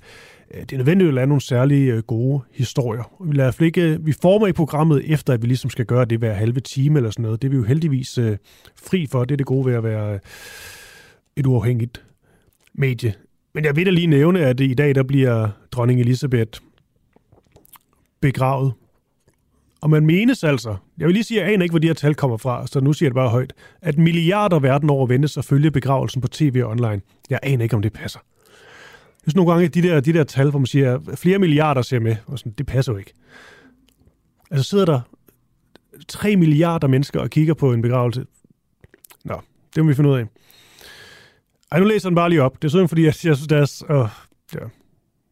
øh, det er nødvendigt at lave nogle særlige øh, gode historier. Vi, lader flikke, øh, vi former i programmet efter, at vi ligesom skal gøre det hver halve time eller sådan noget. Det er vi jo heldigvis øh, fri for. Det er det gode ved at være et uafhængigt medie. Men jeg vil da lige nævne, at i dag der bliver dronning Elisabeth begravet. Og man menes altså, jeg vil lige sige, at jeg aner ikke, hvor de her tal kommer fra, så nu siger jeg det bare højt, at milliarder verden over ventes at følge begravelsen på tv og online. Jeg aner ikke, om det passer synes nogle gange, at de der, de der tal, hvor man siger, flere milliarder ser med, og sådan, det passer jo ikke. Altså sidder der 3 milliarder mennesker og kigger på en begravelse. Nå, det må vi finde ud af. Ej, nu læser den bare lige op. Det er sådan, fordi jeg, jeg synes, det er... ja,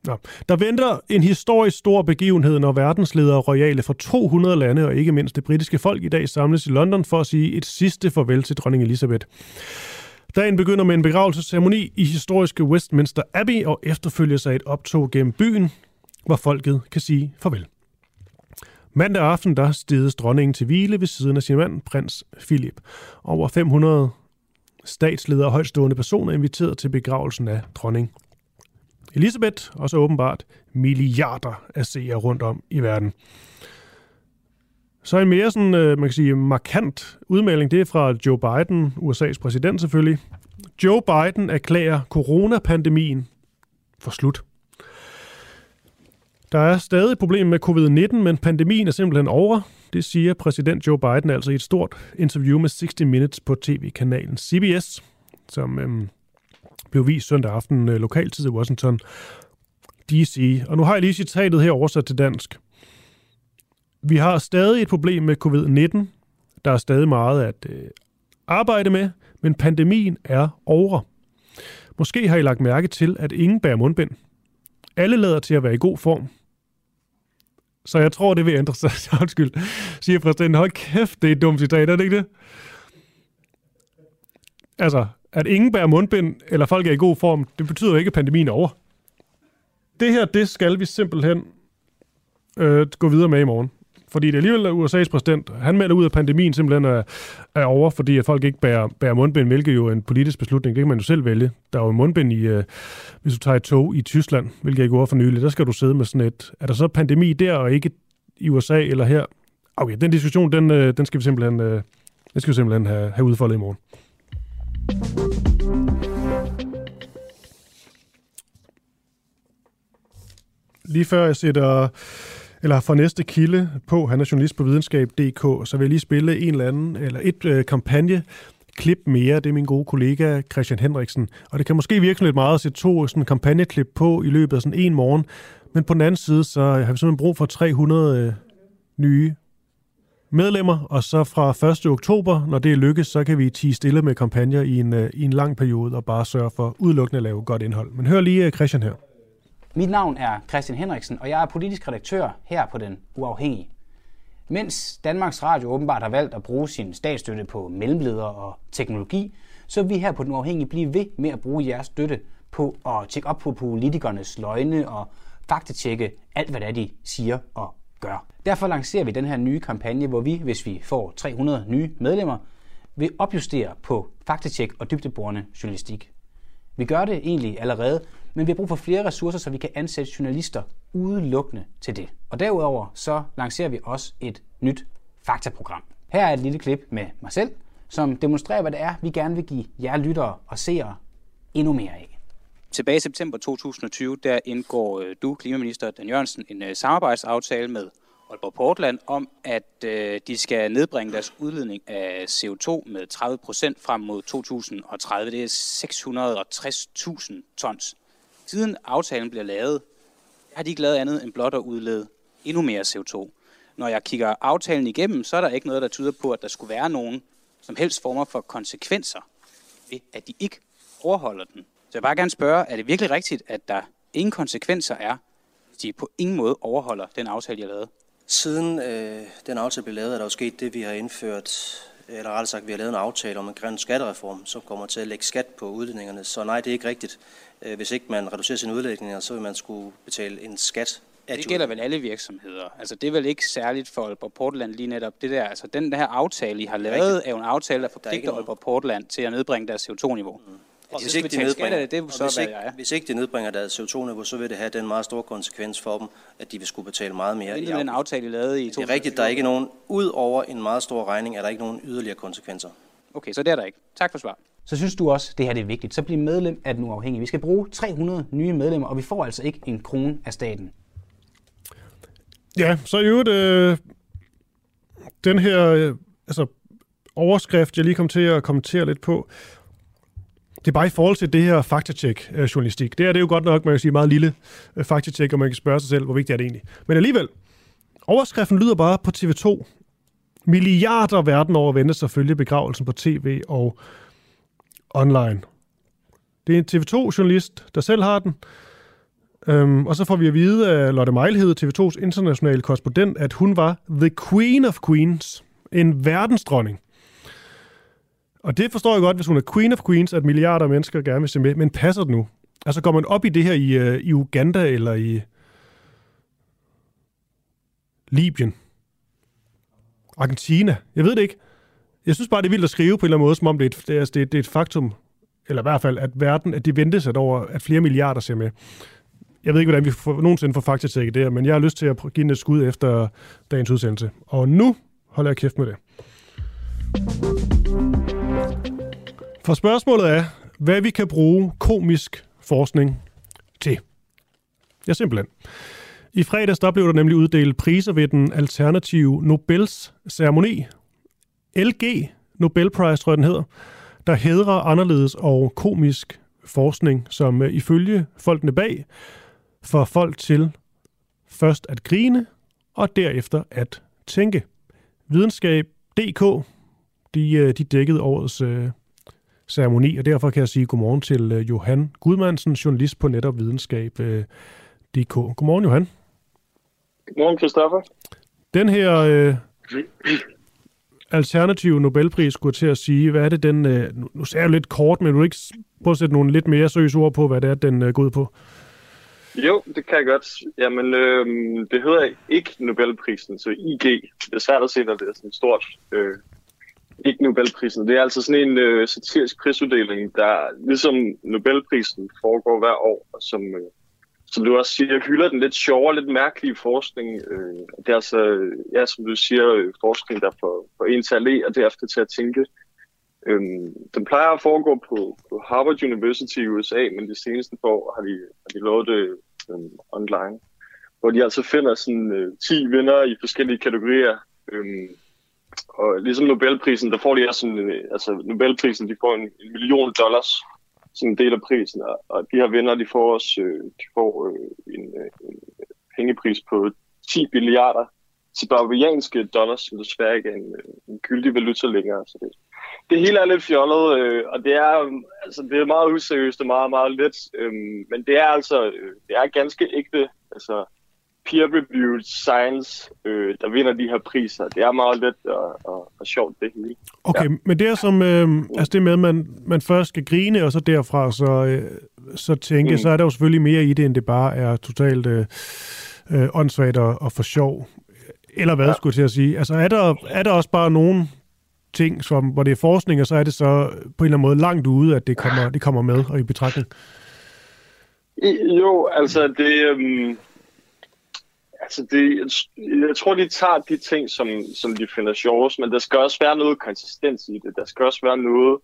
ja. Der venter en historisk stor begivenhed, når verdensledere og royale fra 200 lande, og ikke mindst det britiske folk i dag, samles i London for at sige et sidste farvel til dronning Elizabeth. Dagen begynder med en begravelsesceremoni i historiske Westminster Abbey og efterfølges af et optog gennem byen, hvor folket kan sige farvel. Mandag aften der stedes dronningen til hvile ved siden af sin mand, prins Philip. Over 500 statsledere og højtstående personer inviteret til begravelsen af dronning Elisabeth, og så åbenbart milliarder af seere rundt om i verden. Så en mere sådan, øh, man kan sige, markant udmelding, det er fra Joe Biden, USA's præsident selvfølgelig. Joe Biden erklærer coronapandemien for slut. Der er stadig problem med covid-19, men pandemien er simpelthen over. Det siger præsident Joe Biden altså i et stort interview med 60 Minutes på tv-kanalen CBS, som øhm, blev vist søndag aften øh, lokaltid i Washington D.C. Og nu har jeg lige citatet her oversat til dansk. Vi har stadig et problem med covid-19. Der er stadig meget at øh, arbejde med, men pandemien er over. Måske har I lagt mærke til, at ingen bærer mundbind. Alle lader til at være i god form. Så jeg tror, det vil ændre sig. *laughs* Undskyld, siger præsidenten. Hold kæft, det er et dumt citat, er det ikke det? Altså, at ingen bærer mundbind, eller folk er i god form, det betyder jo ikke, at pandemien er over. Det her, det skal vi simpelthen øh, gå videre med i morgen. Fordi det alligevel er USA's præsident. Han melder ud, at pandemien simpelthen er, er over, fordi at folk ikke bærer, bærer mundbind, hvilket jo er en politisk beslutning. Det kan man jo selv vælge. Der er jo mundbind i, øh, hvis du tager et tog i Tyskland, hvilket jeg gjorde for nylig, der skal du sidde med sådan et... Er der så pandemi der, og ikke i USA eller her? Okay, den diskussion, den, øh, den skal vi simpelthen, øh, den skal vi simpelthen have, have udfoldet i morgen. Lige før jeg sætter eller for næste kilde på, han er journalist på videnskab.dk, så vil jeg lige spille en eller anden, eller et øh, kampagne, klip mere. Det er min gode kollega Christian Henriksen. Og det kan måske virke lidt meget at sætte to sådan kampagneklip på i løbet af sådan en morgen. Men på den anden side, så har vi simpelthen brug for 300 øh, nye medlemmer, og så fra 1. oktober, når det er lykkes, så kan vi tige stille med kampagner i en, øh, i en lang periode og bare sørge for udelukkende at lave godt indhold. Men hør lige øh, Christian her. Mit navn er Christian Henriksen, og jeg er politisk redaktør her på Den Uafhængige. Mens Danmarks Radio åbenbart har valgt at bruge sin statsstøtte på mellemledere og teknologi, så vil vi her på Den Uafhængige blive ved med at bruge jeres støtte på at tjekke op på politikernes løgne og faktatjekke alt, hvad det er, de siger og gør. Derfor lancerer vi den her nye kampagne, hvor vi, hvis vi får 300 nye medlemmer, vil opjustere på faktatjek og dybdeborende journalistik. Vi gør det egentlig allerede, men vi har brug for flere ressourcer, så vi kan ansætte journalister udelukkende til det. Og derudover så lancerer vi også et nyt faktaprogram. Her er et lille klip med mig selv, som demonstrerer, hvad det er, vi gerne vil give jer lyttere og seere endnu mere af. Tilbage i september 2020, der indgår øh, du, klimaminister Dan Jørgensen, en øh, samarbejdsaftale med Aalborg Portland om, at øh, de skal nedbringe deres udledning af CO2 med 30 procent frem mod 2030. Det er 660.000 tons. Siden aftalen bliver lavet, har de ikke lavet andet end blot at udlede endnu mere CO2. Når jeg kigger aftalen igennem, så er der ikke noget, der tyder på, at der skulle være nogen som helst former for konsekvenser ved, at de ikke overholder den. Så jeg vil bare gerne spørge, er det virkelig rigtigt, at der ingen konsekvenser er, hvis de på ingen måde overholder den aftale, de har lavet? Siden øh, den aftale blev lavet, er der jo sket det, vi har indført, eller rettere sagt, vi har lavet en aftale om en grøn skattereform, som kommer til at lægge skat på udledningerne. Så nej, det er ikke rigtigt. Øh, hvis ikke man reducerer sine udledninger, så vil man skulle betale en skat det gælder vel alle virksomheder. Altså, det er vel ikke særligt for Aalborg Portland lige netop det der. Altså, den her aftale, I har lavet, er jo en aftale, der forpligter der Aalborg Portland til at nedbringe deres CO2-niveau. Mm. Og hvis, ikke de nedbringer, det, det så, hvis, ikke, jeg er. hvis ikke de nedbringer deres CO2-niveau, så vil det have den meget store konsekvens for dem, at de vil skulle betale meget mere. Det er den aftale, I lavede i 2020. Det er rigtigt, der er ikke nogen, ud over en meget stor regning, er der ikke nogen yderligere konsekvenser. Okay, så det er der ikke. Tak for svar. Så synes du også, det her det er vigtigt, så bliv medlem af den uafhængige. Vi skal bruge 300 nye medlemmer, og vi får altså ikke en krone af staten. Ja, så i øvrigt, øh, den her øh, altså, overskrift, jeg lige kom til at kommentere lidt på, det er bare i forhold til det her faktatjek-journalistik. Øh, det er det jo godt nok, man kan sige, meget lille øh, faktatjek, og man kan spørge sig selv, hvor vigtigt er det egentlig. Men alligevel, overskriften lyder bare på TV2. Milliarder verden over venter følge begravelsen på tv og online. Det er en TV2-journalist, der selv har den. Øhm, og så får vi at vide af Lotte Mejlhed, TV2's internationale korrespondent, at hun var the queen of queens. En verdensdronning. Og det forstår jeg godt, hvis hun er queen of queens, at milliarder af mennesker gerne vil se med. Men passer det nu? Altså går man op i det her i, uh, i Uganda eller i Libyen? Argentina? Jeg ved det ikke. Jeg synes bare, det er vildt at skrive på en eller anden måde, som om det er et, det er, det er et faktum, eller i hvert fald, at verden, at det ventes at over, at flere milliarder ser med. Jeg ved ikke, hvordan vi får, nogensinde får faktatjekket det her, men jeg har lyst til at give et skud efter dagens udsendelse. Og nu holder jeg kæft med det. For spørgsmålet er, hvad vi kan bruge komisk forskning til. Ja, simpelthen. I fredags der blev der nemlig uddelt priser ved den alternative Nobels ceremoni. LG Nobel Prize, tror jeg den hedder, der hedrer anderledes og komisk forskning, som øh, ifølge folkene bag får folk til først at grine og derefter at tænke. Videnskab.dk, de, øh, de dækkede årets øh, ceremoni, og derfor kan jeg sige godmorgen til øh, Johan Gudmandsen, journalist på netop videnskab.dk. Godmorgen, Johan. Godmorgen, Christoffer. Den her øh, *clears throat* alternative Nobelpris, skulle til at sige, hvad er det, den... Øh, nu, ser jeg lidt kort, men vil du ikke prøve at sætte nogle lidt mere seriøse ord på, hvad det er, den øh, går ud på? Jo, det kan jeg godt. Jamen, øh, det hedder ikke Nobelprisen, så IG. Det er svært at se, når det er sådan stort. Øh, ikke Nobelprisen. Det er altså sådan en øh, satirisk prisuddeling, der ligesom Nobelprisen foregår hver år, og som, øh, som du også siger, hylder den lidt sjove, lidt mærkelige forskning. Øh, det er altså, ja, som du siger, øh, forskning, der får, får en til at le, og derefter til at tænke. Øh, den plejer at foregå på, på Harvard University i USA, men de seneste år har de, har de lovet det øh, online, hvor de altså finder sådan øh, 10 vinder i forskellige kategorier. Øh, og ligesom Nobelprisen, der får de også sådan, øh, altså Nobelprisen, de får en, en million dollars som en del af prisen, og, og de her vinder, de får også øh, de får, øh, en, øh, en pengepris på 10 milliarder zimbabwianske dollars, som desværre ikke er en, øh, en gyldig valuta længere. Så det, det hele er lidt fjollet, øh, og det er, øhm, altså, det er meget useriøst og meget, meget let, øh, men det er altså øh, det er ganske ægte altså, peer-reviewed science, øh, der vinder de her priser. Det er meget let og, og, og sjovt, det hele. Okay, ja. men det er som, øh, altså det med, at man, man først skal grine, og så derfra så, øh, så tænke, mm. så er der jo selvfølgelig mere i det, end det bare er totalt øh, øh, åndssvagt og, og for sjov. Eller hvad, ja. skulle jeg til at sige. Altså er der, er der også bare nogen ting, som, hvor det er forskning, og så er det så på en eller anden måde langt ude, at det kommer, det kommer med og i betragtning? Jo, altså det... Øhm, altså det, jeg, tror, de tager de ting, som, som de finder sjovest, men der skal også være noget konsistens i det. Der skal også være noget,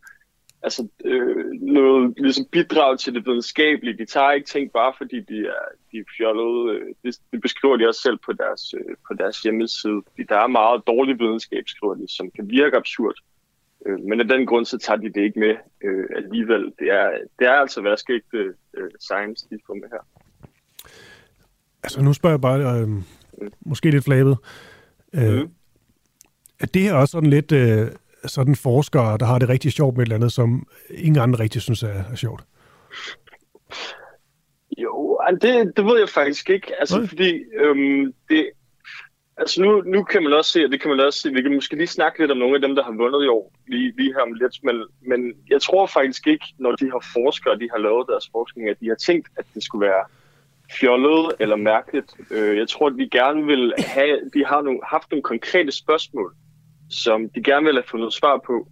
altså, øh, noget ligesom bidrag til det videnskabelige. De tager ikke ting bare fordi de er, de er fjollede. Øh, det, det beskriver de også selv på deres, øh, på deres hjemmeside. Fordi der er meget dårlig videnskab, skriver de, som kan virke absurd. Øh, men af den grund, så tager de det ikke med øh, alligevel. Det er, det er altså værskægte øh, science, de får med her. Altså, nu spørger jeg bare, øh, måske lidt flabet. Øh, mm. Er det her også sådan lidt øh, sådan forskere, der har det rigtig sjovt med et eller andet, som ingen andre rigtig synes er, er sjovt? Jo, det, det ved jeg faktisk ikke. Altså, okay. fordi øhm, det, altså nu, nu kan man også se, og det kan man også se, vi kan måske lige snakke lidt om nogle af dem, der har vundet i år, lige, lige her om lidt, men, men jeg tror faktisk ikke, når de her forskere, de har lavet deres forskning, at de har tænkt, at det skulle være fjollet eller mærkeligt. Øh, jeg tror, at de gerne vil have, de har nogle, haft nogle konkrete spørgsmål, som de gerne vil have fundet svar på.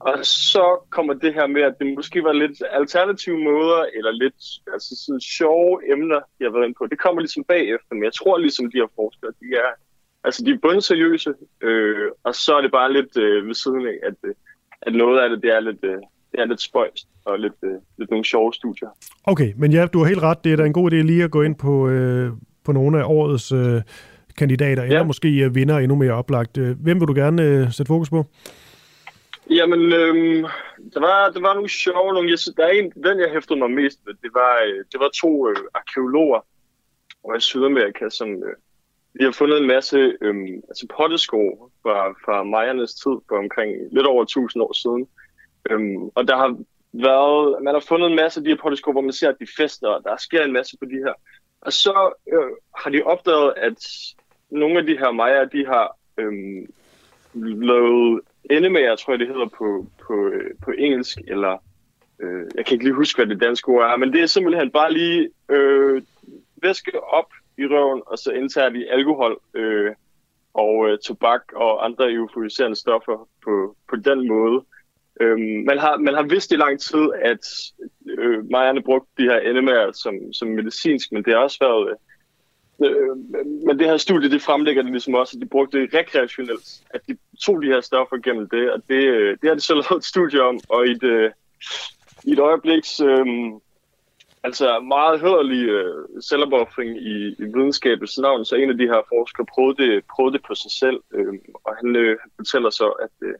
Og så kommer det her med, at det måske var lidt alternative måder, eller lidt altså sådan sjove emner, de har været inde på. Det kommer ligesom bagefter, men jeg tror ligesom, de her forskere, de er, altså de er bundseriøse, øh, og så er det bare lidt øh, ved siden af, at, øh, at noget af det, det er lidt, øh, det er lidt spøjst og lidt, øh, lidt nogle sjove studier. Okay, men ja, du har helt ret. Det er da en god idé lige at gå ind på, øh, på nogle af årets øh, kandidater, ja. eller måske øh, vinder endnu mere oplagt. Øh, hvem vil du gerne øh, sætte fokus på? Jamen, øh, der, var, der var nogle sjove, nogle, jeg, der er en, den jeg hæftede mig mest med, det var, øh, det var to øh, arkeologer over i Sydamerika, som øh, de har fundet en masse øh, altså pottesko fra, fra majernes tid på omkring lidt over 1000 år siden. Øhm, og der har været, man har fundet en masse af de her potteskår, hvor man ser, at de fester, og der sker en masse på de her. Og så øh, har de opdaget, at nogle af de her majer, de har øh, lavet endemager, tror jeg det hedder på, på, øh, på engelsk, eller øh, jeg kan ikke lige huske, hvad det danske ord er, men det er simpelthen bare lige øh, væske op i røven, og så indtager de alkohol øh, og øh, tobak og andre euforiserende stoffer på, på den måde. Øhm, man, har, man har vidst i lang tid, at øh, Marianne brugte de her NMR som, som medicinsk, men det har også været... Øh, men det her studie, det fremlægger det ligesom også, at de brugte det rekreationelt, at de tog de her stoffer gennem det, og det, øh, det har de så *laughs* lavet et studie om, og i et, øh, i et øjebliks øh, altså meget hederlig øh, selvopoffring i, i videnskabets navn, så en af de her forskere prøvede det, prøvede det på sig selv, øh, og han, øh, fortæller så, at øh,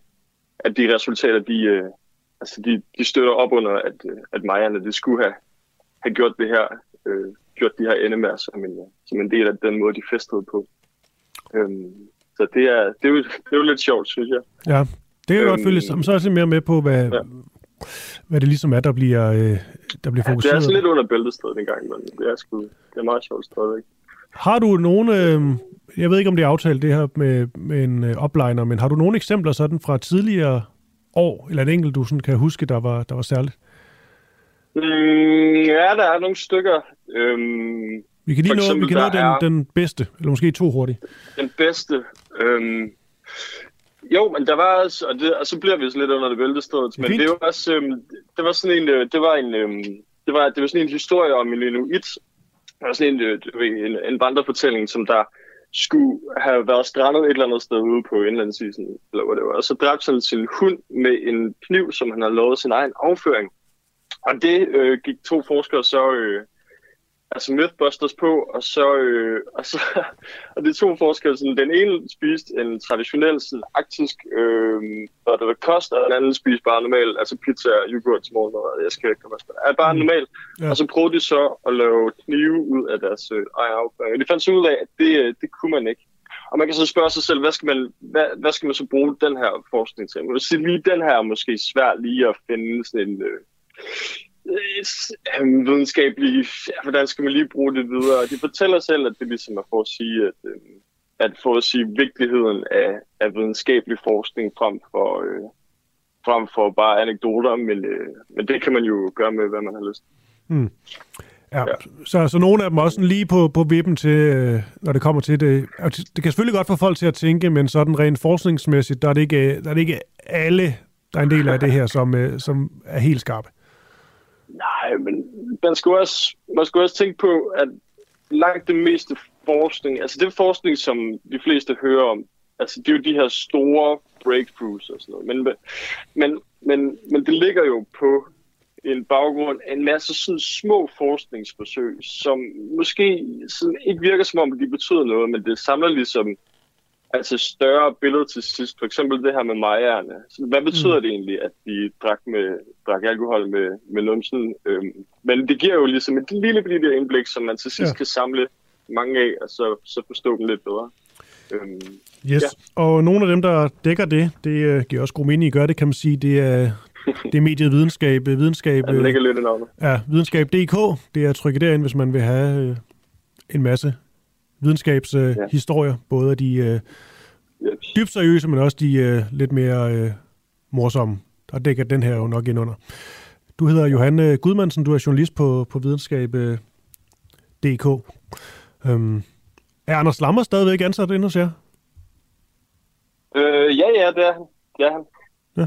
at de resultater, de, øh, altså de, de støtter op under, at, øh, at Majerne, det skulle have, have gjort det her, øh, gjort de her NMR som en, som en del af den måde, de festede på. Øhm, Så det er, det er, jo, det er jo lidt sjovt, synes jeg. Ja, det kan jeg godt Øhm, følge. Så er jeg mere med på, hvad, ja. hvad det ligesom er, der bliver, øh, der bliver Ja, det fokuseret. er sådan lidt under bæltestedet en gang, men det er, sgu, det er meget sjovt stadigvæk. Har du nogle, øh, jeg ved ikke om det er aftalt det her med, med en øh, upliner, men har du nogle eksempler sådan fra tidligere år, eller en enkelt, du sådan kan huske, der var, der var særligt? Mm, ja, der er nogle stykker. Øhm, Vi kan lige nå, vi eksempel, kan nå den, er den bedste, eller måske to hurtigt. Den bedste. Øhm, jo, men der var også, og, det, og så bliver vi så lidt under det bæltestedet, men det var også, øhm, det var sådan en, øh, det var en, øhm, det var, det var sådan en historie om en inuit, det var sådan en, øh, en, en vandrefortælling, som der skulle have været strandet et eller andet sted ude på indlandsisen, eller hvad det var. Og så dræbte han sin hund med en kniv, som han havde lavet sin egen afføring. Og det øh, gik to forskere så, øh, altså Mythbusters på, og så, øh, og så *laughs* og de to forskere, sådan, den ene spiste en traditionel sådan, arktisk øh, det var, kost, og den anden spiste bare normal, altså pizza og yoghurt til morgenmad, jeg skal ikke komme. Er bare normal. Ja. Og så prøvede de så at lave knive ud af deres øh, egen afføring. Og de fandt så ud af, at det, øh, det kunne man ikke. Og man kan så spørge sig selv, hvad skal man, hvad, hvad skal man så bruge den her forskning til? Man vil sige, lige den her er måske svært lige at finde sådan en, øh, øh, videnskabelig, ja, hvordan skal man lige bruge det videre? De fortæller selv, at det ligesom er for at sige, at, øh, at for at sige vigtigheden af, af videnskabelig forskning frem for, øh, frem for bare anekdoter, men, øh, men det kan man jo gøre med, hvad man har lyst til. Hmm. Ja, ja. Så, så nogle af dem også sådan lige på, på vippen til, øh, når det kommer til Det det kan selvfølgelig godt få folk til at tænke, men sådan rent forskningsmæssigt, der er det ikke, der er det ikke alle, der er en del af det her, som, øh, som er helt skarpe. Nej, men man skulle, også, man skulle også tænke på, at langt det meste forskning, altså det forskning, som de fleste hører om, altså det er jo de her store breakthroughs og sådan noget, men, men, men, men det ligger jo på en baggrund af en masse sådan små forskningsforsøg, som måske sådan ikke virker som om, de betyder noget, men det samler ligesom altså større billede til sidst. For eksempel det her med majerne. Så hvad betyder mm. det egentlig, at de drak, med, drak alkohol med, med numsen? Øhm, men det giver jo ligesom et lille bitte indblik, som man til sidst Ja. kan samle mange af, og så, så forstå dem lidt bedre. Øhm, Yes, ja. og nogle af dem, der dækker det, det øh, giver også god mening, I gør det, kan man sige, det er, det er mediet videnskab, øh, videnskab, Ja, det ligger lidt i navnet. Ja, videnskab.dk, det er trykket derind, hvis man vil have øh, en masse videnskabshistorier, øh, Ja. både af de øh, dybt seriøse, men også de øh, lidt mere øh, morsomme. Der dækker den her jo nok ind under. Du hedder Johanne Gudmandsen, du er journalist på, på videnskab.dk. Øhm, er Anders Lammer stadigvæk ansat hos jer? Øh, ja, ja, det er han. Det er han. Ja.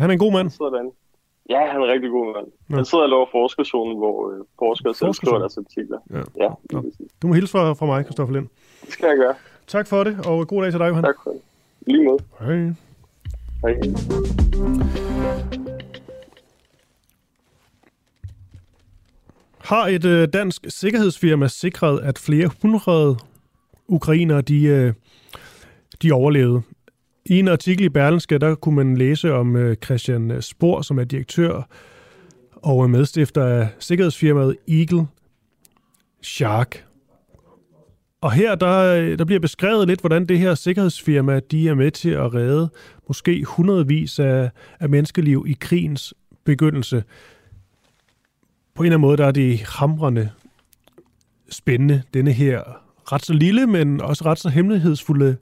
Han er en god mand. Derinde. Ja, han er en rigtig god mand. Ja. Han sidder og laver forskerzonen, hvor øh, forskere selv skriver deres artikler. Ja. ja Nå. Du må hilse fra, fra mig, Kristoffer Lind. det skal jeg gøre. Tak for det, og god dag til dig, Johan. Tak for det. Lige måde. Hej. Hej. Har et øh, dansk sikkerhedsfirma sikret, at flere hundrede ukrainere de, øh, de overlevede? I en artikel i Berlingske, der kunne man læse om øh, Christian Spor, som er direktør og øh, medstifter af sikkerhedsfirmaet Eagle Shark. Og her der, øh, der bliver beskrevet lidt, hvordan det her sikkerhedsfirma de er med til at redde måske hundredvis af, af menneskeliv i krigens begyndelse på en eller anden måde, der er det hamrende spændende, denne her ret så lille, men også ret så hemmelighedsfulde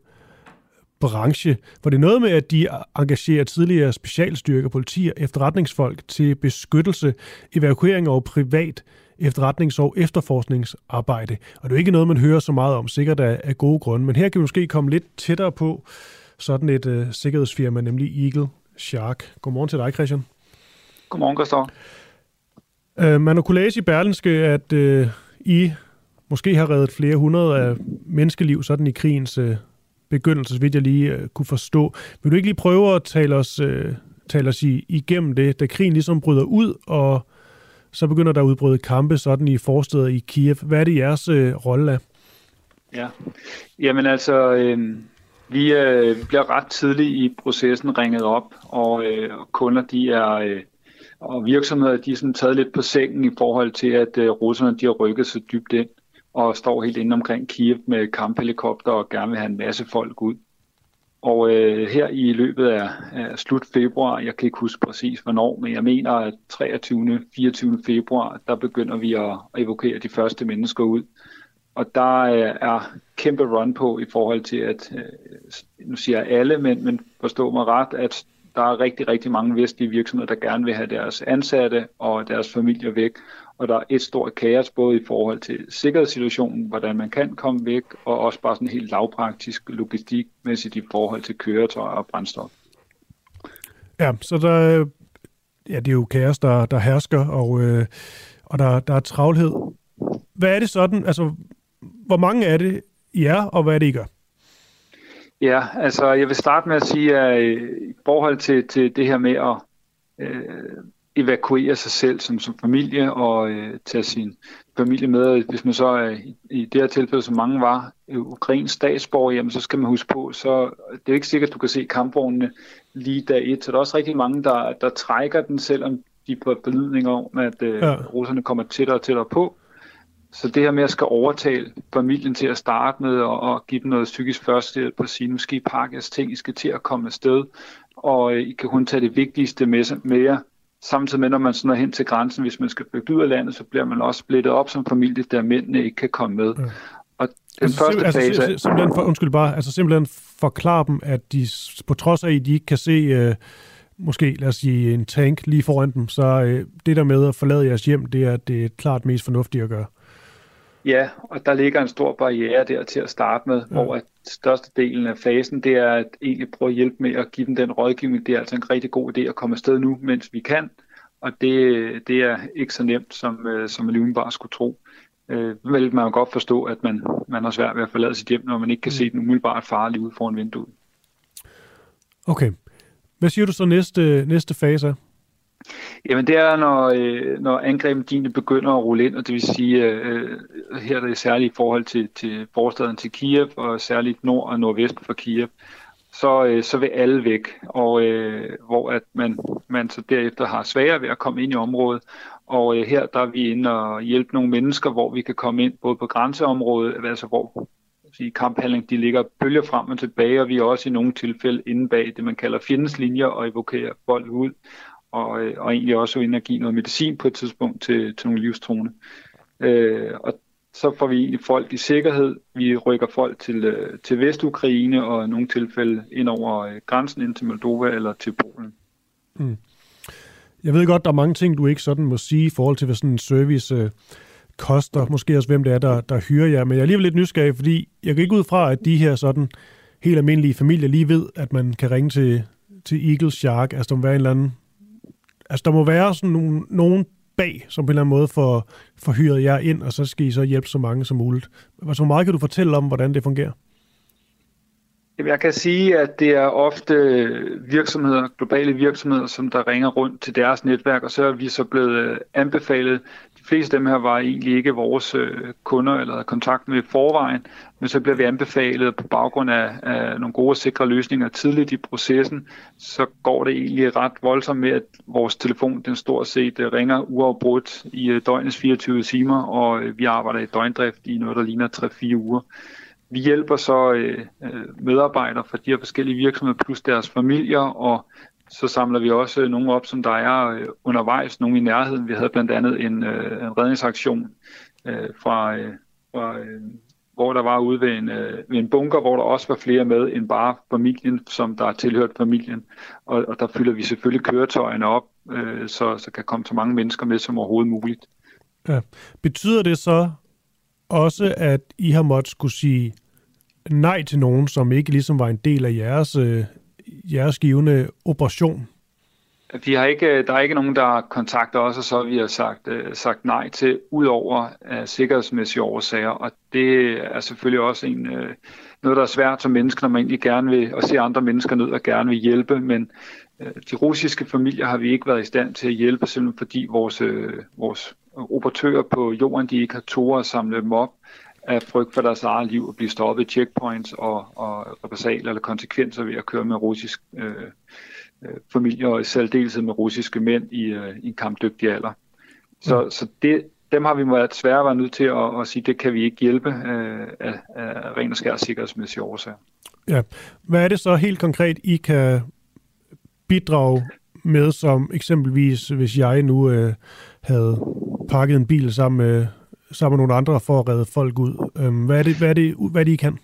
branche, hvor det er noget med, at de engagerer tidligere specialstyrker, politi og efterretningsfolk til beskyttelse, evakuering og privat efterretnings- og efterforskningsarbejde. Og det er jo ikke noget, man hører så meget om, sikkert af, af gode grunde, men her kan vi måske komme lidt tættere på sådan et uh, sikkerhedsfirma, nemlig Eagle Shark. Godmorgen til dig, Christian. Godmorgen, Christoffer. Uh, man har kunne læse i Berlinske, at uh, I måske har reddet flere hundrede af menneskeliv sådan i krigens uh, begyndelse, så vidt jeg lige øh, kunne forstå. Vil du ikke lige prøve at tale os, øh, tale os i, igennem det, da krigen ligesom bryder ud, og så begynder der at udbryde kampe sådan i forsteder i Kiev. Hvad er det jeres øh, rolle af? Ja, jamen altså, øh, vi øh, bliver ret tidligt i processen ringet op, og øh, kunder de er, øh, og virksomheder de er sådan taget lidt på sengen i forhold til, at øh, russerne de har rykket så dybt ind og står helt inde omkring Kiev med kamphelikopter og gerne vil have en masse folk ud. Og øh, her i løbet af, af slut februar, jeg kan ikke huske præcis hvornår, men jeg mener at 23. 24. februar, der begynder vi at, at evokere de første mennesker ud. Og der øh, er kæmpe run på i forhold til, at, øh, nu siger jeg alle, men, men forstå mig ret, at der er rigtig, rigtig mange vestlige virksomheder, der gerne vil have deres ansatte og deres familier væk. Og der er et stort kaos, både i forhold til sikkerhedssituationen, hvordan man kan komme væk, og også bare sådan helt lavpraktisk logistikmæssigt i forhold til køretøj og brændstof. Ja, så der, ja, det er jo kaos, der, der hersker, og, øh, og der, der er travlhed. Hvad er det sådan, altså, hvor mange er det, I er, og hvad er det, I gør? Ja, altså jeg vil starte med at sige, at i forhold til, til det her med at øh, evakuere sig selv som, som familie og øh, tage sin familie med, hvis man så er i, det her tilfælde, som mange var, ukrainsk statsborger, jamen så skal man huske på, så det er ikke sikkert, at du kan se kampvognene lige dag et, så der er også rigtig mange, der, der trækker den, selvom de på forlydning om, at øh, ja. russerne kommer tættere og tættere på. Så det her med at skal overtale familien til at starte med og, og give dem noget psykisk førstehjælp og sige, nu skal I pakke jeres ting, I skal til at komme afsted, og øh, I kan kun tage det vigtigste med, med jer. Samtidig med, når man sådan er hen til grænsen, hvis man skal flygte ud af landet, så bliver man også splittet op som familie, der mændene ikke kan komme med. Ja. Og den altså, første altså, fase... Simpelthen for, undskyld bare, altså simpelthen forklare dem, at de på trods af, at de ikke kan se... Øh, måske, lad os sige, en tank lige foran dem, så øh, det der med at forlade jeres hjem, det er det er klart mest fornuftigt at gøre. Ja, og der ligger en stor barriere der til at starte med, ja. hvor at størstedelen af fasen, det er at egentlig prøve at hjælpe med at give dem den rådgivning. Det er altså en rigtig god idé at komme afsted nu, mens vi kan, og det, det er ikke så nemt, som, øh, som man bare skulle tro. Øh, vel man jo godt forstå, at man, man har svært ved at forlade sit hjem, når man ikke kan mm. se den umiddelbart farlige ud foran vinduet. Okay. Hvad siger du så næste, næste fase Jamen det er, når, øh, når angrebene begynder at rulle ind, og det vil sige, øh, her er det særligt i forhold til, til forstaden til Kiev, og særligt nord og nordvest for Kiev, så, øh, så vil alle væk, og øh, hvor at man, man så derefter har sværere ved at komme ind i området. Og øh, her der er vi inde og hjælpe nogle mennesker, hvor vi kan komme ind både på grænseområdet, altså hvor sige, kamphandling de ligger bølger frem og tilbage, og vi er også i nogle tilfælde inde bag det, man kalder fjendens linjer, og evokerer folk ud og, øh, og egentlig også ind og give noget medicin på et tidspunkt til, til nogle livstruende. Øh, og så får vi egentlig folk i sikkerhed. Vi rykker folk til, øh, til Vestukraine og i nogle tilfælde ind over øh, grænsen ind til Moldova eller til Polen. Mm. Jeg ved godt, der er mange ting, du ikke sådan må sige i forhold til, hvad sådan en service øh, koster. Måske også, hvem det er, der, der hyrer jer. Men jeg er alligevel lidt nysgerrig, fordi jeg kan ikke ud fra, at de her sådan helt almindelige familier lige ved, at man kan ringe til, til Eagle Shark. Altså, der må være en eller anden altså der må være sådan nogen, nogen bag, som på en eller anden måde får, får hyret jer ind, og så skal I så hjælpe så mange som muligt. Altså, hvor meget kan du fortælle om, hvordan det fungerer? Jeg kan sige, at det er ofte virksomheder, globale virksomheder, som der ringer rundt til deres netværk, og så er vi så blevet øh, anbefalet De fleste af dem her var egentlig ikke vores øh, kunder eller kontakt med forvejen, men så bliver vi anbefalet på baggrund af, af nogle gode og sikre løsninger tidligt i processen, så går det egentlig ret voldsomt med, at vores telefon den stort set øh, ringer uafbrudt i døgnets 24 timer, og vi arbejder i døgndrift i noget, der ligner 3-4 uger. Vi hjælper så øh, øh, medarbejdere fra de her forskellige virksomheder plus deres familier, og så samler vi også øh, nogle op, som der er øh, undervejs, nogle i nærheden. Vi havde blandt andet en, øh, en redningsaktion øh, fra, øh, fra øh, hvor der var ude ved en, øh, ved en bunker, hvor der også var flere med end bare familien, som der er tilhørt familien. Og, og der fylder vi selvfølgelig køretøjerne op, øh, så, så kan komme så mange mennesker med som overhovedet muligt. Ja. Betyder det så også, at I har måttet skulle sige nej til nogen, som ikke ligesom var en del af jeres øh, jeres givende operation? Vi har ikke, der er ikke nogen, der kontakter os, og så vi har sagt, øh, sagt nej til, udover af sikkerhedsmæssige årsager. Og det er selvfølgelig også en, øh, noget, der er svært som mennesker, når man egentlig gerne vil og se andre mennesker ned og gerne vil hjælpe. Men de russiske familier har vi ikke været i stand til at hjælpe, simpelthen fordi vores, øh, vores operatører på jorden, de ikke har tåret at samle dem op af frygt for deres eget liv at blive stoppet i checkpoints og, og repressalier eller konsekvenser ved at køre med russisk øh, øh, familier og i særdeleshed med russiske mænd i, øh, i en kampdygtig alder. Så, mm. så det, dem har vi været svære været nødt til at, at sige, det kan vi ikke hjælpe øh, af, af ren og skær sikkerhedsmæssige årsager. Ja. Hvad er det så helt konkret, I kan bidrage med, som eksempelvis, hvis jeg nu øh, havde pakket en bil sammen med, sammen med nogle andre for at redde folk ud? Øh, hvad, er det, hvad, er det, hvad er det, I kan?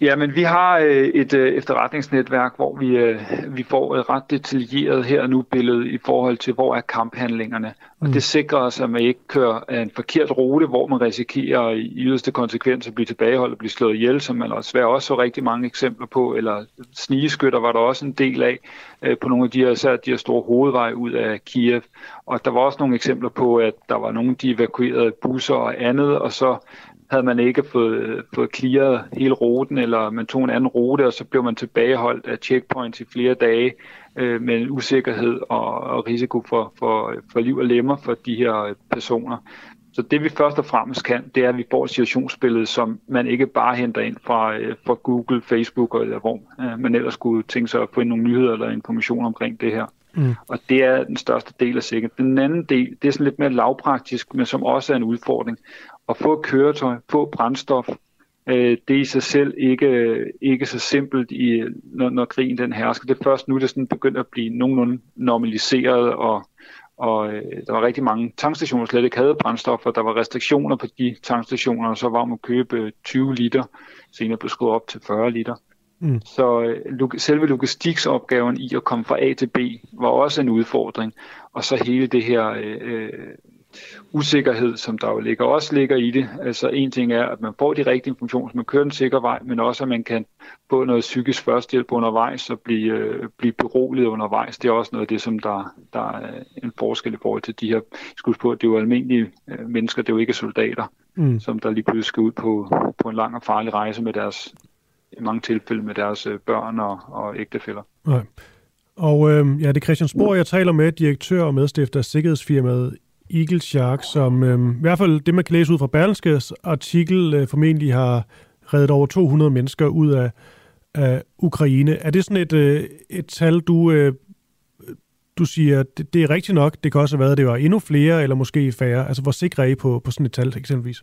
Ja, men vi har øh, et øh, efterretningsnetværk, hvor vi, øh, vi får et ret detaljeret her og nu billede i forhold til, hvor er kamphandlingerne. Og Mm. det sikrer os, at man ikke kører en forkert rute, hvor man risikerer i yderste konsekvens at blive tilbageholdt og blive slået ihjel, som man desværre også så rigtig mange eksempler på, eller snigeskytter var der også en del af øh, på nogle af de her, især de her store hovedveje ud af Kiev. Og der var også nogle eksempler på, at der var nogle, de evakuerede busser og andet, og så havde man ikke fået, fået clearet hele ruten, eller man tog en anden rute, og så blev man tilbageholdt af checkpoints i flere dage øh, med en usikkerhed og, og risiko for, for, for liv og lemmer for de her personer. Så det vi først og fremmest kan, det er, at vi får et situationsbillede, som man ikke bare henter ind fra, øh, fra Google, Facebook eller hvor øh, man ellers skulle tænke sig at få ind nogle nyheder eller information omkring det her. Mm. Og det er den største del af sikkerheden. Den anden del, det er sådan lidt mere lavpraktisk, men som også er en udfordring. At få køretøj, få brændstof, øh, det er i sig selv ikke, ikke så simpelt, i, når, når krigen den hersker. Det er først nu, det sådan begynder at blive nogenlunde normaliseret, og, og øh, der var rigtig mange tankstationer, der slet ikke havde brændstof, og der var restriktioner på de tankstationer, og så var man at købe 20 liter, senere blev skruet op til 40 liter. Mm. Så øh, log- selve logistiksopgaven i at komme fra A til B var også en udfordring. Og så hele det her øh, øh, usikkerhed, som der jo ligger, også ligger i det. Altså en ting er, at man får de rigtige informationer, så man kører en sikker vej, men også at man kan få noget psykisk førstehjælp undervejs og blive, øh, blive beroliget undervejs. Det er også noget af det, som der, der er en forskel i forhold til de her, skulle på, at det er jo almindelige øh, mennesker, det er jo ikke soldater, Mm. som der lige pludselig skal ud på, på en lang og farlig rejse med deres, i mange tilfælde med deres øh, børn og, og ægtefæller. Nej. Og øh, ja, det er Christian Spor, jeg taler med, direktør og medstifter af sikkerhedsfirmaet Eagle Shark, som øh, i hvert fald det, man kan læse ud fra Berlingskes artikel, øh, formentlig har reddet over 200 mennesker ud af, af Ukraine. Er det sådan et, øh, et tal, du, øh, du siger, det, det er rigtigt nok, det kan også have været, at det var endnu flere, eller måske færre? Altså, hvor sikre er I på, på sådan et tal, eksempelvis?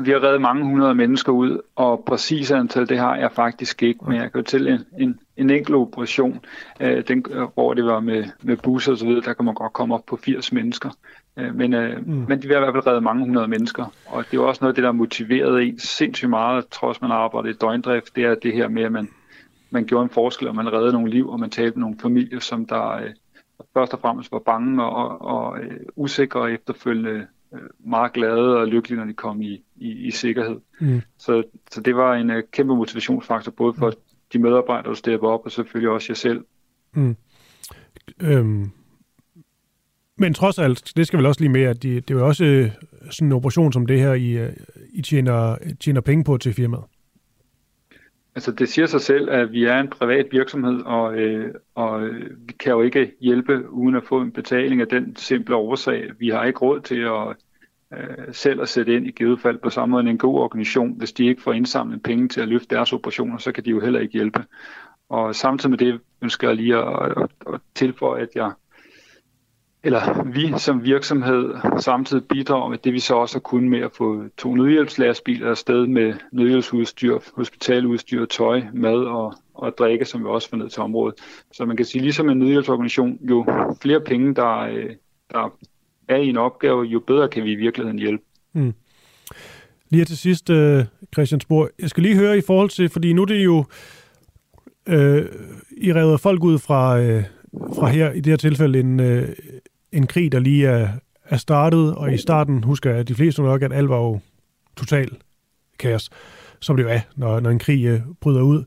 Vi har reddet mange hundrede mennesker ud, og præcis antal, det har jeg faktisk ikke, men jeg kan til en, en, en enkelt operation, øh, den, øh, hvor det var med, med busser og så videre, der kan man godt komme op på 80 mennesker. Øh, men, øh, Mm. men de vil i hvert fald redde mange hundrede mennesker, og det er også noget af det, der har motiveret en sindssygt meget, trods man har arbejdet i døgndrift, det er det her med, at man, man gjorde en forskel, og man reddede nogle liv, og man talte nogle familier, som der øh, først og fremmest var bange og, og, og øh, usikre og efterfølgende meget glade og lykkelige, når de kom i, i, i sikkerhed. Mm. Så, så det var en øh, kæmpe motivationsfaktor, både for de medarbejdere, der stepper op, og selvfølgelig også jer selv. Mm. Øhm. Men trods alt, det skal vel også lige med, at de, det er jo også øh, sådan en operation som det her, I, øh, I tjener, tjener penge på til firmaet. Altså det siger sig selv, at vi er en privat virksomhed, og, øh, og øh, vi kan jo ikke hjælpe uden at få en betaling af den simple årsag. Vi har ikke råd til at øh, selv at sætte ind i givet fald på samme måde end en god organisation. Hvis de ikke får indsamlet penge til at løfte deres operationer, så kan de jo heller ikke hjælpe. Og samtidig med det ønsker jeg lige at, at, at tilføje, at jeg eller vi som virksomhed samtidig bidrager med det, vi så også har kunnet med at få to nødhjælpslastbiler afsted med nødhjælpsudstyr, hospitaludstyr, tøj, mad og, og drikke, som vi også får ned til området. Så man kan sige, ligesom en nødhjælpsorganisation, jo flere penge, der, øh, der er i en opgave, jo bedre kan vi i virkeligheden hjælpe. Mm. Lige her til sidst, øh, Christian Spor, jeg skal lige høre i forhold til, fordi nu er det jo, øh, I redder folk ud fra, øh, fra her, i det her tilfælde, en, øh, en krig, der lige er, er startet, og i starten husker jeg, at de fleste nok, at alt var jo total kaos, som det jo er, når, når en krig øh, bryder ud.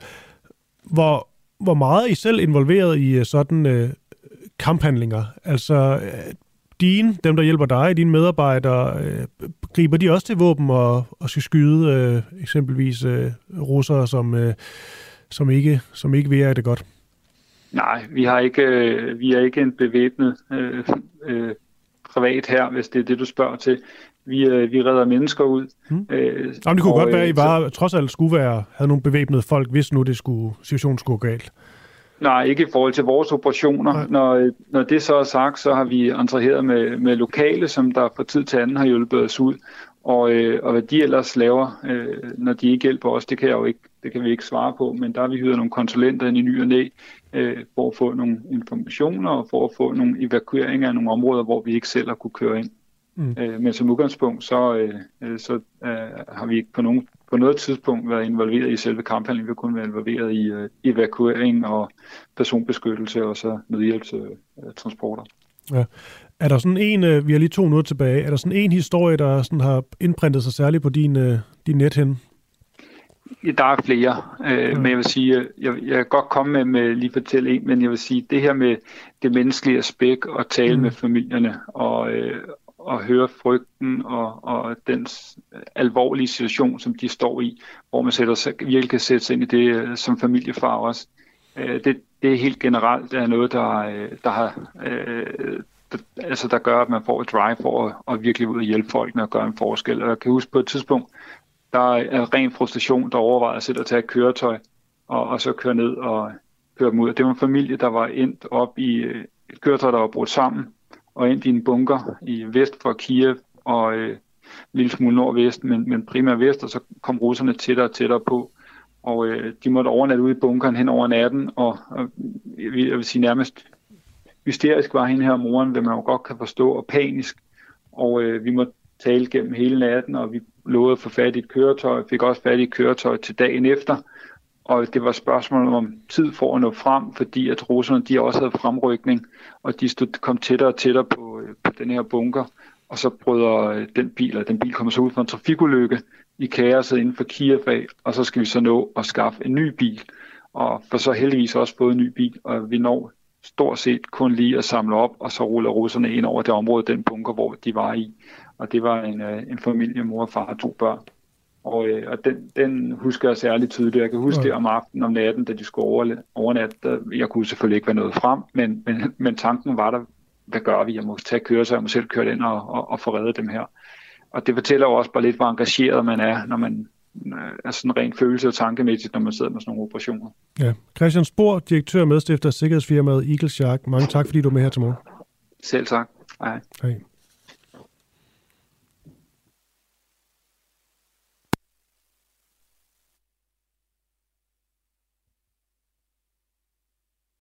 Hvor, hvor meget er I selv involveret i øh, sådan øh, kamphandlinger? Altså, øh, dine, dem der hjælper dig, dine medarbejdere, øh, griber de også til våben og, og skal skyde øh, eksempelvis øh, russere, som, øh, som, ikke, som ikke vil det godt? Nej, vi har ikke, øh, vi er ikke en bevæbnet øh, øh, privat her, hvis det er det, du spørger til. Vi, øh, vi redder mennesker ud. Hmm. Øh, Jamen, det kunne og, godt være, at I øh, bare, trods alt skulle være, havde nogle bevæbnede folk, hvis nu det skulle, situationen skulle gå galt. Nej, ikke i forhold til vores operationer. Når, når det så er sagt, så har vi interageret med, med lokale, som der fra tid til anden har hjulpet os ud. Og, øh, og hvad de ellers laver, øh, når de ikke hjælper os, det kan, jeg jo ikke, det kan vi ikke svare på, men der har vi hyret nogle konsulenter ind i ny og næ, øh, for at få nogle informationer og for at få nogle evakueringer af nogle områder, hvor vi ikke selv har kunne køre ind. Mm. Øh, men som udgangspunkt, så, øh, øh så øh, har vi ikke på, nogen, på noget tidspunkt været involveret i selve kamphandlingen. Vi har kun været involveret i øh, evakuering og personbeskyttelse og så nødhjælpstransporter. Ja. Er der sådan en, øh, vi har lige to minutter tilbage, er der sådan en historie, der sådan har indprintet sig særligt på din, øh, din nethænde? Ja, der er flere, øh, mm. men jeg vil sige, jeg, jeg kan godt komme med, med lige fortælle en, men jeg vil sige, det her med det menneskelige aspekt og tale mm. med familierne og, øh, og høre frygten og, og den alvorlige situation, som de står i, hvor man sætter, virkelig kan sætte sig ind i det øh, som familiefar også. Øh, det, det er helt generelt er noget, der, øh, der har øh, der, altså der gør, at man får et drive for at, at virkelig ud og hjælpe folkene og gøre en forskel. Og jeg kan huske på et tidspunkt, der er ren frustration, der overvejer at tage et køretøj og, og så køre ned og køre dem ud. Det var en familie, der var endt op i øh, et køretøj, der var brudt sammen, og ind i en bunker i vest for Kiev og øh, en lille smule nordvest, men, men primært vest, og så kom russerne tættere og tættere på. Og øh, de måtte overnatte ude i bunkeren hen over natten, og, og jeg, vil, jeg vil sige nærmest hysterisk var hende her moren, hvad man jo godt kan forstå, og panisk. Og øh, vi måtte talte gennem hele natten, og vi lovede at få fat i et køretøj, fik også fat i et køretøj til dagen efter. Og det var spørgsmål om tid for at nå frem, fordi at russerne de også havde fremrykning, og de stod, kom tættere og tættere på, øh, på den her bunker. Og så bryder øh, den bil, og den bil kommer så ud fra en trafikulykke i kaoset inden for Kiev af, og så skal vi så nå at skaffe en ny bil. Og for så heldigvis også fået en ny bil, og vi når stort set kun lige at samle op, og så ruller russerne ind over det område, den bunker, hvor de var i. Og det var en, øh, en familie, mor og far og to børn. Og, øh, og den, den husker jeg særligt tydeligt. Jeg kan huske ja. det om aftenen, om natten, da de skulle over, overnatte. Jeg kunne selvfølgelig ikke være noget frem, men, men, men tanken var der, hvad gør vi? Jeg må tage køretøj, jeg må selv køre ind og, og, og få reddet dem her. Og det fortæller jo også bare lidt, hvor engageret man er, når man er sådan rent følelse- og tankemæssigt, når man sidder med sådan nogle operationer. Ja. Christian Spor, direktør og medstifter af sikkerhedsfirmaet Eagle Shark. Mange tak, fordi du er med her til morgen. Selv tak. Hej. Hej.